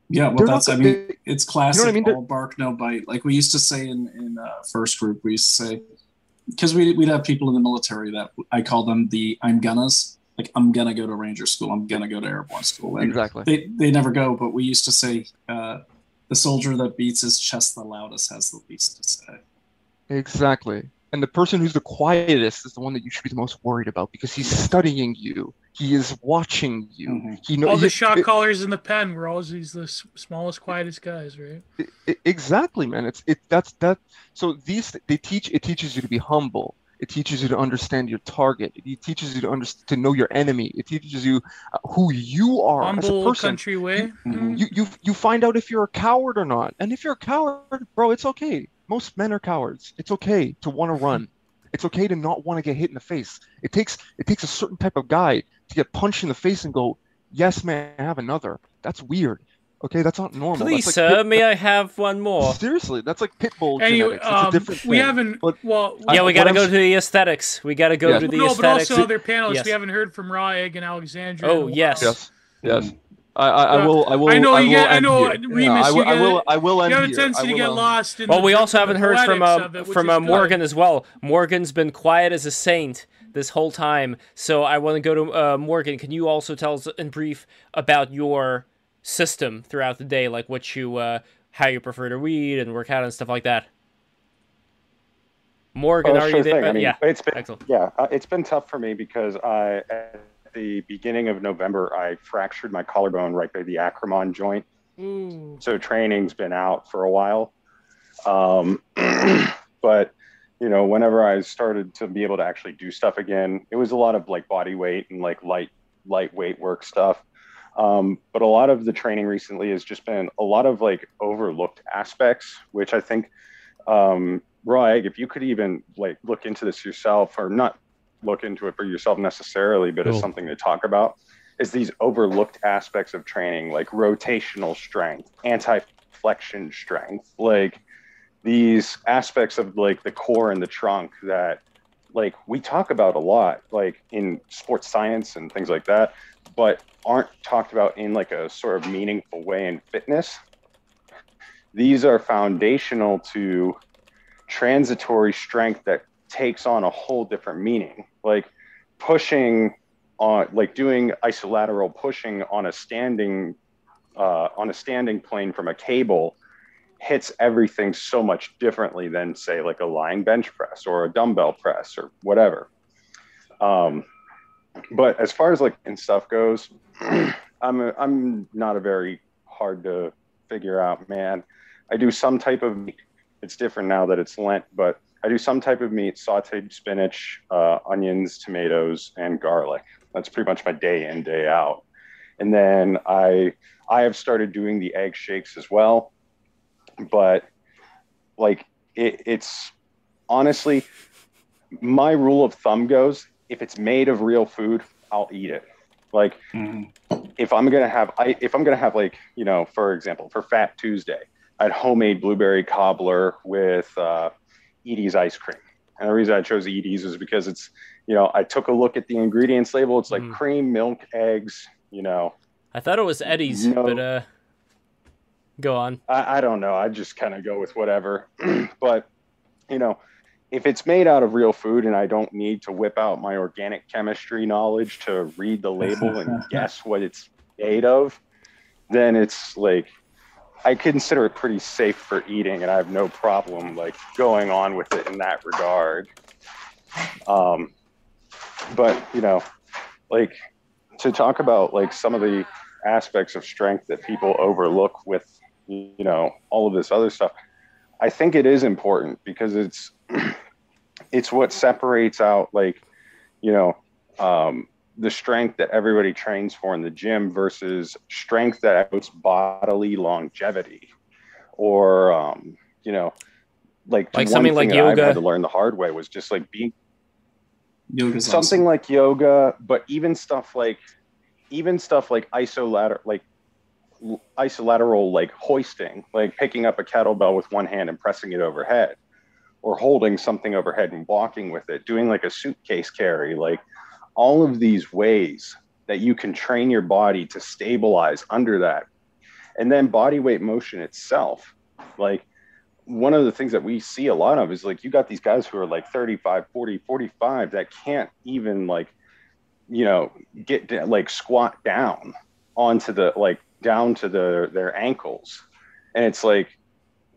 Yeah, well, They're not that's. I gonna- mean, they- it's classic. I mean? All bark, no bite. Like we used to say in in uh, first group, we used to say because we we'd have people in the military that I call them the I'm gonnas. Like I'm gonna go to Ranger school. I'm gonna go to airborne school. And Exactly. They they never go, but we used to say uh, the soldier that beats his chest the loudest has the least to say. Exactly. And the person who's the quietest is the one that you should be the most worried about because he's studying you. He is watching you. Mm-hmm. He knows All the shot callers in the pen were always these the smallest, quietest guys, right? I- exactly man it's it that's that so these they teach it teaches you to be humble it teaches you to understand your target. It teaches you to understand to know your enemy. It teaches you uh, who you are as a person. country way. Mm-hmm. you, you you find out if you're a coward or not. And if you're a coward bro it's okay. Most men are cowards. It's okay to want to run. It's okay to not want to get hit in the face. It takes it takes a certain type of guy to get punched in the face and go yes man i have another? That's weird okay that's not normal Please, That's like sir, pit- may I have one more? Seriously, that's like pit bull Anyway, genetics. It's a um, different we thing. haven't. But well, Yeah, I- we gotta go I'm- to the aesthetics. We gotta go Yeah. to the no, but also other panelists. Yes. We haven't heard from Raw Egg and Alexandria. Oh, in yes. yes, yes. I, I, I will. I will. I know I you will get- I know, here. Remus, Yeah, I, you will- I will. I will end You have a here. tendency I to will, get um, lost in. Well, the, we also the haven't heard from uh, it, from uh. Morgan as well. Morgan's been quiet as a saint this whole time, so I want to go to uh, Morgan. Can you also tell us in brief about your system throughout the day, like what you, uh, how you prefer to read and work out and stuff like that? Morgan, Oh, are sure you there? thing. I mean, yeah, it's been excellent. yeah, uh, it's been tough for me because I at the beginning of November I fractured my collarbone right by the acromion joint. So training's been out for a while. Um, but you know, whenever I started to be able to actually do stuff again, it was a lot of like body weight and like light lightweight work stuff. Um, but a lot of the training recently has just been a lot of like overlooked aspects, which I think um, raw egg, if you could even like look into this yourself or not look into it for yourself necessarily, but as something to talk about, is these overlooked aspects of training, like rotational strength, anti-flexion strength, like these aspects of like the core and the trunk that like we talk about a lot, like in sports science and things like that, but aren't talked about in like a sort of meaningful way in fitness. These are foundational to transitory strength that takes on a whole different meaning. Like pushing on, like doing isolateral pushing on a standing, uh, on a standing plane from a cable hits everything so much differently than say like a lying bench press or a dumbbell press or whatever. Um, but as far as like and stuff goes, I'm a, I'm not a very hard to figure out man. I do some type of meat. It's different now that it's Lent, but I do some type of meat, sauteed spinach, uh, onions, tomatoes, and garlic. That's pretty much my day in day out. And then I I have started doing the egg shakes as well but like it, it's honestly my rule of thumb goes if it's made of real food i'll eat it like mm-hmm. if i'm gonna have I, if i'm gonna have like you know for example for fat tuesday i had homemade blueberry cobbler with uh, Edy's ice cream and the reason i chose Edy's is because it's you know i took a look at the ingredients label it's like mm. cream milk eggs you know i thought it was eddie's no, but uh Go on. I, I don't know. I just kind of go with whatever. but, you know, if it's made out of real food and I don't need to whip out my organic chemistry knowledge to read the label and guess what it's made of, then it's like I consider it pretty safe for eating and I have no problem like going on with it in that regard. Um, but you know, like to talk about like some of the aspects of strength that people overlook with you know all of this other stuff i think it is important because it's it's what separates out like you know um, the strength that everybody trains for in the gym versus strength that puts bodily longevity. Or um, you know like like something like yoga i had to learn the hard way was just like being yoga something awesome. like yoga but even stuff like even stuff like isolateral like isolateral like hoisting, like picking up a kettlebell with one hand and pressing it overhead, or holding something overhead and walking with it, doing like a suitcase carry, like all of these ways that you can train your body to stabilize under that. And then body weight motion itself, like one of the things that we see a lot of is like you got these guys who are like 35 40 45 that can't even like you know get like squat down onto the like down to the their ankles and it's like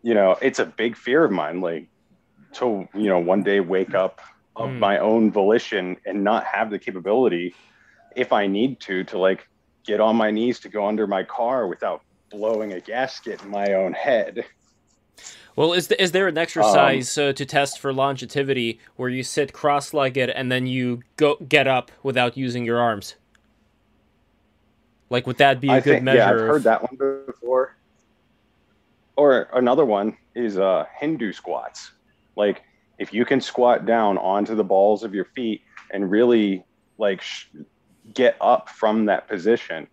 you know it's a big fear of mine like to you know one day wake up of mm. my own volition and not have the capability if i need to to like get on my knees to go under my car without blowing a gasket in my own head well, is the, is there an exercise um, uh, to test for longevity where you sit cross-legged and then you go get up without using your arms? Like, would that be a I good think, measure? Yeah, I've heard that one before. Or another one is uh, Hindu squats. Like, if you can squat down onto the balls of your feet and really like sh- get up from that position,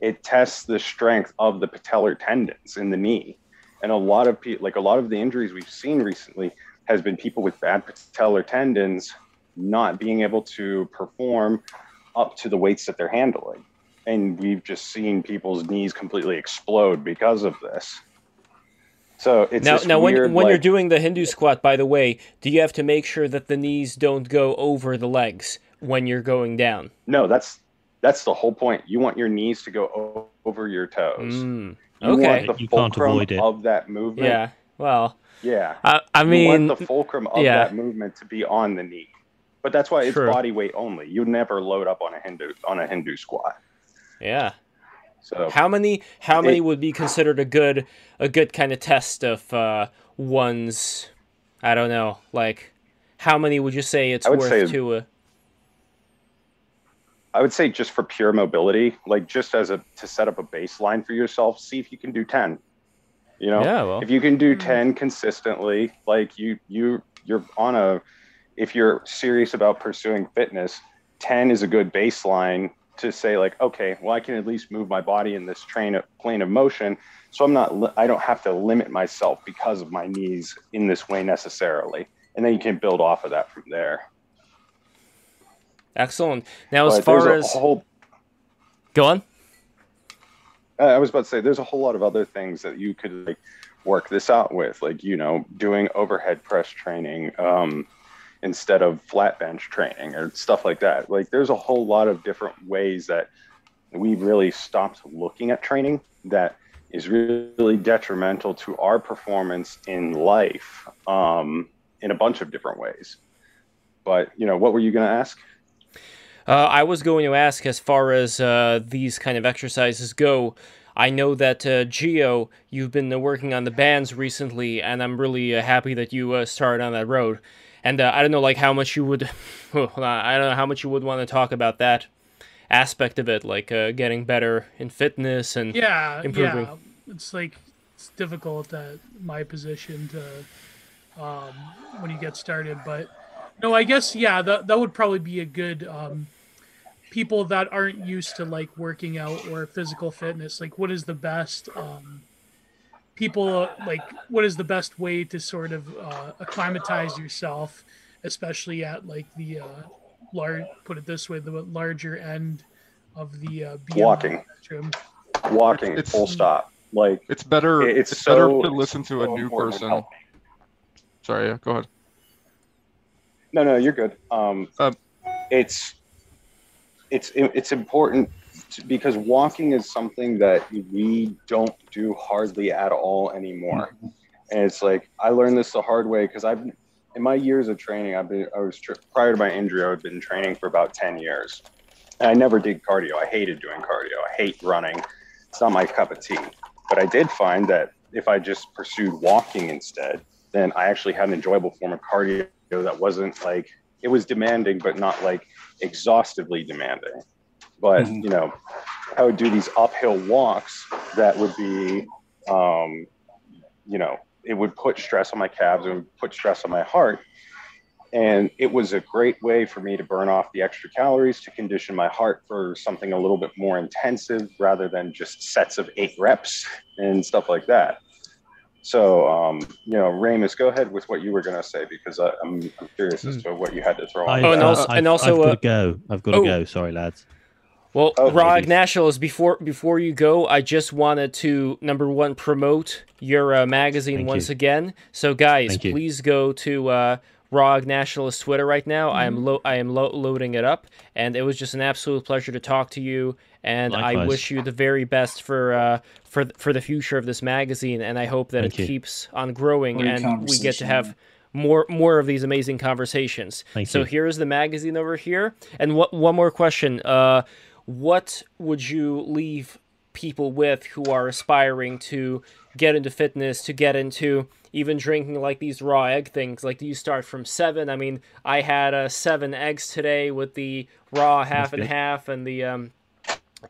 it tests the strength of the patellar tendons in the knee. And a lot of people, like a lot of the injuries we've seen recently, has been people with bad patellar tendons not being able to perform up to the weights that they're handling and we've just seen people's knees completely explode because of this. So it's now now weird, when when like, you're doing the Hindu squat, by the way, do you have to make sure that the knees don't go over the legs when you're going down? No, that's that's the whole point. You want your knees to go over your toes. Mm, okay, you can't avoid it of that movement. Yeah, well, yeah. I, I mean, the fulcrum of yeah. that movement to be on the knee, but that's why it's True. body weight only. You never load up on a Hindu on a Hindu squat. Yeah. So how many how many it, would be considered a good a good kind of test of uh, one's I don't know like how many would you say it's worth say, to a I would say just for pure mobility, like just as a to set up a baseline for yourself, see if you can do 10. You know, yeah, well. if you can do 10 consistently, like you you you're on a if you're serious about pursuing fitness, 10 is a good baseline to say like okay well i can at least move my body in this train of plane of motion so i'm not i don't have to limit myself because of my knees in this way necessarily and then you can build off of that from there Excellent. Now, as but far as whole... go on. I was about to say, there's a whole lot of other things that you could like work this out with, like you know, doing overhead press training um, instead of flat bench training or stuff like that. Like, there's a whole lot of different ways that we really stopped looking at training that is really detrimental to our performance in life um, in a bunch of different ways. But you know, what were you going to ask? Uh, I was going to ask, as far as uh, these kind of exercises go, I know that uh, Geo, you've been working on the bands recently, and I'm really uh, happy that you uh, started on that road. And I don't know, like how much you would, I don't know how much you would want to talk about that aspect of it, like getting better in fitness and yeah, improving. Yeah, it's like it's difficult at my position to um, when you get started, but no, I guess yeah, that that would probably be a good um, people that aren't used to like working out or physical fitness. Like, what is the best um, people like? What is the best way to sort of uh, acclimatize yourself, especially at like the uh, large? Put it this way, the larger end of the uh, walking. Spectrum. Walking, it's, full stop. Like it's better. It's, it's so, better to listen to so a new person. Sorry, yeah, go ahead. No, no, you're good. Um, uh, it's it's it's important to, because walking is something that we don't do hardly at all anymore. Mm-hmm. And it's like I learned this the hard way because I've in my years of training, I've been I was prior to my injury, I had been training for about ten years. And I never did cardio. I hated doing cardio. I hate running. It's not my cup of tea. But I did find that if I just pursued walking instead, then I actually had an enjoyable form of cardio that wasn't like it was demanding, but not like exhaustively demanding. But mm-hmm. you know, I would do these uphill walks that would be, um, you know, it would put stress on my calves and put stress on my heart. And it was a great way for me to burn off the extra calories to condition my heart for something a little bit more intensive rather than just sets of eight reps and stuff like that. So, um, you know, Ramus, go ahead with what you were going to say because I, am curious as hmm. to what you had to throw. I, oh, and also, I've, and also, I've uh, got to go. I've got to oh, go. Sorry, lads. Well, oh, Raw Egg Nationalist, before before you go, I just wanted to number one promote your uh, magazine Thank once you. again. So, guys, please go to uh, Raw Egg Nationalist Twitter right now. Mm-hmm. I am mm-hmm. lo- I am lo- loading it up, and it was just an absolute pleasure to talk to you. And Likewise. I wish you the very best for uh, for for the future of this magazine. And I hope that Thank it you. keeps on growing, Great and we get to have more more of these amazing conversations. Thank so you. here's the magazine over here. And what one more question? Uh, what would you leave people with who are aspiring to get into fitness, to get into even drinking like these raw egg things? Like do you start from seven. I mean i had uh, seven eggs today with the raw half and half and the um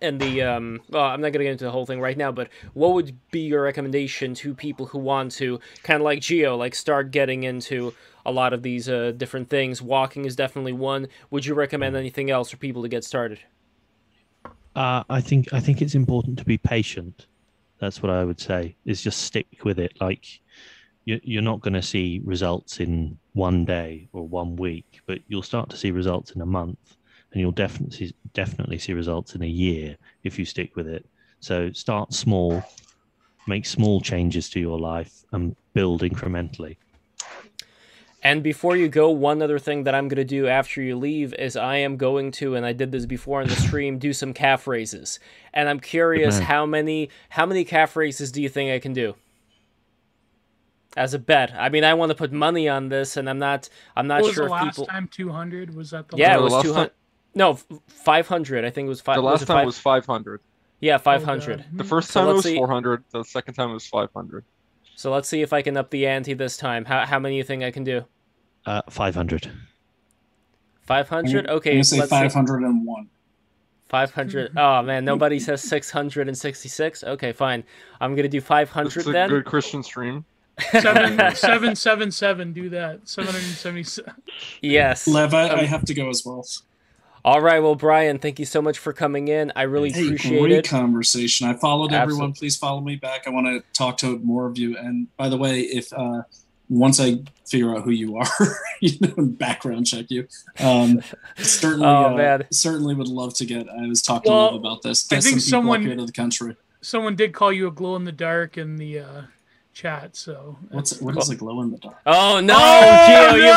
and the um well, i'm not going to get into the whole thing right now but what would be your recommendation to people who want to kind of like geo like start getting into a lot of these uh, different things? Walking is definitely one. Would you recommend anything else for people to get started uh, i think i think it's important to be patient that's what i would say is just stick with it like you're not going to see results in one day or one week, but you'll start to see results in a month, and you'll definitely definitely see results in a year if you stick with it. So start small, make small changes to your life, and build incrementally. And before you go, one other thing that I'm going to do after you leave is I am going to, and I did this before in the stream, do some calf raises. And I'm curious how many how many calf raises do you think I can do? as a bet. I mean, I want to put money on this, and I'm not. I'm not what sure was the if last people. time 200 was that the yeah, it was 200. No, 500. I think it was five. The last was time five... was 500. Yeah, 500. Oh, the first time so it was see... 400. The second time it was 500. So let's see if I can up the ante this time. How how many you think I can do? Uh, 500. 500. Okay, you say 501. 500. Oh man, nobody says 666. Okay, fine. I'm gonna do 500 it's a then. Good Christian stream seven seven seven seven. Do that. Seven hundred seventy-seven. Yes. Lev, I, I, have to go as well. All right. Well, Brian, thank you so much for coming in. I really hey, appreciate great it. conversation. I followed Absolutely. everyone. Please follow me back. I want to talk to more of you. And by the way, if uh, once I figure out who you are, you know, background check you. Um, certainly, oh, uh, certainly would love to get. I was talking well, about this. Get I think some someone here to the country. Someone did call you a glow in the dark in the uh, chat. So what's what is a glow in the dark? Oh no, oh, Gio, no! you've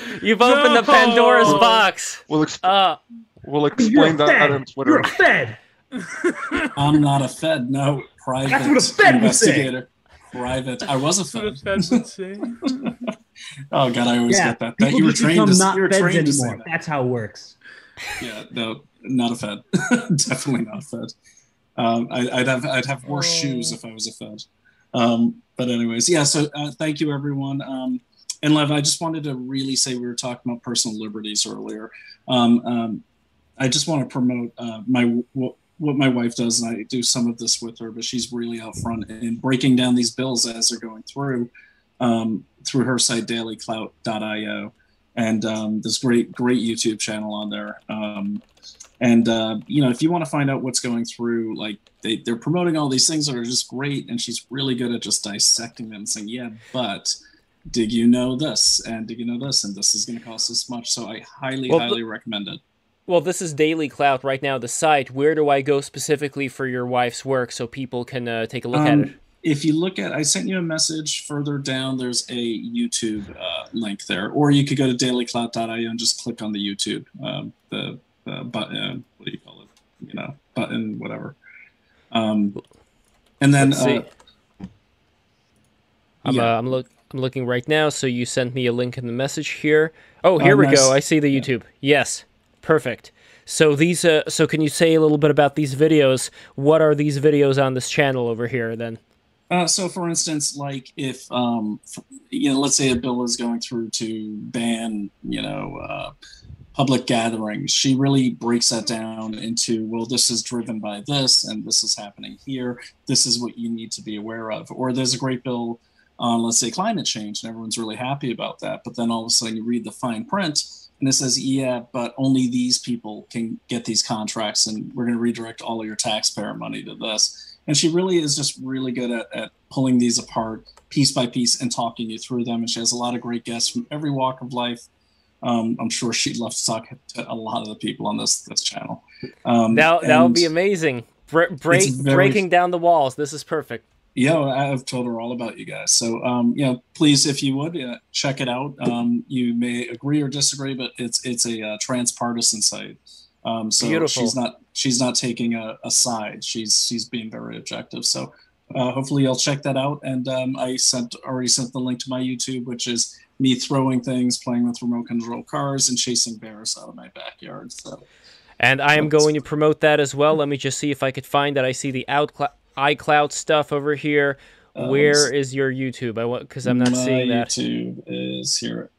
opened the you've no! opened the Pandora's box. We'll, exp- uh, we'll explain that on Twitter. You're a Fed. I'm not a Fed. No, private That's what a Fed investigator. Private. I was a Fed. oh God, I always yeah, get that. that you were trained to, not you were feds trained anymore. That. That's how it works. Yeah, no, not a Fed. Definitely not a Fed. Um, I, would have I'd have worse oh. shoes if I was a Fed. Um, but anyways, yeah. So uh, thank you, everyone. Um, and Lev, I just wanted to really say we were talking about personal liberties earlier. Um, um, I just want to promote uh, my what, what my wife does, and I do some of this with her, but she's really out front in breaking down these bills as they're going through um, through her site dailyclout.io. And um, this great, great YouTube channel on there. Um, and uh, you know, if you want to find out what's going through, like they, they're promoting all these things that are just great, and she's really good at just dissecting them and saying, yeah, but did you know this? And did you know this? And this is going to cost this much. So I highly, well, highly recommend it. Well, this is Daily Clout right now, the site. Where do I go specifically for your wife's work so people can uh, take a look um, at it? If you look at, I sent you a message further down. There's a YouTube uh, link there, or you could go to dailyclout.io and just click on the YouTube, um, the, button. What do you call it? You know, button, whatever. Um, and then uh, I'm yeah. uh, I'm look I'm looking right now. So you sent me a link in the message here. Oh, here uh, we nice. go. I see the YouTube. Yes. Perfect. So these, uh, so can you say a little bit about these videos? What are these videos on this channel over here then? Uh, so, for instance, like if um, you know, let's say a bill is going through to ban, you know, uh, public gatherings, she really breaks that down into, well, this is driven by this, and this is happening here. This is what you need to be aware of. Or there's a great bill on, let's say, climate change, and everyone's really happy about that. But then all of a sudden, you read the fine print, and it says, yeah, but only these people can get these contracts, and we're going to redirect all of your taxpayer money to this. And she really is just really good at, at pulling these apart piece by piece and talking you through them. And she has a lot of great guests from every walk of life. Um, I'm sure she'd love to talk to a lot of the people on this this channel. Um, that that would be amazing. Bre- break, very, breaking down the walls. This is perfect yeah, I've told her all about you guys. So, um, you know, please, if you would, uh, check it out. Um, you may agree or disagree, but it's it's a uh, transpartisan site. Um, so Beautiful. she's not she's not taking a, a, side. She's she's being very objective. So uh, hopefully you'll check that out. And um, I sent already sent the link to my YouTube, which is me throwing things, playing with remote control cars, and chasing bears out of my backyard. So. And I am going to promote that as well. Let me just see if I could find that. I see the out iCloud stuff over here. Um, Where is your YouTube? I want because I'm not seeing that. YouTube is here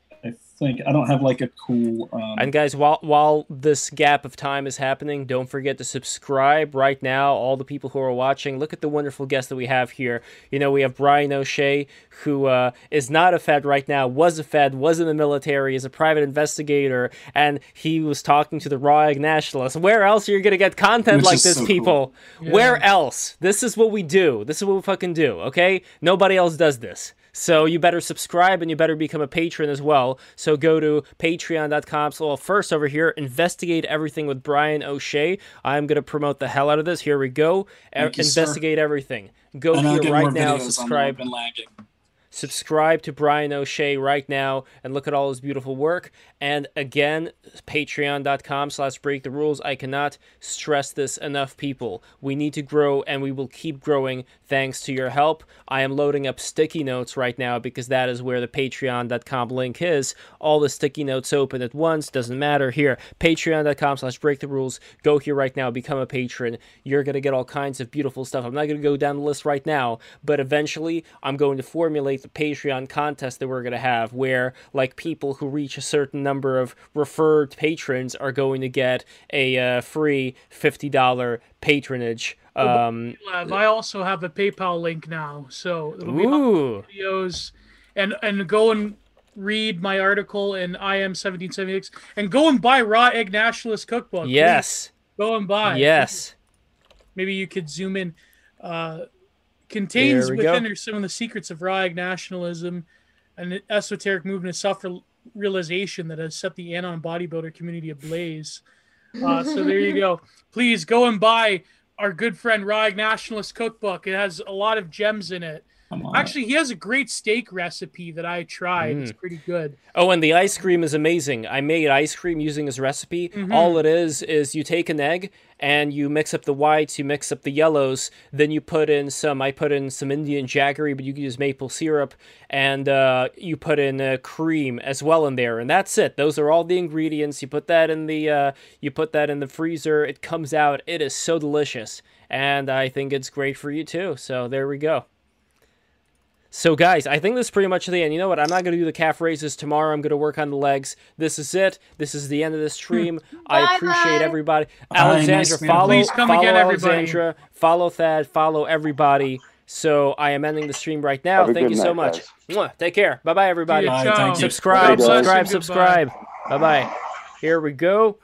think I don't have like a cool. Um... And guys, while while this gap of time is happening, don't forget to subscribe right now. All the people who are watching, look at the wonderful guests that we have here. You know, we have Brian O'Shea, who uh, is not a Fed right now, was a Fed, was in the military, is a private investigator, and he was talking to the Raw Egg Nationalists. Where else are you gonna get content Which like this, so people? Cool. Yeah. Where else? This is what we do. This is what we fucking do. Okay, nobody else does this. So you better subscribe and you better become a patron as well. So go to patreon.com. So well, first over here, investigate everything with Brian O'Shea. I'm going to promote the hell out of this. Here we go. E- investigate sir. everything. Go and here right now. Subscribe subscribe to Brian O'Shea right now and look at all his beautiful work. And again, patreon.com slash break the rules. I cannot stress this enough, people. We need to grow and we will keep growing thanks to your help. I am loading up sticky notes right now because that is where the patreon.com link is. All the sticky notes open at once, doesn't matter. Here, patreon.com slash break the rules. Go here right now, become a patron. You're going to get all kinds of beautiful stuff. I'm not going to go down the list right now, but eventually I'm going to formulate the Patreon contest that we're going to have where like people who reach a certain number of referred patrons are going to get a uh, free $50 patronage. Um, I also have a PayPal link now, so it'll be ooh. videos and and go and read my article in IM 1776 and go and buy Raw Egg Nationalist Cookbook. Yes. Please. Go and buy. Yes. Maybe you could zoom in. Uh, contains within go. her some of the secrets of raw egg nationalism an esoteric movement of self realization that has set the Anon bodybuilder community ablaze. Uh, so there you go. Please go and buy our good friend Raw Egg Nationalist Cookbook. It has a lot of gems in it. Actually, he has a great steak recipe that I tried. Mm. It's pretty good. Oh, and the ice cream is amazing. I made ice cream using his recipe. Mm-hmm. All it is is you take an egg and you mix up the whites, you mix up the yellows, then you put in some. I put in some Indian jaggery, but you can use maple syrup, and uh, you put in uh, cream as well in there, and that's it. Those are all the ingredients. You put that in the uh, you put that in the freezer. It comes out. It is so delicious, and I think it's great for you too. So there we go. So, guys, I think this is pretty much the end. You know what? I'm not going to do the calf raises tomorrow. I'm going to work on the legs. This is it. This is the end of this stream. I appreciate everybody. Alexandra, follow, Please come follow again, Alexandra, follow Thad, follow everybody. So I am ending the stream right now. Thank you so much. Mwah. Take care. Bye bye, everybody. Bye, subscribe, subscribe, subscribe. Bye bye. Here we go.